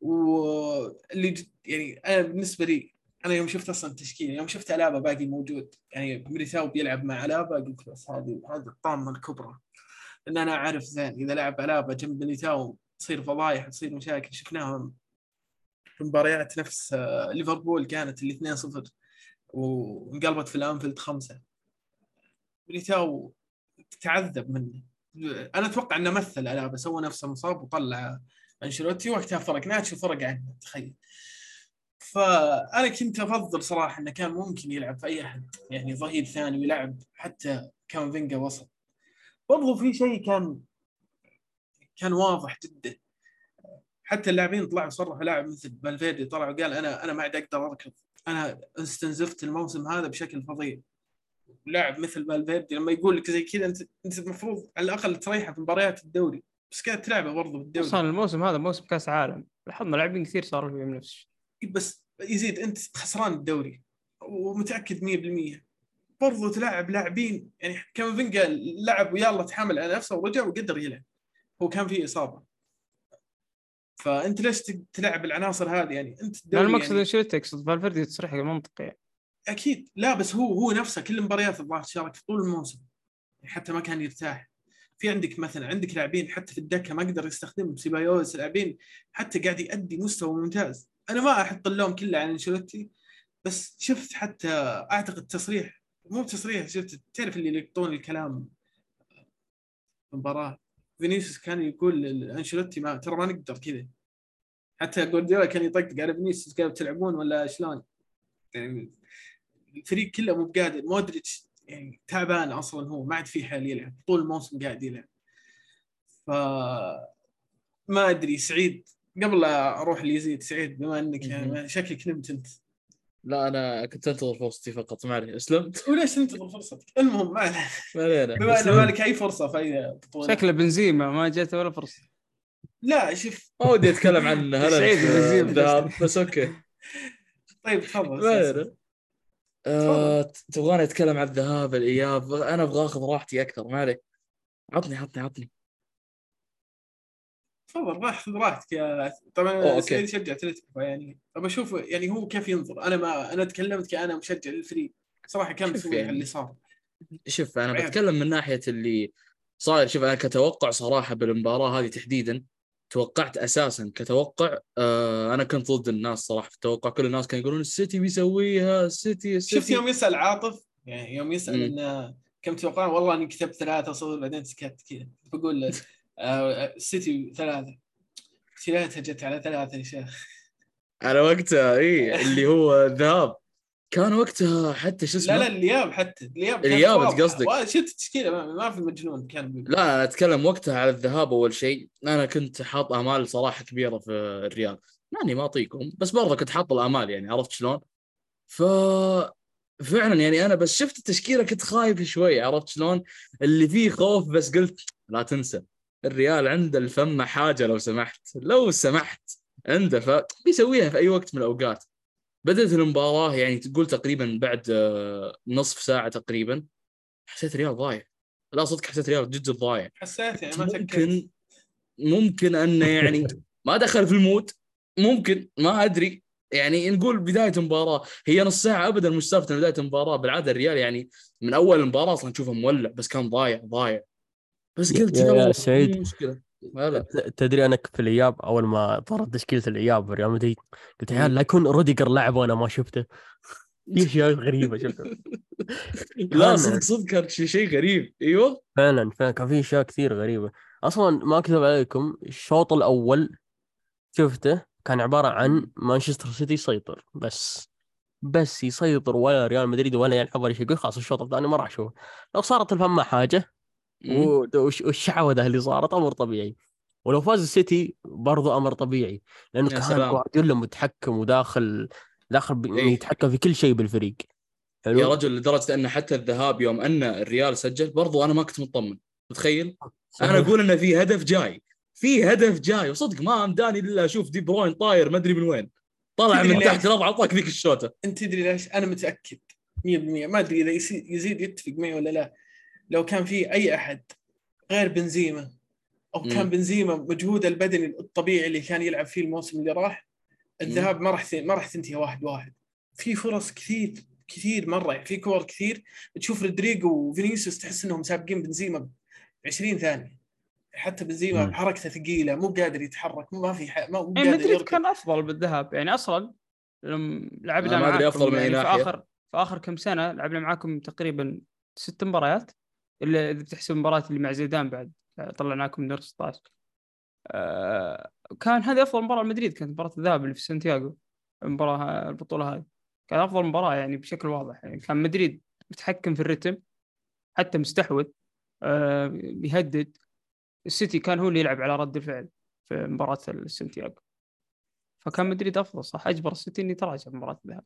واللي يعني أنا بالنسبة لي أنا يوم شفت أصلا التشكيلة يوم شفت ألابا باقي موجود يعني ميليتاو بيلعب مع ألابا قلت بس هذه هذه الطامة الكبرى. لأن أنا أعرف زين إذا لعب ألابا جنب ميليتاو تصير فضايح تصير مشاكل. شفناها في مباريات نفس آه، ليفربول كانت اللي 2-0 وانقلبت في الأنفيلد خمسة. ميليتاو تعذب منه. أنا أتوقع إنه مثل ألابا سوى نفسه مصاب وطلع أنشيلوتي وقتها فرق ناتشو فرق عنه تخيل. فأنا كنت أفضل صراحة إنه كان ممكن يلعب في أي أحد يعني ظهير ثاني ويلعب حتى كامافينجا وسط. برضو في شيء كان كان واضح جدا. حتى اللاعبين طلعوا صرحوا لاعب مثل فالفيردي طلع وقال أنا أنا ما عاد أقدر أركض. أنا استنزفت الموسم هذا بشكل فظيع. لاعب مثل فالفيردي لما يقول لك زي كذا أنت أنت المفروض على الأقل تريحه في مباريات الدوري. بس قاعد تلعبه برضه بالدوري. أصلا الموسم هذا موسم كأس عالم. لاحظنا لاعبين كثير صاروا فيهم نفس الشيء. بس يزيد انت خسران الدوري. ومتأكد 100% برضو تلعب لاعبين يعني كامافينجا لعب ويلا تحامل على نفسه ورجع وقدر يلعب. هو كان فيه إصابة. فأنت ليش تلعب العناصر هذه؟ يعني أنت الدوري المقصد يعني انشيلوتي يقصد فالفيردي تصريح منطقي يعني. أكيد. لا بس هو هو نفسه كل المباريات الظاهر شارك في طول الموسم. حتى ما كان يرتاح. في عندك مثلا عندك لاعبين حتى في الدكة ما قدر يستخدمهم. سيبايوس لاعبين حتى قاعد يؤدي مستوى ممتاز. أنا ما أحط اللوم كله على أنشيلوتي بس شفت حتى أعتقد تصريح مو تصريح شفت تعرف اللي يلقطون الكلام المباراة؟ فينيسيوس كان يقول لأنشيلوتي ما ترى ما نقدر كذا. حتى جوارديولا كان يطقطق على فينيسيوس قال بتلعبون ولا شلون؟ يعني الفريق كله مو بقادر مودريتش يعني تعبان أصلا هو ما عاد في حال يلعب طول الموسم قاعد يلعب. ف ما أدري سعيد قبل لا أروح ليزيد سعيد بما إنك يعني شكلك نمت أنت. لا أنا كنت أنتظر فرصتي فقط ما عليه أسلمت؟ وليش تنتظر فرصتك؟ المهم ما علينا. بما انه أسلمت. ما لك أي فرصة في أي بطوله شكله بنزيما ما جاته ولا فرصة. لا شوف. ما ودي أتكلم عن هلأ سعيد بنزيما. الذهاب بس أوكي. طيب تفضل. آه، تبغاني أتكلم عن الذهاب الإياب أنا أبغى آخذ راحتي أكثر ما عليه عطني عطني عطني. تفضل راح خذ راحتك يا طبعا. سعيد يشجع أتلتيكو يعني ابى أشوف يعني هو كيف ينظر. أنا ما أنا تكلمت كأنا مشجع للفريق. صراحة كان مسوي يعني. اللي صار. شوف أنا عيب. بتكلم من ناحية اللي صاير. شوف أنا كتوقع صراحة بالمباراة هذه تحديدا توقعت أساسا كتوقع آه أنا كنت ضد الناس صراحة. في التوقع كل الناس كانوا يقولون السيتي بيسويها السيتي السيتي. شفت يوم يسأل عاطف؟ يعني يوم يسأل. إنه كم تتوقعون والله أني كتبت ثلاثة صفر بعدين سكت كذا. بقول له آه، السيتي ثلاثة. ثلاثة جت على ثلاثة يا شيخ. على وقتها إي اللي هو الذهاب كان وقتها حتى شو اسمه؟ لا لا الياب حتى الياب واضحة. قصدك. شفت التشكيلة ما, في مجنون كان لا أنا أتكلم وقتها على الذهاب أول شيء. أنا كنت حاط آمال صراحة كبيرة في الريال. ماني ما أطيقهم بس برضه كنت حاط الآمال يعني عرفت شلون؟ ف فعلا يعني أنا بس شفت التشكيلة كنت خايف شوي عرفت شلون؟ اللي فيه خوف بس قلت لا تنسى. الريال عنده الفم حاجة لو سمحت. لو سمحت عنده ف بيسويها في أي وقت من الأوقات. بدأت المباراة يعني تقول تقريبا بعد آه، نصف ساعة تقريبا حسيت ريال ضايع. لا صدق حسيت ريال جد ضايع. حسيت يعني ما ممكن ممكن انه يعني ما دخل في ال mood. ممكن ما أدري. يعني نقول بداية المباراة هي نص ساعة ابدا مش سالفه بداية المباراة. بالعادة الريال يعني من أول المباراة أصلا نشوفه مولع بس كان ضايع ضايع. بس قلت يا- يا سعيد. مشكلة. تدري أنا في الإياب أول ما طرت تشكيله الإياب؟ ريال مدريد. قلت يا. عيال لا يكون روديجر لعب وأنا ما شفته. في أشياء غريبة شفتها لا صدق صدق كان شيء غريب. أيوه. فعلا فعلا كان في أشياء كثير غريبة. أصلا ما أكذب عليكم الشوط الأول شفته كان عبارة عن مانشستر سيتي يسيطر. بس بس يسيطر ولا ريال مدريد ولا يلعب ولا شيء. يقول خلاص الشوط الثاني ما راح أشوف لو صارت الفم حاجة وش- والشعوذة اللي صارت أمر طبيعي. ولو فاز السيتي برضو أمر طبيعي لأنه كان. جوارديولا متحكم وداخل داخل ب- إيه. يتحكم في كل شيء بالفريق. حلو؟ يا رجل لدرجة أن حتى الذهاب يوم أن الريال سجل برضو أنا ما كنت مطمن. متخيل؟ أنا أقول إنه في هدف جاي. في هدف جاي وصدق ما أمداني إلا أشوف دي بروين طاير ما أدري من وين. طلع من؟ تحت الأرض اعطاك ذيك الشوطة. أنت تدري ليش؟ أنا متأكد 100% ما أدري إذا يسي- يزيد يتفق معي ولا لا. لو كان في أي أحد غير بنزيما أو كان مم. بنزيما مجهوده البدني الطبيعي اللي كان يلعب فيه الموسم اللي راح الذهاب ما راح ما راح تنتهي واحد واحد في فرص كثير كثير مرة في كور كثير تشوف رودريجو وفينيسيوس تحس إنهم سابقين بنزيما ب 20 ثانية حتى بنزيما مم. حركته ثقيلة مو قادر يتحرك ما في ح... ما مو يعني قادر مدريد كان أفضل بالذهاب يعني أصلا لما لعبنا ما أدري معاكم أفضل من يعني في. اخر في آخر كم سنة لعبنا معاكم تقريبا ست مباريات إلا إذا بتحسب المباراه اللي مع زيدان بعد. طلعناكم دور 16 آه كان هذه أفضل مباراة لمدريد. كانت مباراة الذهاب اللي في سانتياغو. المباراة البطولة هذه. كان أفضل مباراة يعني بشكل واضح. يعني كان مدريد متحكم في الرتم حتى مستحوذ آه بيهدد السيتي كان هو اللي يلعب على رد الفعل في مباراة السانتياغو فكان مدريد أفضل صح؟ أجبر السيتي انه يتراجع في مباراة الذهاب.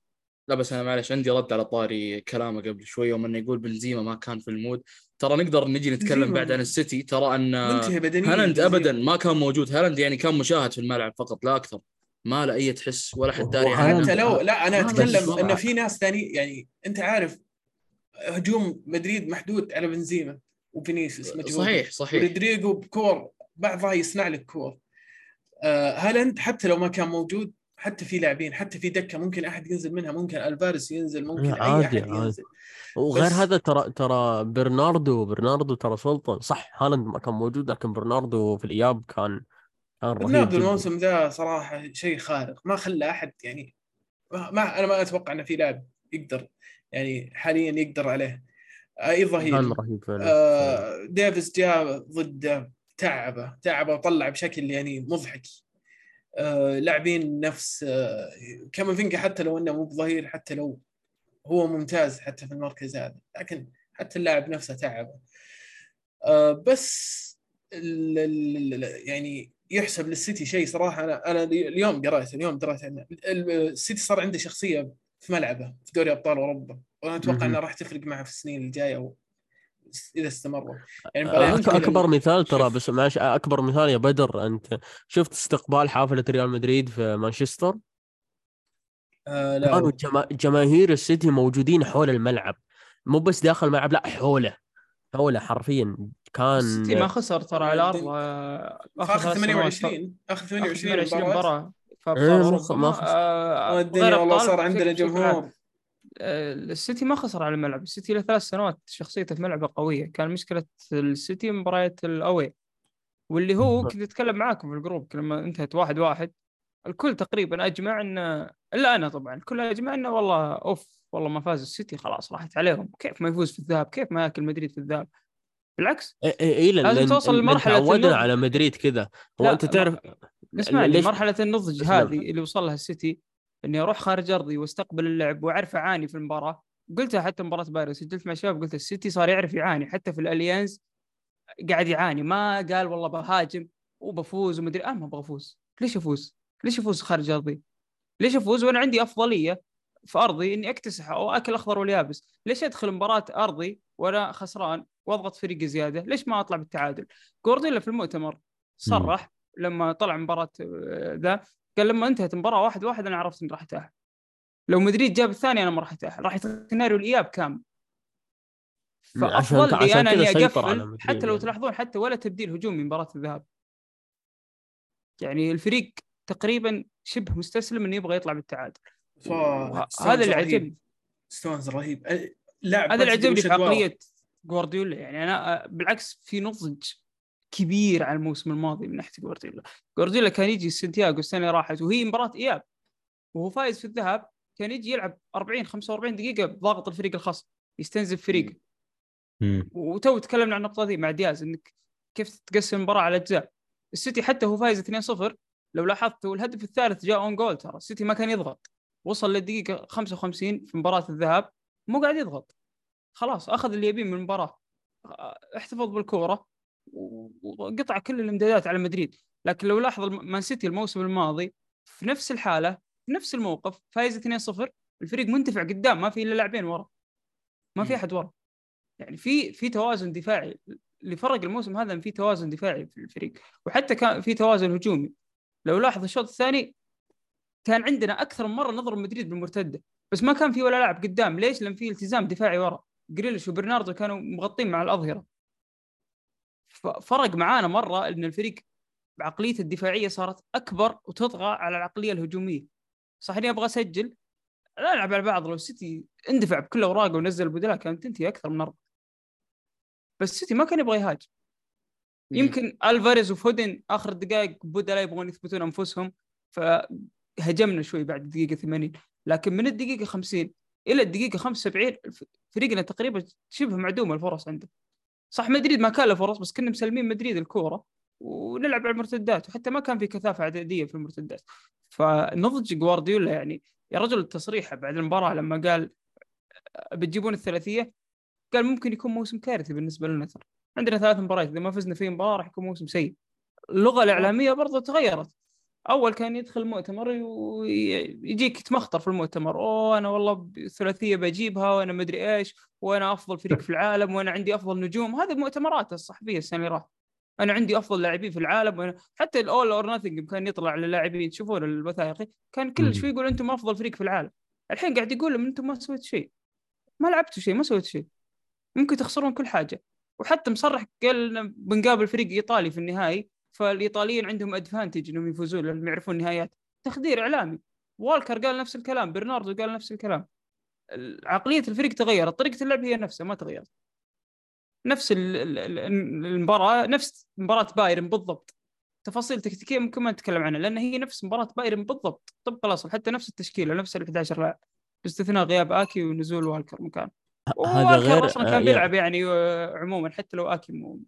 لا بس أنا معلش عندي رد على طاري كلامه قبل شوي يوم إنه يقول بنزيما ما كان في المود. ترى نقدر نجي نتكلم بعد عن السيتي. ترى أن منتهي بدنيا هالاند. ابدا ما كان موجود. هالاند يعني كان مشاهد في الملعب فقط لا أكثر. ما له أي تحس ولا حد داري وهالاند- عنه. حتى لو لا أنا أتكلم إنه في ناس ثاني يعني أنت عارف هجوم مدريد محدود على بنزيما وفينيسيوس مجهود صحيح صحيح. ورودريجو بكور بعضها يصنع لك كور. آه هالاند حتى لو ما كان موجود حتى في لاعبين حتى في دكة ممكن أحد ينزل منها ممكن ألفاريز ينزل ممكن أي عادي، أحد عادي. ينزل. وغير بس- هذا ترى ترى برناردو برناردو ترى سلطان صح هالاند ما كان موجود لكن برناردو في الإياب كان كان جداً. الموسم ذا صراحة شيء خارق. ما خلى أحد يعني ما, ما أنا ما أتوقع إنه في لاعب يقدر يعني حاليا يقدر عليه. اي ظهير. كان رهيب فعلا آه، ديفيس جاء ضده تعبه تعبه وطلع بشكل يعني مضحك. آه، لاعبين نفس آه، كامافينجا حتى لو إنه مو بظهير حتى لو هو ممتاز حتى في المركز هذا لكن حتى اللاعب نفسه تعبه. آه، بس يعني يحسب للسيتي شيء صراحة. أنا أنا اليوم قرأت اليوم عنه. ال- السيتي صار عنده شخصية في ملعبه في دوري أبطال أوروبا وأنا أتوقع. إنها راح تفرق معه في السنين الجاية إذا استمروا يعني أك- مباريات كثيرة- أكبر مثال ترى. بس معلش أكبر مثال يا بدر أنت شفت استقبال حافلة ريال مدريد في مانشستر آه لا كانوا جما... جماهير السيتي موجودين حول الملعب مو بس داخل الملعب لا حوله حوله حرفيا كان السيتي ما خسر ترى على الأرض آه، في اخر ثلاث سنوات. 28 اخر آخر 28 28 مباراة مباراة إيه، ما خسر. آه، الدنيا غير والله صار عندنا. جمهور آه، السيتي ما خسر على الملعب. السيتي له ثلاث سنوات شخصيته في ملعبه قوية. كان مشكلة السيتي مباريات ال away. واللي هو. كنت أتكلم معاكم في ال group لما انتهت واحد واحد الكل تقريبا أجمع ان إلا أنا طبعا الكل أجمع إنه والله أوف والله ما فاز السيتي خلاص راحت عليهم. كيف ما يفوز في الذهاب؟ كيف ما ياكل مدريد في الذهاب؟ بالعكس. إي إي لازم توصل لأن لمرحلة تعودنا. على مدريد كذا. هو انت تعرف اسمعني ليش- مرحلة النضج. هذه اللي وصل لها السيتي إني أروح خارج أرضي وأستقبل اللعب وأعرف أعاني في المباراة قلتها حتى مباراة بايرن سجلت مع الشباب قلت السيتي صار يعرف يعاني حتى في الأليانز قاعد يعاني ما قال والله بهاجم وبفوز ومدري أنا ما أبغى أفوز ليش أفوز؟ ليش أفوز خارج أرضي؟ ليش أفوز وأنا عندي أفضلية في أرضي إني اكتسح أو أكل أخضر واليابس؟ ليش أدخل مباراة أرضي وأنا خسران وأضغط فريقي زيادة؟ ليش ما أطلع بالتعادل؟ جوارديولا في المؤتمر صرح لما طلع مباراة آه، ذا قال لما انتهت المباراة واحد واحد أنا عرفت إني راح أتأهل. لو مدريد جاب الثاني أنا ما راح أتأهل. راح يصير سيناريو الإياب كامل. فأفضل لي عشان أنا كذا إني سيطر على أقفل حتى لو يعني. تلاحظون حتى ولا تبديل هجومي مباراة الذهاب. يعني الفريق تقريبا شبه مستسلم إنه يبغى يطلع بالتعادل. هذا اللي. عجبني. ستونز رهيب. لاعب هذا اللي عجبني في. عقلية جوارديولا. يعني أنا بالعكس في نضج كبير عن الموسم الماضي من ناحية جوارديولا. جوارديولا كان يجي سانتياغو السنة اللي راحت وهي مباراة إياب. وهو فايز في الذهاب كان يجي يلعب 40 45 دقيقة بضغط الفريق الخصم يستنزف فريقه. وتو تكلمنا عن النقطة دي مع دياز إنك كيف تقسم المباراه على أجزاء. السيتي حتى هو فايز 2-0 لو لاحظت الهدف الثالث جاء own goal ترى. السيتي ما كان يضغط. وصل للدقيقة 55 في مباراة الذهاب مو قاعد يضغط. خلاص أخذ اللي يبيه من المباراة. احتفظ بالكورة. وقطع كل الامدادات على مدريد. لكن لو لاحظ مان سيتي الموسم الماضي في نفس الحالة في نفس الموقف فايز 2-0 الفريق منتفع قدام ما في إلا لاعبين ورا. ما في. أحد ورا. يعني في في توازن دفاعي اللي فرق الموسم هذا إن في توازن دفاعي في الفريق. وحتى كان في توازن هجومي. لو لاحظ الشوط الثاني كان عندنا أكثر من مرة نضرب مدريد بالمرتدة. بس ما كان في ولا لاعب قدام. ليش؟ لأن في التزام دفاعي ورا. جريليش وبرناردو كانوا مغطين مع الأظهرة. ففرق معانا مرة إن الفريق بعقليته الدفاعية صارت أكبر وتطغى على العقلية الهجومية. صح إني أبغى أسجل؟ لا ألعب على بعض. لو السيتي اندفع بكل أوراقه ونزل البدلاء كانت تنتهي أكثر من اربعه بس السيتي ما كان يبغى يهاجم. يمكن ألفاريز وفودن آخر الدقائق بدلاء يبغون يثبتون أنفسهم فهجمنا شوي بعد الدقيقه 80 لكن من الدقيقة 50 إلى الدقيقة 75 الف- فريقنا تقريبا شبه معدوم الفرص عنده صح مدريد ما كان له فرص بس كنا مسلمين مدريد الكورة ونلعب على المرتدات وحتى ما كان في كثافة عددية في المرتدات. فنضج جوارديولا يعني يا رجل التصريح بعد المباراة لما قال بتجيبون الثلاثية قال ممكن يكون موسم كارثي بالنسبة لنا ترى. عندنا ثلاث مباريات إذا ما فزنا في مباراة راح يكون موسم سيء. اللغة الإعلامية برضو تغيرت. أول كان يدخل المؤتمر ويجيك يتمخطر في المؤتمر. أوه أنا والله الثلاثيه بجيبها وأنا مدري إيش وأنا أفضل فريق في العالم وأنا عندي أفضل نجوم. هذه مؤتمرات الصحفية السنة اللي راحت. أنا عندي أفضل لاعبين في العالم وأنا حتى ال All or Nothing كان يطلع للاعبين. تشوفون الوثائقي كان. كل شوي يقول أنتم أفضل فريق في العالم. الحين قاعد يقول لهم أنتم ما سويتوا شيء. ما لعبتوا شيء ما سويتوا شيء. ممكن تخسرون كل حاجة. وحتى مصرح قال بنقابل فريق إيطالي في النهائي. فالإيطاليين عندهم ادفانتج إنهم يفوزون لأنهم يعرفون النهايات. تخدير إعلامي. والكر قال نفس الكلام برناردو قال نفس الكلام. عقلية الفريق تغيرت طريقة اللعب هي نفسها ما تغيرت. نفس ال- ال- ال- المباراة نفس مباراة بايرن بالضبط. تفاصيل تكتيكية ممكن ما نتكلم عنها لأن هي نفس مباراة بايرن بالضبط. طبق الاصل حتى نفس التشكيلة نفس ال 11 لاعب. باستثناء غياب آكي ونزول والكر مكان. هذا غير أصلا آه، كان يا- بيلعب يعني آه، عموما حتى لو آكي مو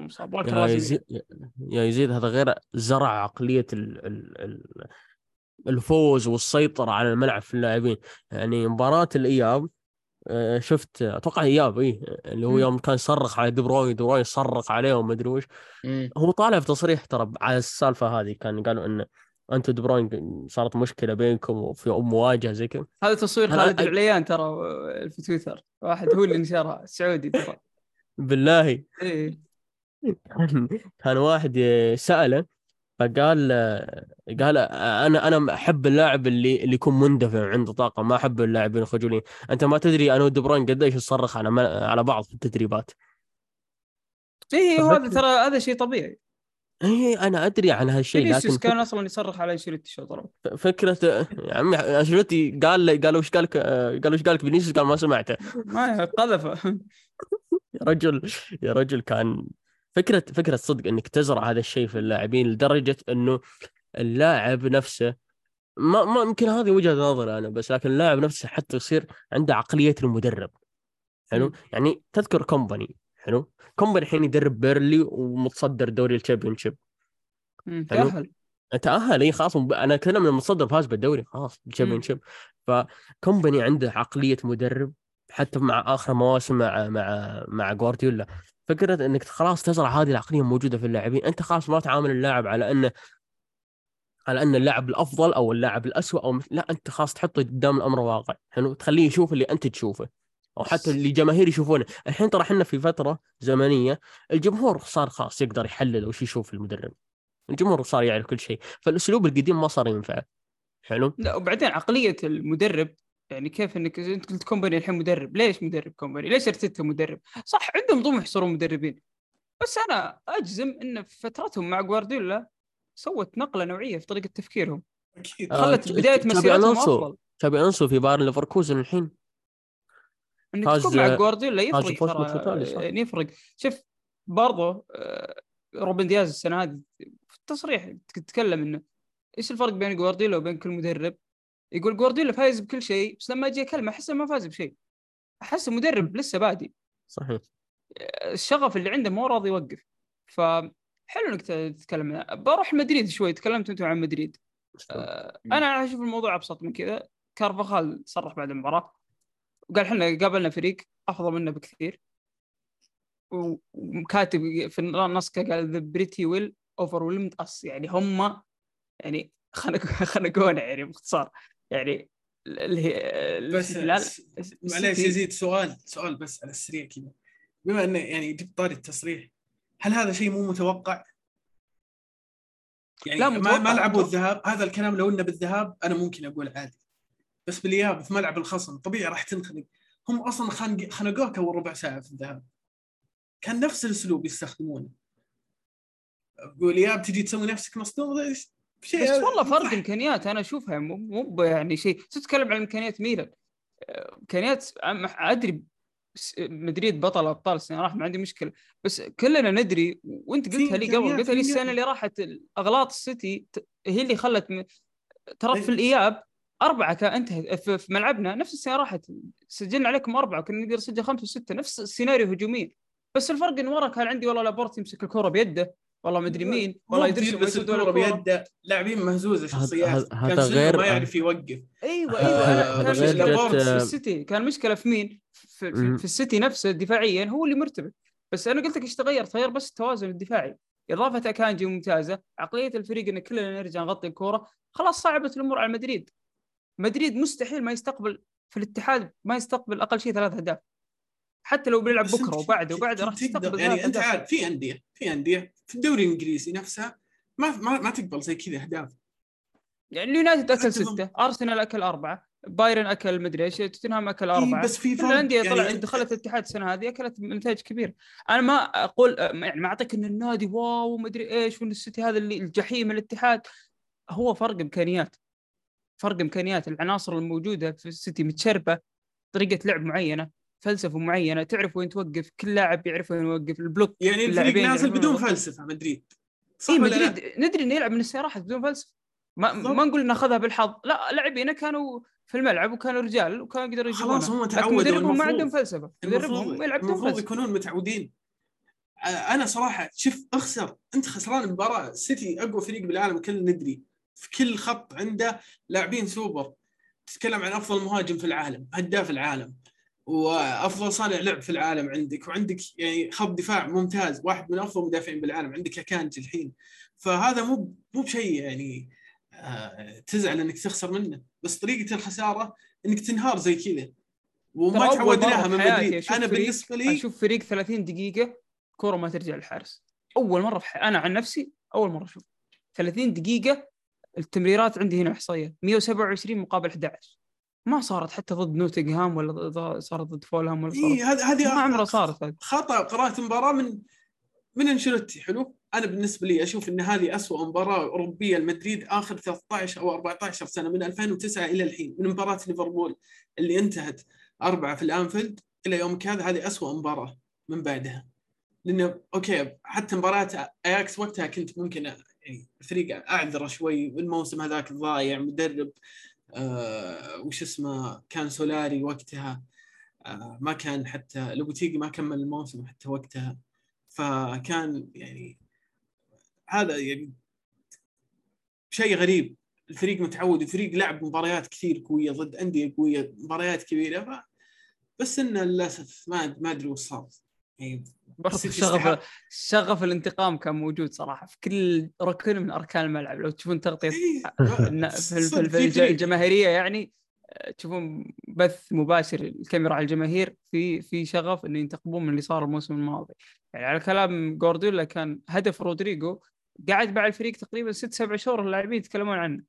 مصاب يا يزيد يا يزيد هذا غير زرع عقلية ال ال ال الفوز والسيطرة على الملعب في اللاعبين. يعني مباراة الإياب آه، شفت أتوقع إياب اي اللي هو. يوم كان يصرخ على دي بروين دي بروين يصرخ عليه وما أدري وش. هو طالع في تصريح ترى على السالفة هذه كان قالوا انه انت دي بروين صارت مشكلة بينكم وفي مواجهة زي كذا. هذا تصوير خالد العليان ترى آه، في تويتر. واحد هو اللي نشرها. السعودي ترى بالله. إيه. كان واحد سأله فقال قال أنا أنا أحب اللاعب اللي اللي يكون مندفع عنده طاقة ما أحب اللاعبين الخجولين. أنت ما تدري أنا ودي بروين قديش نصرخ على على بعض في التدريبات. إيه هو هذا ترى هذا شيء طبيعي. اي أنا أدري عن هالشيء لكن كان أصلا يصرخ على أنشيلوتي الشوط الأول. فكرة يا عمي أنشيلوتي قال قال وش قالك قال وش قالك فينيسيوس؟ قال ما سمعته. ما قذفة. يا رجل يا رجل كان فكرة فكرة صدق إنك تزرع هذا الشيء في اللاعبين لدرجة إنه اللاعب نفسه ما ما يمكن هذه وجهة نظري أنا بس لكن اللاعب نفسه حتى يصير عنده عقلية المدرب. حلو. يعني تذكر كومباني حلو؟ كومباني الحين يدرب بيرنلي ومتصدر دوري ال Championship مم، حلو. تأهل. تأهل إي خلاص أنا اتكلم من المتصدر فاز بالدوري خلاص ال Champion مم. ship فكومباني عنده عقلية مدرب حتى مع آخر مواسم مع مع مع جوارديولا فكرة إنك خلاص تزرع هذه العقلية موجودة في اللاعبين أنت خلاص ما تعامل اللاعب على انه على أن اللاعب الأفضل أو اللاعب الاسوء أو لا أنت خلاص تحطه قدام الأمر واقع حلو؟ تخليه يشوف اللي أنت تشوفه أو حتى اللي جماهير يشوفونه. الحين ترى إحنا في فترة زمنية الجمهور صار خلاص يقدر يحلل وش يشوف المدرب. الجمهور صار يعرف كل شيء فالأسلوب القديم ما صار ينفع حلو؟ لا وبعدين عقلية المدرب يعني كيف إنك أنت قلت كومباني الحين مدرب ليش مدرب كومباني؟ ليش أرتيتا مدرب؟ صح عندهم طموح يصيرون مدربين. بس أنا أجزم إن في فترتهم مع جوارديولا سوت نقلة نوعية في طريقة تفكيرهم. أكيد. آه، خلت ت- بداية مسيرتهم. أفضل. تشابي ألونسو في بايرن ليفركوزن الحين. إنك تكون مع جوارديولا يفرق ترى. يعني يفرق. شوف برضه آه، روبن دياز السنة هذه في التصريح تتكلم إنه إيش الفرق بين جوارديولا وبين كل مدرب؟ يقول جوارديولا فايز بكل شيء بس لما أجي أكلمه احسه ما فاز بشيء. احسه مدرب لسه بادي صحيح. الشغف اللي عنده مو راضي يوقف. فحلو إنك تتكلم. بروح مدريد شوي تكلمت أنتم عن مدريد. آه، أنا أشوف الموضوع أبسط من كذا. كارفاخال صرح بعد المباراة. وقال إحنا قابلنا فريق أفضل منا بكثير. وكاتب في النص قال they pretty well overwhelmed us يعني هم يعني خنق خنقونا يعني باختصار. يعني اللي هي بس معليش يزيد سؤال سؤال بس على السريع كذا. بما إنه يعني جبت طاري التصريح هل هذا شيء مو متوقع؟ يعني لا، ما متوقع، ما لعبوا. الذهاب هذا الكلام لو إنه بالذهاب أنا ممكن أقول عادي. بس بالإياب في ملعب الخصم طبيعي راح تنخنق. هم أصلا خنقوك أول ربع ساعة في الذهاب. كان نفس الأسلوب يستخدمونه. بالاياب تجي تسوي نفسك مصدوم شيء بس والله فرق. إمكانيات أنا أشوفها مو يعني شيء. تتكلم عن إمكانيات ميلان. آه، إمكانيات أدري مدريد بطل أبطال السنة راح ما عندي مشكلة. بس كلنا ندري وأنت في قلتها لي قبل قلتها لي في السنة اللي راحت أغلاط السيتي هي اللي خلت م... ترى في أي. الإياب أربعة كان انتهت. في في ملعبنا نفس السنة راحت. سجلنا عليكم أربعة كنا نقدر نسجل خمسة وستة. نفس السيناريو هجوميا. بس الفرق إن ورا كان عندي والله لابورت يمسك الكرة بيده. والله مدري مين والله مو يدرس بس الكوره. بيده. لاعبين مهزوزه شخصيات. هذا- كان غير- ما يعرف يوقف. أيوه أيوه كان مشكله في السيتي كان مشكله في مين؟ في, في. في السيتي نفسه دفاعيا هو اللي مرتبك. بس أنا قلت لك إيش تغير؟ تغير بس التوازن الدفاعي. إضافة أكانجي ممتازة عقلية الفريق إن كلنا نرجع نغطي الكورة. خلاص صعبت الأمور على مدريد. مدريد مستحيل ما يستقبل في الاتحاد ما يستقبل أقل شيء ثلاث أهداف. حتى لو بيلعب بكرة وبعده وبعده راح تستقبل يعني أنت عارف في أندية في أندية في الدوري الإنجليزي نفسها ما ما, ما تقبل زي كذا أهداف. يعني اليونايتد أكل ستة أرسنال أكل أربعة بايرن أكل مدري إيش توتنهام أكل إيه، أربعة. بس في فرق. الأندية يعني طلع دخلت الاتحاد السنة هذه أكلت نتائج كبيرة. أنا ما أقول يعني ما أعطيك إن النادي wow ومدري إيش وإن السيتي هذا اللي الجحيم الاتحاد. هو فرق إمكانيات. فرق إمكانيات. العناصر الموجودة في السيتي متشربة. طريقة لعب معينة. فلسفة معينة تعرف وين توقف كل لاعب يعرف وين يوقف ال block يعني الفريق نازل بدون. فلسفة مدريد. صح لا؟ مدريد ندري إنه يلعب من السيارات بدون فلسفة. ما. ما نقول ناخذها بالحظ. لا لاعبينا كانوا في الملعب وكانوا رجال وكانوا يقدروا يجيبونها خلاص هم تعودوا مدربهم ما عندهم فلسفة. مدربهم يلعب بدون فلسفة. يكونون متعودين. أنا صراحة شوف أخسر. أنت خسران المباراة. السيتي أقوى فريق بالعالم كلنا ندري. في كل خط عنده لاعبين سوبر. تتكلم عن أفضل مهاجم في العالم هداف العالم. وأفضل صانع لعب في العالم عندك وعندك يعني خط دفاع ممتاز واحد من أفضل المدافعين بالعالم عندك اكانجي الحين. فهذا مو مو بشيء يعني آه، تزعل إنك تخسر منه بس طريقة الخسارة إنك تنهار زي كذا. وما تعودناها من مدريد أنا بالنسبة لي أشوف فريق 30 دقيقة كورة ما ترجع للحارس. أول مرة في. أنا عن نفسي أول مرة أشوف. 30 دقيقة التمريرات عندي هنا إحصائية 127 مقابل 11 ما صارت حتى ضد نوتنغهام ولا صارت ضد فولهام ولا اي صارت هذه هذه ما عمرها صارت. خطأ قراءه مباراة من من أنشيلوتي حلو؟ أنا بالنسبة لي أشوف إن هذه أسوأ مباراة أوروبية لمدريد آخر 13 أو 14 سنة من 2009 إلى الحين من مباراة ليفربول اللي انتهت أربعة في الأنفيلد إلى يومك هذا هذه أسوأ مباراة من بعدها. لأنه okay حتى مباراة أياكس وقتها كنت ممكن يعني الفريق أعذره شوي الموسم هذاك ضايع مدرب آه وش اسمه كان سولاري وقتها. آه ما كان حتى لوبوتيجي ما كمل الموسم حتى وقتها. فكان يعني هذا يعني شيء غريب. الفريق متعود الفريق لعب مباريات كثير قوية ضد أندية قوية مباريات كبيرة. ف... بس انه للأسف ما ما أدري وش صار. يعني شغف. شغف الانتقام كان موجود صراحة في كل ركن من أركان الملعب. لو تشوفون تغطية إيه، في الج- فريق. الجماهيرية يعني آه، تشوفون بث مباشر الكاميرا على الجماهير في في شغف انه ينتقمون من اللي صار الموسم الماضي. يعني على كلام جوارديولا كان هدف رودريجو قعد مع الفريق تقريبا ست سبع شهور اللاعبين يتكلمون عنه.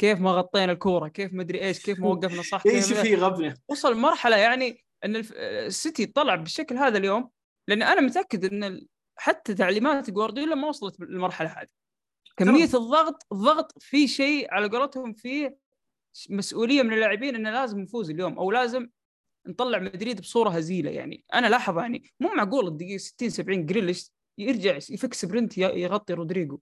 كيف ما غطينا الكورة كيف ما أدري إيش كيف ما وقفنا صح اي كيف شوف في غبنه وصل مرحلة يعني إن السيتي طلع بالشكل هذا اليوم لأن أنا متأكد إن حتى تعليمات جوارديولا ما وصلت للمرحلة هذه. كمية الضغط الضغط في شيء على قولتهم فيه مسؤولية من اللاعبين إنه لازم نفوز اليوم أو لازم نطلع مدريد بصورة هزيلة يعني. أنا لاحظ يعني مو معقول الدقيقة 60 70 جريليش يرجع يفك sprint يغطي رودريجو.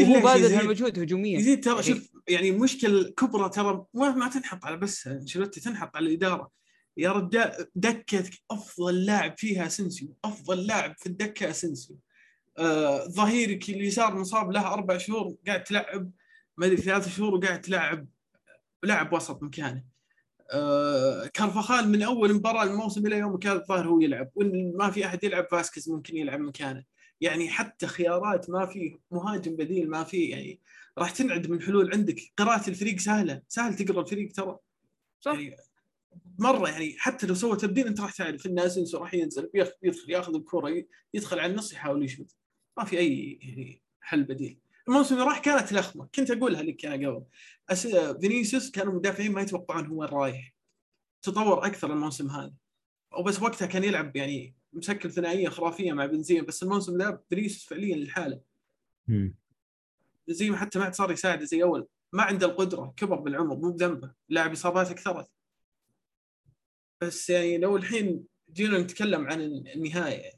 وهو باذل يزيد؟ هالمجهود هجوميا. يزيد ترى يعني- شوف يعني المشكلة الكبرى ترى ما, ما تنحط على بس أنشيلوتي تنحط على الإدارة. يا رجال دكتك أفضل لاعب فيها اسنسيو أفضل لاعب في الدكة اسنسيو آه ظهيرك اليسار مصاب له أربع شهور قاعد تلعب ما أدري ثلاث شهور وقاعد تلعب لاعب وسط مكانه. آه كارفخال من أول مباراة الموسم إلى يوم كان الظهير هو يلعب وإن ما في أحد يلعب فاسكيز ممكن يلعب مكانه. يعني حتى خيارات ما في مهاجم بديل ما في يعني راح تنعد من حلول عندك. قراءة الفريق سهلة سهل تقرأ الفريق ترى. صح. يعني مرة يعني حتى لو سوى تبديل أنت راح تعرف ان اسنسو راح ينزل يدخل ياخذ الكرة ي- يدخل على النص يحاول يشوت ما في أي يعني حل بديل. الموسم اللي راح كانت لخمة كنت أقولها لك أنا قبل. أس... فينيسيوس كانوا المدافعين ما يتوقعون هو وين رايح. تطور أكثر الموسم هذا. وبس وقتها كان يلعب يعني مسكر ثنائية خرافية مع بنزيما بس الموسم ذا فينيسيوس فعليا للحالة. مم. بنزيما حتى ما عاد صار يساعده زي أول. ما عنده القدرة كبر بالعمر مو بذنبه لاعب إصابات أكثرت. بس يعني لو الحين جينا نتكلم عن النهاية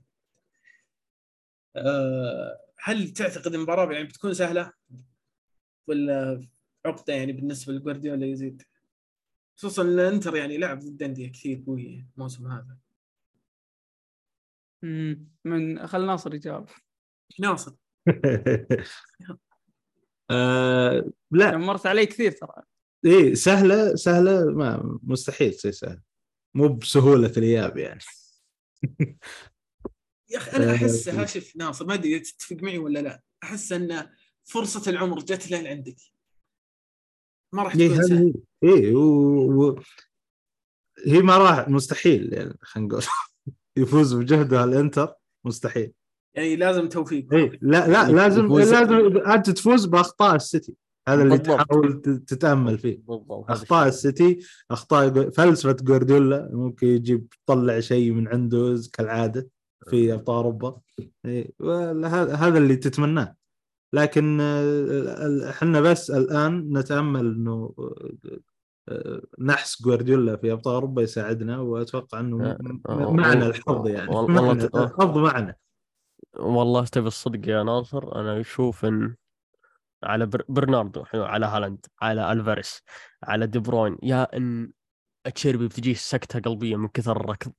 أه هل تعتقد المباراة يعني بتكون سهلة؟ ولا عقدة يعني بالنسبة لجوارديولا يزيد؟ خصوصا إن الانتر يعني لعب ضد أندية كثير قوية الموسم هذا. من خل ناصر يجاوب. ناصر. آه لا. مرت علي كثير ترى. إيه سهلة سهلة ما مستحيل تصير سهله مو بسهولة الإياب يعني. يا أخي أنا آه، احسها شوف ناصر ما أدري تتفق معي ولا لا. أحس أن فرصة العمر جت لين عندك. ما راح إيه تكون سهله هي. إيه و... و... هي ما راح مستحيل يعني خلينا نقول. يفوز بجهده الإنتر مستحيل. يعني لازم توفيق. إيه لا لا لازم يفوز- لازم انت تفوز بأخطاء السيتي. هذا اللي بالضبط. تحاول تتأمل فيه. بالضبط أخطاء السيتي أخطاء فلسفة جوارديولا ممكن يجيب يطلع شيء من عنده كالعادة في أبطال أوروبا. إيه، هذا اللي تتمناه. لكن آه، إحنا بس الآن نتأمل إنه آه، نحس جوارديولا في أبطال أوروبا يساعدنا وأتوقع إنه آه، آه، معنا آه، الحظ يعني. والله- آه. الحظ معنا. والله تبي الصدق يا ناصر. أنا أشوف إن على بر... برناردو على هالاند على ألفاريس على دي بروين. يا إن تشيربي بتجيه سكتة قلبية من كثر الركض.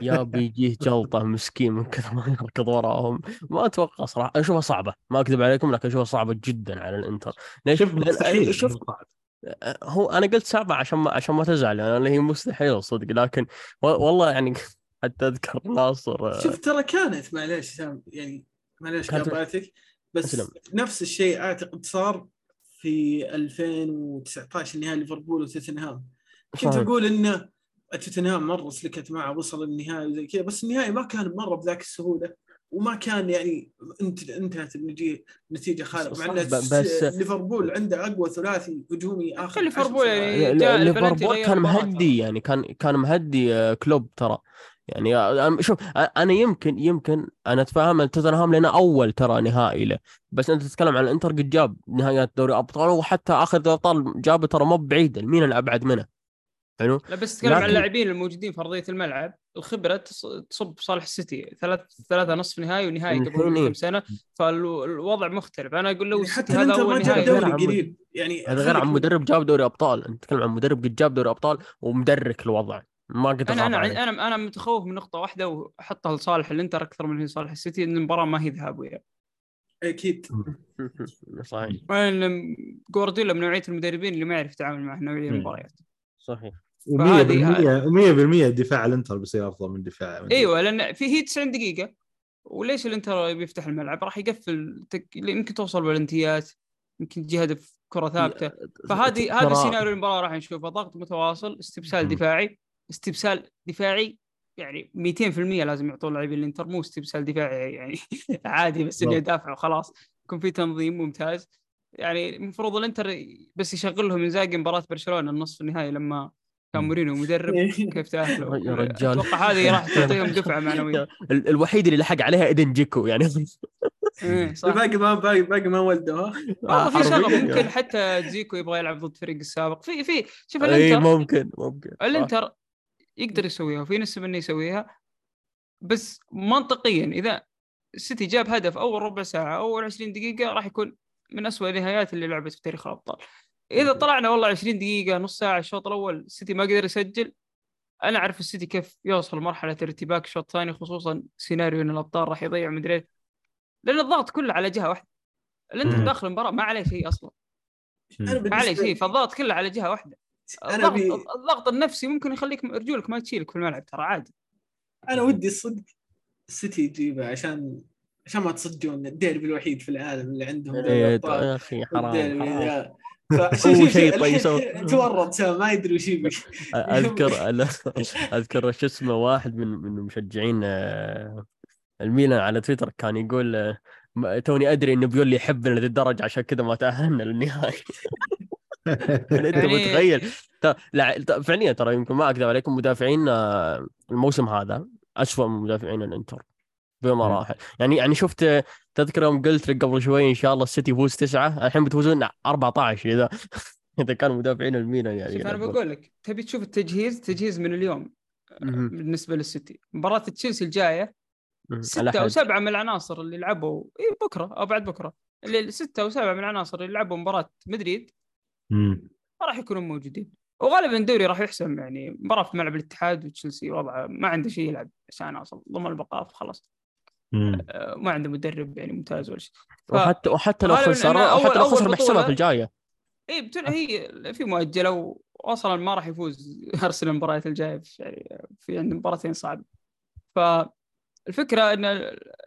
يا بيجيه جلطة مسكين من كثر ما يركض وراهم. ما أتوقع صراحة أشوفها صعبة. ما أكذب عليكم لكن أشوفها صعبة جدا على الإنتر. ليش؟ شوف مستحيل شوف هو أنا قلت صعبه عشان ما عشان ما تزعل يعني هي مستحيل صدق. لكن و- والله يعني حتى أذكر ناصر آه، شوف ترى كانت معليش يعني معليش قاطعتك. بس أسلم. نفس الشيء أعتقد صار في 2019 نهائي ليفربول وتوتنهام. كنت. أقول إنه توتنهام مرة سلكت معه وصل النهائي وزي كذا بس النهائي ما كان مرة بذاك السهولة وما كان يعني انت انتهت النتيجه نتيجه خارقه مع ان بس- ليفربول عنده أقوى ثلاثي هجومي آخر ليفربول يعني ليفربول كان مهدي يعني كان كان مهدي آه، كلوب ترى. يعني آه، شوف آه، أنا يمكن يمكن أنا اتفهم إن توتنهام لنا أول ترى نهائي له. بس أنت تتكلم عن الإنتر قد جاب نهائيات دوري أبطال وحتى آخر دوري أبطال جابه ترى مو بعيد الميلان ابعد منه؟ حلو؟ لا بس تتكلم عن لكن- اللاعبين الموجودين في أرضية الملعب. الخبرة تص- تصب صالح السيتي. ثلاث ثلاثة نصف نهائي ونهائي قبل إيه. كم سنة. فالوضع مختلف. أنا أقول لو يعني حتى هذا أول ما جاب نهائي دوري عن قريب يعني هذا غير عن مدرب جاب دوري أبطال. انت تتكلم عن مدرب قد جاب دوري أبطال ومدرك الوضع. ما قد أنا أنا عليه. أنا أنا متخوف من نقطة واحدة واحطها لصالح الانتر أكثر من صالح السيتي إن المباراة ما هي ذهابيه أكيد. صحيح. لأن جوارديولا من نوعية المدربين اللي ما يعرف يتعامل مع نوعيه. المباريات. صحيح. فهذه- 100% 100% دفاع الإنتر بيصير أفضل من دفاع مدريد. أيوه لأن في هي 90 دقيقة. وليش الإنتر بيفتح الملعب؟ راح يقفل تك... يمكن توصل بلنتيات يمكن تجي هدف كرة ثابتة. فهذه هذا سيناريو المباراة راح نشوفه. ضغط متواصل استبسال. دفاعي. استبسال دفاعي يعني 200% لازم يعطون لاعبين الانتر مو استبسال دفاعي يعني عادي بس إنه. يدافع وخلاص يكون في تنظيم ممتاز يعني المفروض الانتر بس يشغل لهم انزاجي مباراة برشلونة النصف النهائي لما كان مم. مورينيو مدرب كيف تأهلوا يا رجال. أتوقع هذه راح تعطيهم دفعة معنوية ال- الوحيد اللي لحق عليها ايدن جيكو يعني إيه، صح باقي ما باقي باقي ما ولدوا ها والله في شغف حرفياً ممكن. حتى جيكو يبغى يلعب ضد فريق السابق في في شوف اي الإنتر ممكن ممكن صح. الإنتر يقدر يسويها وفي نسبه انه يسويها. بس منطقيا إذا السيتي جاب هدف أول ربع ساعة أول 20 دقيقة راح يكون من أسوأ النهايات اللي لعبت في تاريخ الأبطال. إذا طلعنا والله 20 دقيقة نص ساعة الشوط الأول السيتي ما قدر يسجل. أنا أعرف السيتي كيف يوصل مرحله ارتباك الشوط الثاني خصوصا سيناريو إن الأبطال راح يضيع مدري. لأن الضغط كله على جهة واحدة. الإنتر. داخل المباراة ما عليه شيء أصلا. ما عليه شيء فالضغط كله على جهة واحدة. أنا الضغط, بي... الضغط النفسي ممكن يخليك رجولك ما تشيلك في الملعب ترى عادي أنا ودي الصدق السيتي يجيبه عشان عشان ما تصدقون الديربي الوحيد في العالم اللي عندهم إيه،. يا أخي حرام هو شيء طيب. تورط ما يدري وش يبي اذكر أذكر شو اسمه واحد من من مشجعين آه، الميلان على تويتر كان يقول آه، توني أدري انه بيولي يحبنا لهذه الدرجه عشان كذا ما تأهلنا للنهائي انت يعني- متخيل لا فعليا ترى يمكن ما اكذب عليكم مدافعين آه، الموسم هذا أسوأ من مدافعين الانتر بمراحل يعني يعني شفت آه، تذكر يوم قلت لك قبل شوي إن شاء الله السيتي يفوز تسعة الحين بتفوزون 14 إذا إذا كانوا مدافعين الميلان يعني شوف أنا. بقول لك تبي تشوف التجهيز تجهيز من اليوم مهم. بالنسبة للسيتي مباراة تشيلسي الجاية. ستة. أو سبعة من العناصر اللي لعبوا إيه بكرة أو بعد بكرة اللي ستة أو سبعة من العناصر اللي لعبوا مباراة مدريد. ما راح يكونوا موجودين. وغالبا الدوري راح يحسم يعني مباراة في ملعب الاتحاد وتشيلسي وضعه ما عنده شيء يلعب عشان أصلا ضمن البقاء خلاص مم. آه، ما عنده مدرب يعني ممتاز ولا شيء. ف... وحتى وحتى لو خسر وحتى لو خسر بحسابات بطولة- الجاية. برايتون هي في مؤجلة واصلا ما راح يفوز أرسنال المباريات الجاية في يعني في عنده مباراتين صعبه فالفكرة إن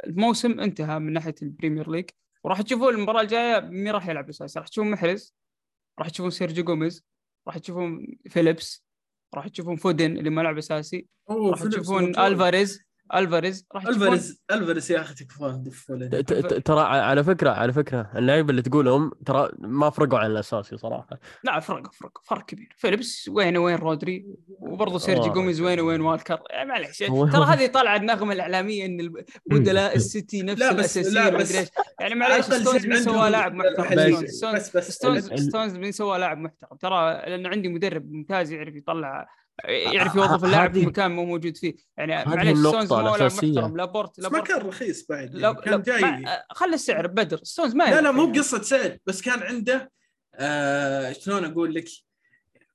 الموسم انتهى من ناحية البريمير ليج وراح تشوفون المباراة الجاية مين راح يلعب اساسي راح تشوفون محرز راح تشوفون سيرجيو جوميز راح تشوفون فيليبس راح تشوفون فودن اللي ما لعب أساسي راح تشوفون. ألفاريز ألفاريز راح ألفاريز ألفاريز يا أخي تكفون دفوا ت- ت- ت- ترى على فكرة على فكرة اللعيبة اللي تقولهم ترى ما فرقوا عن الأساسي صراحة. لا فرق فرق فرق كبير. فيليبس وين وين رودري وبرضه سيرجي آه. جوميز وين وين والكر. يعني معليش هو- ترى هذه طالعة النغمة الإعلامية إن بدلاء السيتي نفس لا، بس- الاساسيين لا، بس- يعني معليش أقل ستونز مين سوى لاعب محترم. ستونز بس بس ستونز مين سوى لاعب محترم. ترى لأن عندي مدرب ممتاز يعرف يطلع يعرف ه- يوظف اللاعب في مكان مو موجود فيه. يعني النقطة ستونز مو لاعب. محترم. لابورت بس ما لابورت كان رخيص بعد لا يعني كان لا جاي. ما- خلي السعر بدر. ستونز ما لا لا مو يعني. بقصه سعر بس كان عنده آه شلون أقول لك؟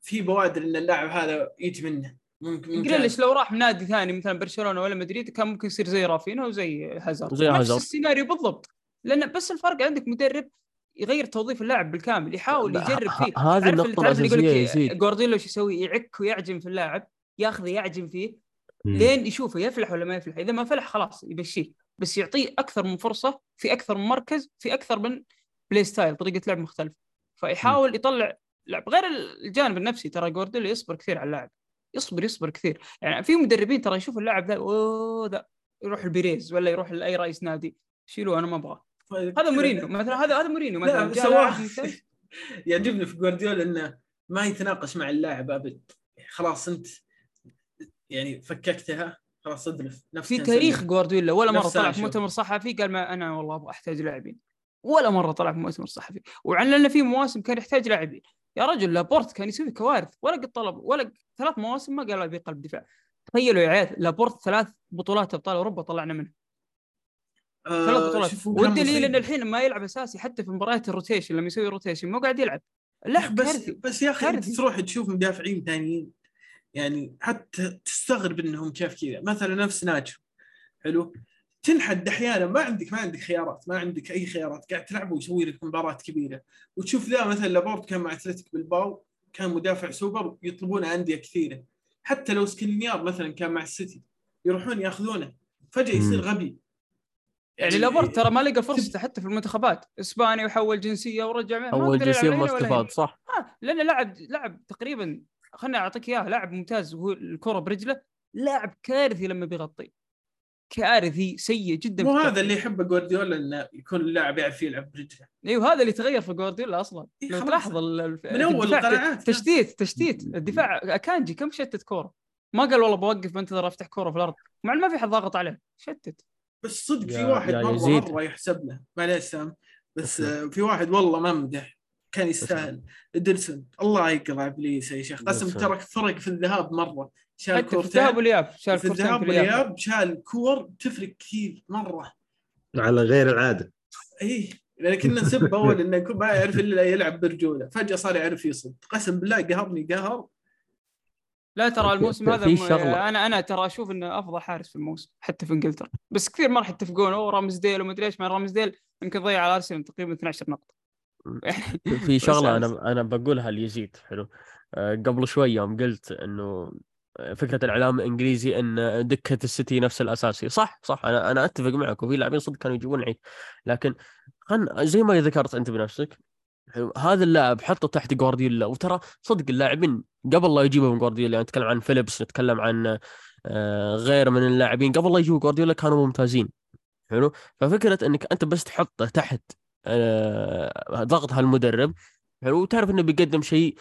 في بوادر إن اللاعب هذا يجي منه. ممكن ممكن. جريليش لو راح نادي ثاني مثلا برشلونة ولا مدريد كان ممكن يصير زي رافينا وزي هازارد. زي نفس هازارد. السيناريو بالضبط. لأن بس الفرق عندك مدرب يغير توظيف اللاعب بالكامل يحاول يجرب فيه. هذه النقطة الأساسية جوارديولا وش يسوي؟ يعك ويعجن في اللاعب ياخذه يعجن فيه. لين يشوفه يفلح ولا ما يفلح. إذا ما فلح خلاص يمشيه بس يعطيه أكثر من فرصة في أكثر من مركز في أكثر من play style طريقة لعب مختلفة. فيحاول يطلع لعب غير الجانب النفسي ترى جوارديولا يصبر كثير على اللاعب. يصبر يصبر كثير. يعني في مدربين ترى يشوف اللاعب ذا أوه ذا يروح البيريز ولا يروح لأي رئيس نادي. شيلوه أنا ما أبغاه. هذا مورينيو مثلا هذا هذا مورينيو لا مثلا. يعجبني في جوارديولا إنه ما يتناقش مع اللاعب أبد. خلاص أنت يعني فككتها خلاص ادلف نفس في تاريخ. جوارديولا ولا مرة طلع في. مؤتمر صحفي قال ما أنا والله أبغى أحتاج لاعبين. ولا مرة طلع في مؤتمر صحفي وعلنا في مواسم كان يحتاج لاعبين. يا رجل لابورت كان يسوي كوارث. ولا قد طلب ولا ثلاث مواسم ما قال أبي قلب دفاع. تخيلوا يا عيال لابورت ثلاث بطولات أبطال أوروبا طلعنا منها ثلاث بطولات. شوفوا كان والدليل. ان الحين ما يلعب أساسي حتى في مباريات ال rotation لما يسوي rotation مو قاعد يلعب. لا بس كارثي. بس يا أخي انت. تروح تشوف مدافعين ثانيين يعني حتى تستغرب إنهم كيف كذا. مثلا نفس ناجو حلو. تنحد أحيانا ما عندك ما عندك خيارات ما عندك أي خيارات. قاعد تلعب ويسوي لك مباراة كبيرة. وتشوف ذا مثلا لابورت كان مع اتلتيك بلباو كان مدافع سوبر يطلبونه أندية كثيرة. حتى لو سكرينيار مثلا كان مع السيتي يروحون يأخذونه. فجأة يصير. غبي. يعني لابورت ترى ما لقى فرصته حتى في المنتخبات. اسبانيا وحول جنسية ورجع اول يلعب جنسية ما. استفاد صح. آه لأنه لاعب لاعب تقريبا خليني أعطيك إياه لاعب ممتاز وهو الكرة برجله لاعب كارثي لما بيغطي. كارثي سيء جدا مو هذا. اللي يحبه جوارديولا إنه يكون اللاعب يعرف يلعب برجله. أيوه هذا اللي تغير في جوارديولا أصلا. إيه لو. تلاحظ من الدفاع القناعات. تشتيت تشتيت. الدفاع أكانجي كم شتت كورة؟ ما قال والله بوقف بنتظر أفتح كورة في الأرض. مع ما في حد ضاغط عليه. شتت. بس صدق في واحد يا مرة يزيد. مرة يحسب له. معليش سام. بس أسلم. آه، في واحد والله ما مدح كان يستاهل. إدرسون. الله يقطع ابليس يا شيخ. قسم. ترى فرق في الذهاب مرة. شال حتى في كورتين. الذهاب والإياب. شال في كورتين الذهاب والإياب شال كور. تفرق كثير مرة. على غير العادة. اي لأن كنا نحسب أول إنه يكون ما يعرف إلا يلعب برجوله. فجأة صار يعرف يصد. قسم بالله قهرني قهر. لا ترى الموسم هذا في شغلة. أنا أنا ترى أشوف إنه أفضل حارس في الموسم حتى في إنجلترا. بس كثير ما راح يتفقون. أو رامسديل ومدري إيش. مع رامسديل يمكن ضيع على أرسنال تقريبا 12 نقطة. يعني في شغلة أنا أنا بقولها ليزيد حلو. آه، قبل شوي يوم قلت إنه فكرة الإعلام الإنجليزي إن دكة السيتي نفس الاساسي صح صح. أنا أنا أتفق معك. وفي لاعبين صدق كانوا يجيبون عيد. لكن خل زي ما ذكرت أنت بنفسك حلو. هذا اللاعب حطه تحت جوارديولا وترى صدق اللاعبين قبل لا يجيبوا من جوارديولا يعني نتكلم عن فيليبس نتكلم عن آه، غير من اللاعبين قبل لا يجيبوا جوارديولا كانوا ممتازين. حلو. ففكرة إنك أنت بس تحطه تحت آه، ضغط هالمدرب حلو وتعرف إنه بيقدم شيء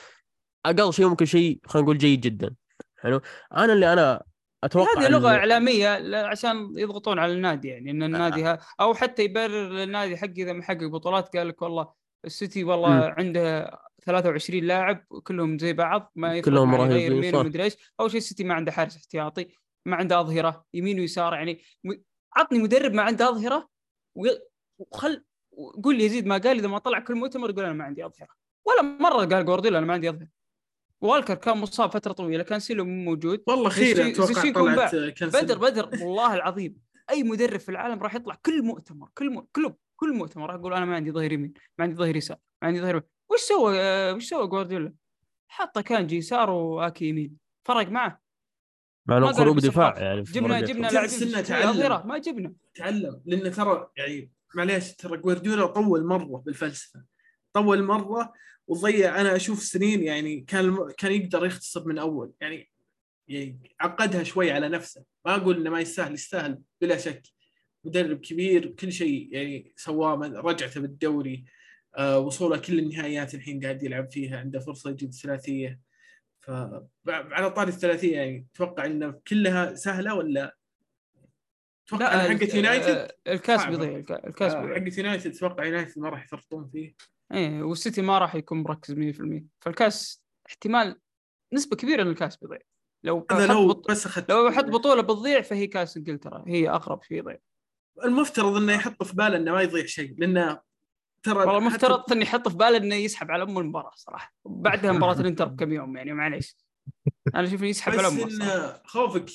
أقل شيء ممكن شيء خلينا نقول جيد جدا. حلو. أنا اللي أنا أتوقع هذه لغة إنه- اعلاميه عشان يضغطون على النادي يعني إن النادي ها أو حتى يبرر للنادي حق إذا محقق بطولات قال لك والله السيتي والله مم. عنده 23 لاعب كلهم زي بعض ما كلهم رهيبين، يمين. ومدري إيش أول شيء السيتي ما عنده حارس احتياطي ما عنده أظهرة يمين ويسار يعني م- عطني مدرب ما عنده أظهرة وخل قول لي يزيد ما قال إذا ما طلع كل مؤتمر يقول أنا ما عندي أظهرة. ولا مرة قال جوارديولا أنا ما عندي أظهرة. والكر كان مصاب فترة طويلة كان سيلو مو موجود. والله خير أتوقع طلعت بدر بدر والله العظيم. أي مدرب في العالم راح يطلع كل مؤتمر كل م... كل كل مؤتمر راح يقول أنا ما عندي ظهير يمين ما عندي ظهير يسار ما عندي ظهير وش سوى؟ آه، وش سوى جوارديولا؟ حط كانجي يسار واكي يمين. فرق معه. مع إنه قلوب دفاع. يعني جبنا. جبنا لاعبين تعلم. ما جبنا. تعلم لأن ترى يعني معليش ترى جوارديولا طول مرة بالفلسفة. طول مرة وضيع أنا أشوف سنين يعني كان الم... كان يقدر يختصر من أول. يعني يعني عقدها شوي على نفسه. ما أقول إنه ما يستاهل يستاهل بلا شك. مدرب كبير كل شيء يعني سواه من- رجعته بالدوري آه وصوله كل النهائيات الحين قاعد يلعب فيها عنده فرصة يجيب ثلاثيه فعلى طاري الثلاثية يعني تتوقع إنه كلها سهلة ولا؟ ال- حقت يونايتد؟ آه، الكاس. بيضيع الك- الكاس آه، بيضيع. حقت يونايتد أتوقع يونايتد ما راح يفرطون فيه؟ إيه والسيتي ما راح يكون مركز 100% فالكاس احتمال نسبة كبيرة إن الكاس بيضيع. لو هذا لو بط... بس أخذت لو حط بطولة بتضيع فهي كاس إنجلترا هي أقرب شيء يضيع. المفترض إنه يحط في باله إنه ما يضيع شيء لأنه ترى والله حتى- مفترض إنه يحط في باله إنه يسحب على ام المباراة صراحة. بعدها مباراة الإنتر بكم يوم يعني معليش. أنا أشوف إنه يسحب على بس أمه الصراحة. انه خوفك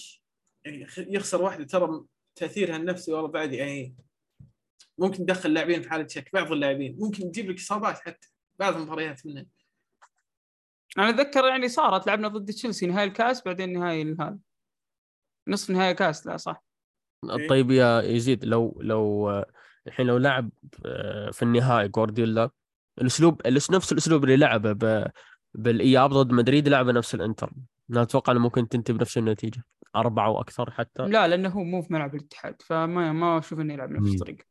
يعني يخسر واحدة ترى تأثيرها النفسي والله بعد يعني ممكن تدخل لاعبين في حالة شك بعض اللاعبين ممكن تجيب لك إصابات حتى بعض المباريات منه أنا أتذكر يعني صارت لعبنا ضد تشيلسي نهائي الكاس بعدين نهائي هذا نصف نهائي كاس لا صح. طيب يا يزيد لو لو الحين لو لعب آه، في النهائي جوارديولا الأسلوب نفس الأسلوب اللي لعبه ب- بالإياب ضد مدريد لعبه نفس الإنتر. أنا أتوقع إنه ممكن تنتهي بنفس النتيجة أربعة وأكثر حتى. لا لأنه هو مو في ملعب الاتحاد فما ما أشوف إنه يلعب نفس. الطريقة.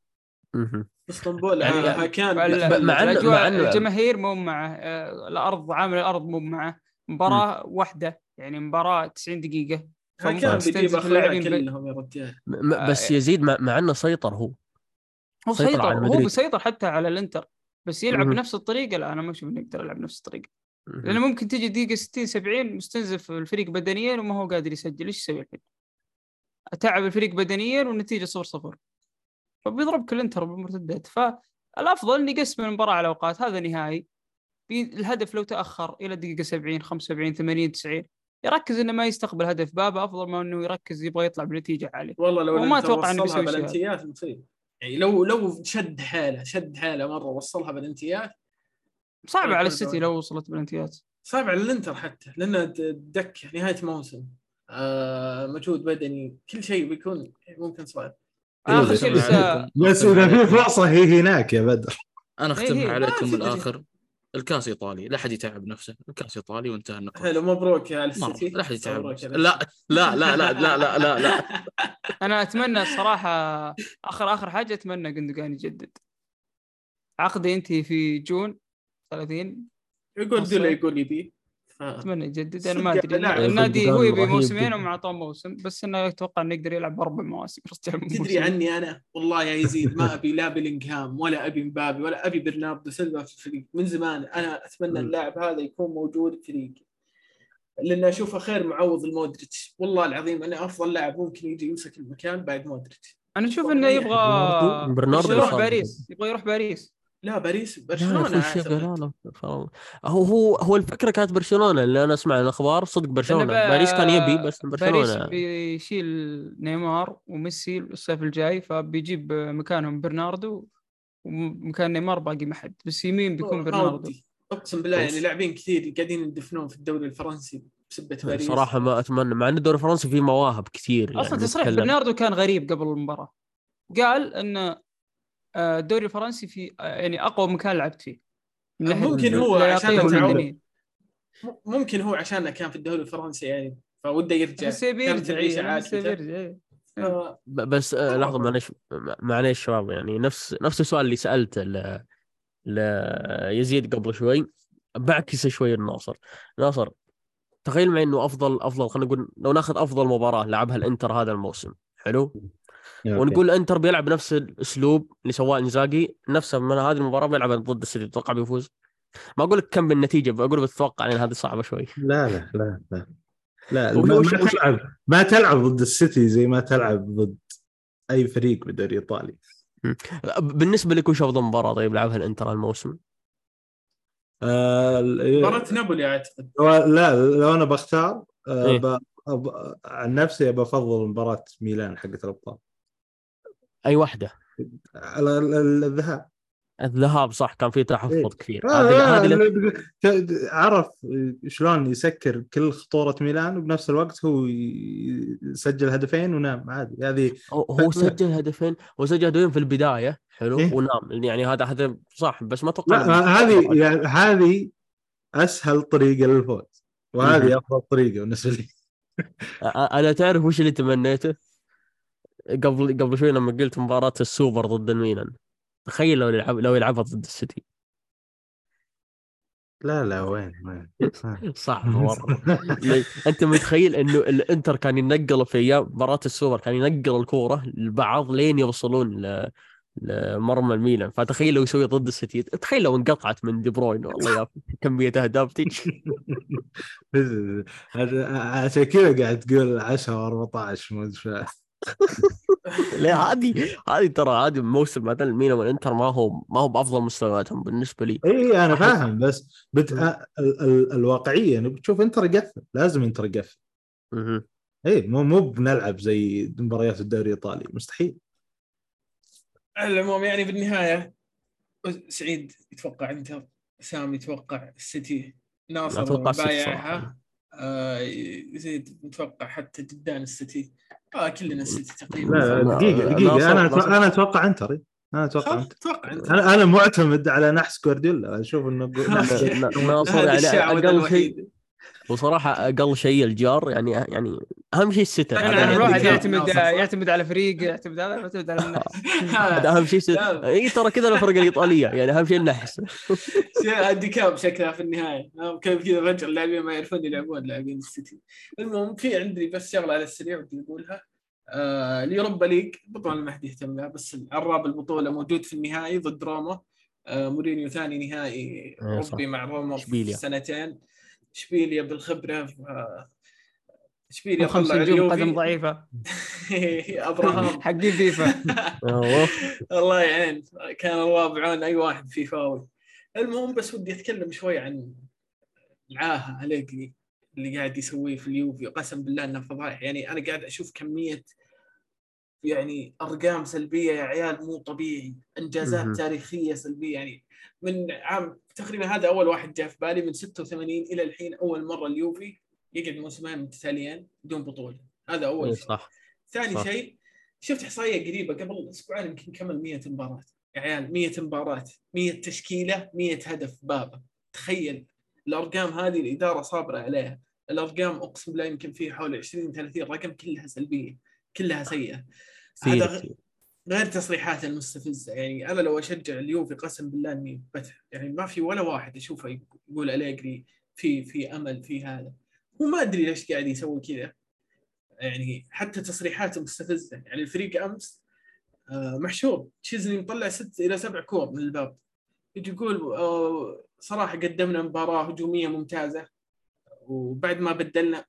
إسطنبول يعني- كان مع الأجواء- مع إنه- الجماهير مو معه آه، الأرض عامل الأرض مو معه مباراة واحدة يعني مباراة 90 دقيقة. كان فممكن بيجيب اللاعبين كلهم يا رجال. م- آه، بس يزيد مع, مع إنه سيطر هو. هو سيطر سيطر على هو مدريد. مسيطر حتى على الإنتر بس يلعب. بنفس الطريقة. لا أنا ما أشوف إنه يقدر يلعب بنفس الطريقة. لأنه ممكن تجي دقيقة 60 70 مستنزف الفريق بدنيا وما هو قادر يسجل. إيش يسوي الحين؟ أتعب الفريق بدنيا والنتيجة 0 0 فبيضربك الانتر بالمرتدات فالأفضل اني يقسم المباراة على أوقات. هذا نهائي. الهدف لو تأخر إلى الدقيقه 70 75 80 90 يركز إنه ما يستقبل هدف بابه أفضل ما إنه يركز يبغى يطلع بنتيجة عالية. والله لو وما إنه وصلها بيسوي شيء. بالانتيات مصيبه يعني لو لو شد حاله شد حاله مرة وصلها بالانتيات صعبة يكون على السيتي. لو وصلت بالانتيات صعب على الإنتر حتى لأنه دك نهاية موسم آه مجهود بدني كل شيء بيكون ممكن صعب. آخر شيء بس- إذا في فرصة هي هناك يا بدر. أنا إيه، اختمها إيه، عليكم الآخر الكاس إيطالي لا حد يتعب نفسه الكاس إيطالي وانتهى النقاش. حلو مبروك يا يعني، السيتي لا حد يتعب يعني. لا لا لا لا لا لا لا, لا. أنا أتمنى الصراحة آخر آخر حاجة أتمنى قندقان يجدد. عقده ينتهي في June 30 يقول دولي يقول يبي أتمنى يجدد. أنا ما أدري. لاعب النادي هو يبي موسمين. وما اعطاه موسم بس إنه أتوقع إنه يقدر يلعب أربع مواسم تدري. عني أنا؟ والله يا يزيد ما أبي لا بيلينغهام ولا أبي مبابي ولا أبي برناردو سيلفا في الفريق من زمان أنا أتمنى. اللاعب هذا يكون موجود في فريقي. لأن أشوفه خير معوض لمودريتش. والله العظيم أنا أفضل لاعب ممكن يجي يمسك المكان بعد مودريتش. أنا أشوف إنه يبغى برناردو- يروح باريس يبغى يروح باريس. لا باريس برشلونة. لا. هو هو هو الفكرة كانت برشلونة اللي أنا أسمع الأخبار صدق برشلونة باريس كان يبي بس باريس برشلونه بيشيل نيمار وميسي الصيف الجاي فبيجيب مكانهم برناردو ومكان نيمار باقي ما حد بس يمين بيكون برناردو. أقسم بالله يعني. لاعبين كثير قاعدين يدفنون في الدوري الفرنسي بسبة باريس صراحة ما أتمنى مع إن الدوري الفرنسي فيه مواهب كثير أصلا يعني تصريح نتكلم. برناردو كان غريب قبل المباراة قال إن آه، الدوري الفرنسي في آه، يعني أقوى مكان لعبت فيه. ممكن هو عشان ممكن هو عشان كان في الدوري الفرنسي يعني فوده يرجع يرجع العيشة إيه، عاد بس آه، لحظة معليش معليش شباب يعني نفس نفس السؤال اللي سألته ل ليزيد قبل شوي بعكسه شوي الناصر. ناصر تخيل معي إنه أفضل أفضل خلينا نقول لو ناخذ أفضل مباراة لعبها الإنتر هذا الموسم حلو؟ ونقول الانتر بيلعب نفس الاسلوب اللي سواه انزاجي نفسه من هذه المباراة بيلعب ضد السيتي تتوقع بيفوز؟ ما أقول لك كم بالنتيجة بقول بتتوقع لأن هذه صعبة شوي. لا لا لا لا. لا ما, وش- ما وش- تلعب ما تلعب ضد السيتي زي ما تلعب ضد أي فريق بالدوري الايطالي بالنسبة لك وش أفضل مباراة طيب لعبها الإنتر هالموسم؟ آه مباراة نابولي أعتقد. لا لو أنا بختار آه إيه. ب... أب... عن نفسي بفضل مباراة ميلان حقت الأبطال. أي واحدة الذهاب الذهاب صح كان فيه تحفظ إيه. كثير آه، هذه آه، ت- عرف شلون يسكر كل خطورة ميلان وبنفس الوقت هو يسجل هدفين ونام عادي هذه هو سجل هدفين هو سجل هدفين في البداية حلو إيه. ونام يعني هذا هذا صح بس ما أتوقع هذه يعني هذه أسهل طريقة للفوز. وهذه أفضل طريقة بالنسبة لي أنا تعرف وش اللي تمنيته؟ قبل قبل شوي لما قلت مباراة السوبر ضد الميلان. تخيل لو يلعب لو يلعبها ضد السيتي. لا لا وين؟ وين؟ صعب مرة. لي- أنت متخيل إنه الإنتر كان ينقل في أيام مباراة السوبر كان ينقل الكورة لبعض لين يوصلون ل... لمرمى الميلان. فتخيل لو يسوي ضد السيتي. تخيل لو انقطعت من دي بروين والله يا كمية أهداف تجي عشان كذا قاعد تقول 10 و14 ما لا هذه هذه ترى هذه موسم مثلا الميلان والإنتر ما هو ما هو بأفضل مستوياتهم بالنسبة لي. اي أنا أحس- فاهم بس بت... ال... ال... الواقعية انه بتشوف إنتر يقفل لازم إنتر يقفل. اي مو مو بنلعب زي مباريات الدوري الإيطالي مستحيل. على العموم يعني بالنهاية سعيد يتوقع إنتر سام يتوقع السيتي ناصر بايعها. صراحة. آه يزيد متوقع حتى جدان السيتي. آه كلنا السيتي تقريبا. لا دقيقة دقيقة. أنا أتو... ناصر. أنا أتوقع إنتر. أنا أتوقع إنتر. أتوقع انت أنا أنا معتمد على نحس جوارديولا. أشوف إنه ناصر يعني أقل شيء وصراحة أقل شيء الجار يعني يعني أهم شيء الواحد كلام يعتمد؟ يعتمد على فريق يعتمد على يعتمد على النحس هذا. أهم شيء ست... لا. إي ترى كذا الفرق الإيطالية. يعني أهم شيء النحس هدي كاب شكلها في النهاية. آه، كيف كذا فجأة اللاعبين ما يعرفون يلعبون لاعبين السيتي. المهم في عندي بس شغلة على السريع ودي أقولها. آه ال Europa League طبعا ما حد يهتم لها بس عراب البطولة موجود في النهائي ضد روما. آه مورينيو ثاني نهائي إيه،. أوروبي مع روما في. سنتين. إشبيليا بالخبرة آه، اشبيليا 50 نجوم قدم ضعيفة. أبراهام. حقين فيفا. الله يعين. كان الله بعون أي واحد في فاول. المهم بس ودي أتكلم شوي عن العاهه أليجري اللي قاعد يسويه في اليوفي. قسم بالله إنه فضايح يعني أنا قاعد أشوف كمية يعني أرقام سلبية يا عيال مو طبيعي. إنجازات. تاريخية سلبية. يعني من عام تقريبا هذا أول واحد جاء في بالي من 86 إلى الحين أول مرة اليوفي. يقعد موسمين متتاليين بدون بطولة. هذا أول إيه، شيء. صح. ثاني صح. شيء شفت إحصائية قريبة قبل أسبوعين يمكن كمل 100 مباراة. يا عيال 100 مباراة 100 تشكيلة 100 هدف بابا. تخيل الأرقام هذه الإدارة صابرة عليها. الأرقام أقسم بالله يمكن في حول 20 30 رقم كلها سلبية كلها سيئة. هذا. غير تصريحات المستفزة. يعني أنا لو أشجع اليوفي قسم بالله إني بت يعني ما في ولا واحد أشوفه يقول اليجري في في أمل في هذا. هو ما أدري ليش قاعد يسوي كذا. يعني حتى تصريحاته مستفزة. يعني الفريق أمس آه، محشور تشيزني مطلع ست إلى سبع كور من الباب. يجي يقول آه، صراحة قدمنا مباراة هجومية ممتازة. وبعد ما بدلنا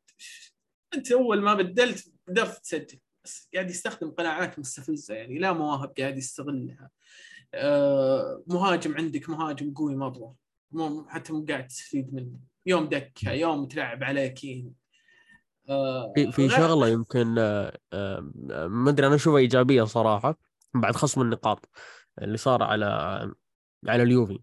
أنت أول ما بدلت قدرت تسجل. بس قاعد يستخدم قناعات مستفزة. يعني لا مواهب قاعد يستغلها. آه، مهاجم عندك مهاجم قوي مرة. حتى مو قاعد تستفيد منه. يوم دكة يوم تلعب عليه كين آه، في في شغلة يمكن آه، آه، ما أدري أنا أشوفها إيجابية صراحة بعد خصم النقاط اللي صار على على اليوفي.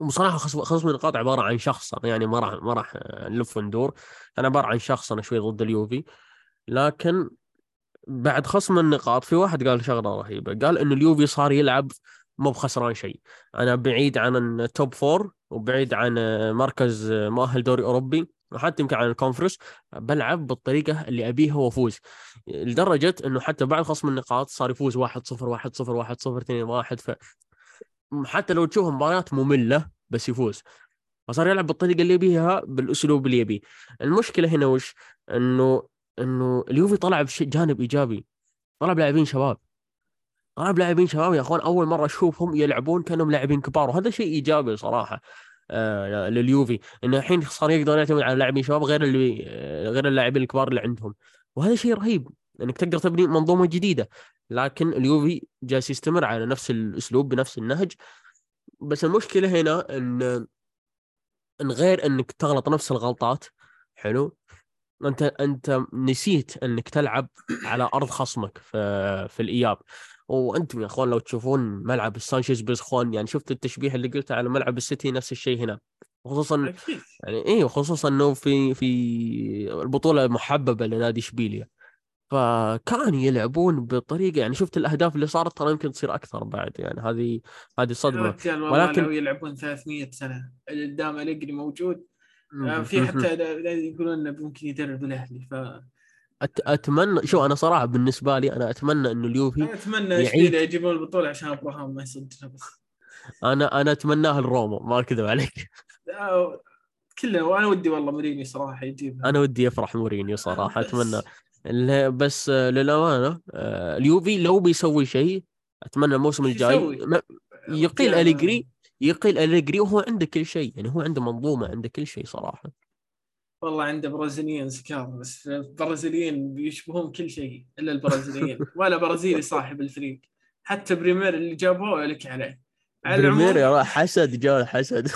وبصراحه خصم خصم النقاط عبارة عن شخص يعني ما راح ما راح نلف وندور. أنا عبارة عن شخص أنا شوي ضد اليوفي. لكن بعد خصم النقاط في واحد قال شغلة رهيبة قال انه اليوفي صار يلعب مو بخسران شيء. أنا بعيد عن ال top four وبعيد عن مركز مؤهل دوري أوروبي وحتى يمكن عن ال Conference بلعب بالطريقة اللي أبيها وأفوز. لدرجة إنه حتى بعد خصم النقاط صار يفوز 1-0 1-0 1-0 2-1 ف حتى لو تشوف مباريات مملة بس يفوز. فصار يلعب بالطريقة اللي يبيها بالأسلوب اللي يبيه. المشكلة هنا وش؟ انه إنه اليوفي طلع بشيء جانب إيجابي. طلع بلاعبين شباب. طلع بلاعبين شباب يا أخوان أول مرة أشوفهم يلعبون كأنهم لاعبين كبار وهذا شيء إيجابي صراحة آه لليوفي إنه الحين صار يقدر يعتمد على لاعبين شباب غير اللي آه، غير اللاعبين الكبار اللي عندهم وهذا شيء رهيب إنك تقدر تبني منظومة جديدة لكن اليوفي جالس يستمر على نفس الأسلوب بنفس النهج بس المشكلة هنا إن إن غير إنك تغلط نفس الغلطات حلو؟ أنت أنت نسيت إنك تلعب على أرض خصمك في في الإياب. وأنتم يا أخوان لو تشوفون ملعب السانشيز بيزخون يعني شفت التشبيه اللي قلته على ملعب السيتي نفس الشيء هنا. خصوصا يعني إيه خصوصا إنه في في البطولة محببة لنادي إشبيليا. فكان يلعبون بطريقة يعني شفت الأهداف اللي صارت ترى يمكن تصير أكثر بعد يعني هذه هذه صدمه ولكن- لو يلعبون 300 سنة اللي قدام أليجري موجود. آه، في حتى يقولون إنه ممكن يدرب الأهلي ف أت- أتمنى شو أنا صراحة بالنسبة لي أنا أتمنى إنه اليوفي أنا أتمنى يعيد- يجيبون البطولة عشان أبراهام ما يصدنا بس. أنا أنا أتمناها لروما ما أكذب عليك. كله وأنا ودي والله مورينيو صراحة يجيبها أنا ودي يفرح مورينيو صراحة أتمنى. بس آه، للأمانة آه، اليوفي لو بيسوي شيء أتمنى الموسم الجاي يقيل أليجري يقيل أليجري وهو عنده كل شيء يعني هو عنده منظومة عنده كل شيء صراحة. والله عنده برازيليين سكار بس البرازيليين بيشبهون كل شيء إلا البرازيليين ولا برازيلي صاحب الفريق. حتى بريمير اللي جابوه لك عليه. على بريمير يا حسد جاء حسد.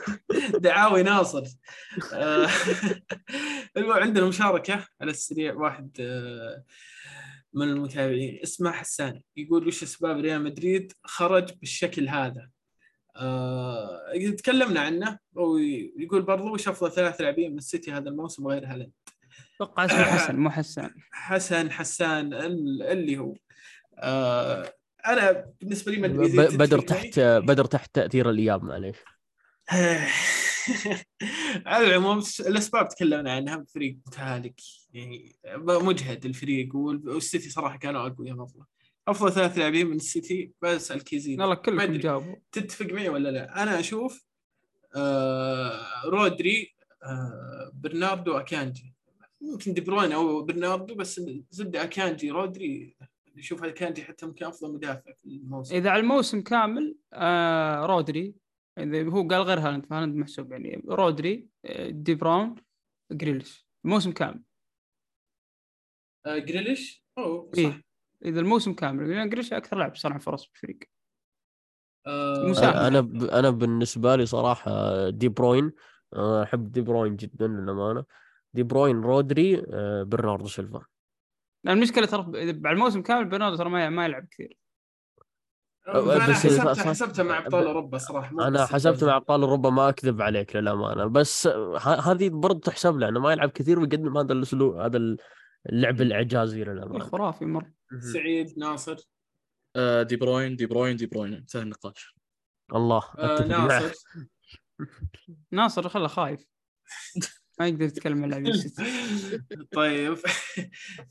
دعاوي ناصر. آه، المهم عندنا مشاركة على السريع واحد آه، من المتابعين اسمه حسان. يقول وش أسباب ريال مدريد خرج بالشكل هذا؟ آه، تكلمنا عنه ويقول برضو وش أفضل ثلاث لاعبين من السيتي هذا الموسم غير هالاند؟ أتوقع اسمه حسن مو حسان حسن حسان ال- اللي هو. آه، أنا بالنسبة لي إذا بدر. تحت بدر تحت تأثير الإياب معليش. على العموم الأسباب تكلمنا عنها فريق متهالك يعني مجهد الفريق وال- والسيتي صراحة كانوا أقوياء مره افضل ثلاث لاعبين من السيتي. بسال كيزين والله كلكم أدري. جاوبوا. تتفق معي ولا لا؟ أنا أشوف آه رودري آه برناردو اكانجي ممكن دي بروين أو برناردو بس زبدة اكانجي رودري. أشوف اكانجي حتى ممكن أفضل مدافع في الموسم. إذا على الموسم كامل آه رودري. إذا هو قال غير هالاند فهالاند محسوب يعني. رودري دي بروين جريليش. الموسم كامل. آه جريليش؟ أوه صح. إيه. إذا الموسم كامل لأن جريليش أكثر لاعب صنع فرص بالفريق مساعد. أنا ب- أنا بالنسبة لي صراحة دي بروين أحب دي بروين جدا للأمانة. دي بروين رودري آه، برناردو سيلفا. المشكلة ترى على الموسم كامل برناردو ترى ما ما يلعب كثير. أنا بس- حسبتها حسبتها مع أبطال أوروبا صراحة أنا بس حسبت مع أبطال أوروبا ما أكذب عليك للأمانة. بس ه- هذه برضه تحسب له انه ما يلعب كثير ويقدم هذا الأسلوب هذا اللعب الإعجازي للامانه خرافي مره سعيد ناصر. آه، دي بروين دي بروين دي بروين. انتهى النقاش. الله آه ناصر. ناصر خله خايف. ما يقدر يتكلم عن السيتي طيب.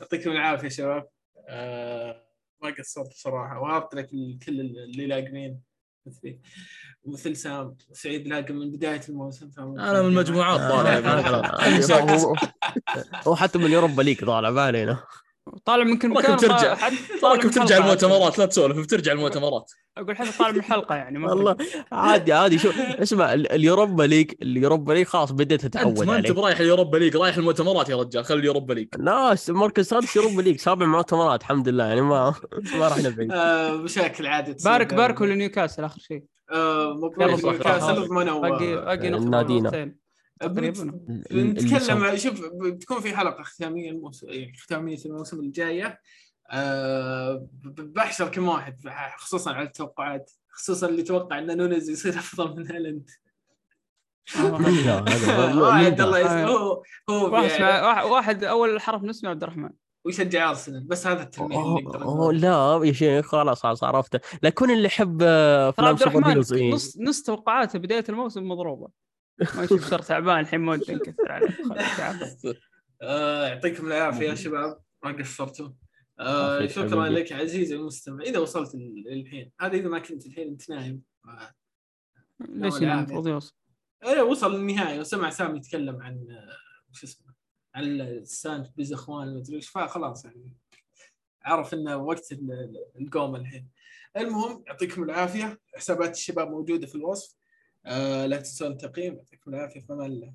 يعطيكم العافية شباب. آه ما قصرت بصراحه وهبت لك ال- كل اللي لاقمين مثل سام سعيد لاقم من بداية الموسم؟ أنا من المجموعات طالع هو- حتى من يوروبا ليج طالع ما علينا طالع من كل راكب مكان ترجع. راكب ترجع. المؤتمرات لا تسولف بترجع المؤتمرات. أقول حتى طالع من الحلقة يعني ما والله. عادي عادي. شوف اسمع ال- اليوروبا ليج اليوروبا ليج خلاص بديت أنت اتعود ما أنت برايح اليوروبا ليج رايح المؤتمرات يا رجال. خلي اليوروبا ليج. ناس مركز سادس يوروبا ليج سابع مؤتمرات الحمد لله. يعني ما ما رحنا بعيد آه بشكل عادي. تصير بارك يعني. بارك لنيوكاسل آخر شيء. آه مبروك نيوكاسل. ضمنوا باقي باقي نقطة نادينا. تقريبا. نتكلم شوف بتكون في حلقة ختامية الموسم يعني ختامية الموسم الجاية. آه ب- بحشر كم واحد خصوصا على التوقعات. خصوصا اللي يتوقع إن نونز يصير أفضل من هالاند؟ من واحد؟ الله هو هو واحد يعني أول حرف من اسمه عبد الرحمن. ويشجع أرسنال بس هذا التلميح. لا يا شيخ خلاص خلاص عرفته. لا كون اللي يحب آه، افلام عبد سوبر هيروز. نص نص توقعاته بداية الموسم مضروبة. ما يشوف صار تعبان الحين ما ودي نكثر عليه. آه يعطيكم العافية يا شباب. ما قصرتوا. آه شكرا. لك عزيزي المستمع. إذا وصلت للحين. هذا إذا ما كنت الحين أنت نايم. ليش المفروض يوصل إيه وصل للنهايه وسمع سامي يتكلم عن آه، وش اسمه عن السانت بيز إخوان مدري إيش. فخلاص يعني. عرف انه وقت ال- ال- القوم الحين. المهم يعطيكم العافية. حسابات الشباب موجودة في الوصف. آه لا تنسون التقييم يعطيكم العافية الله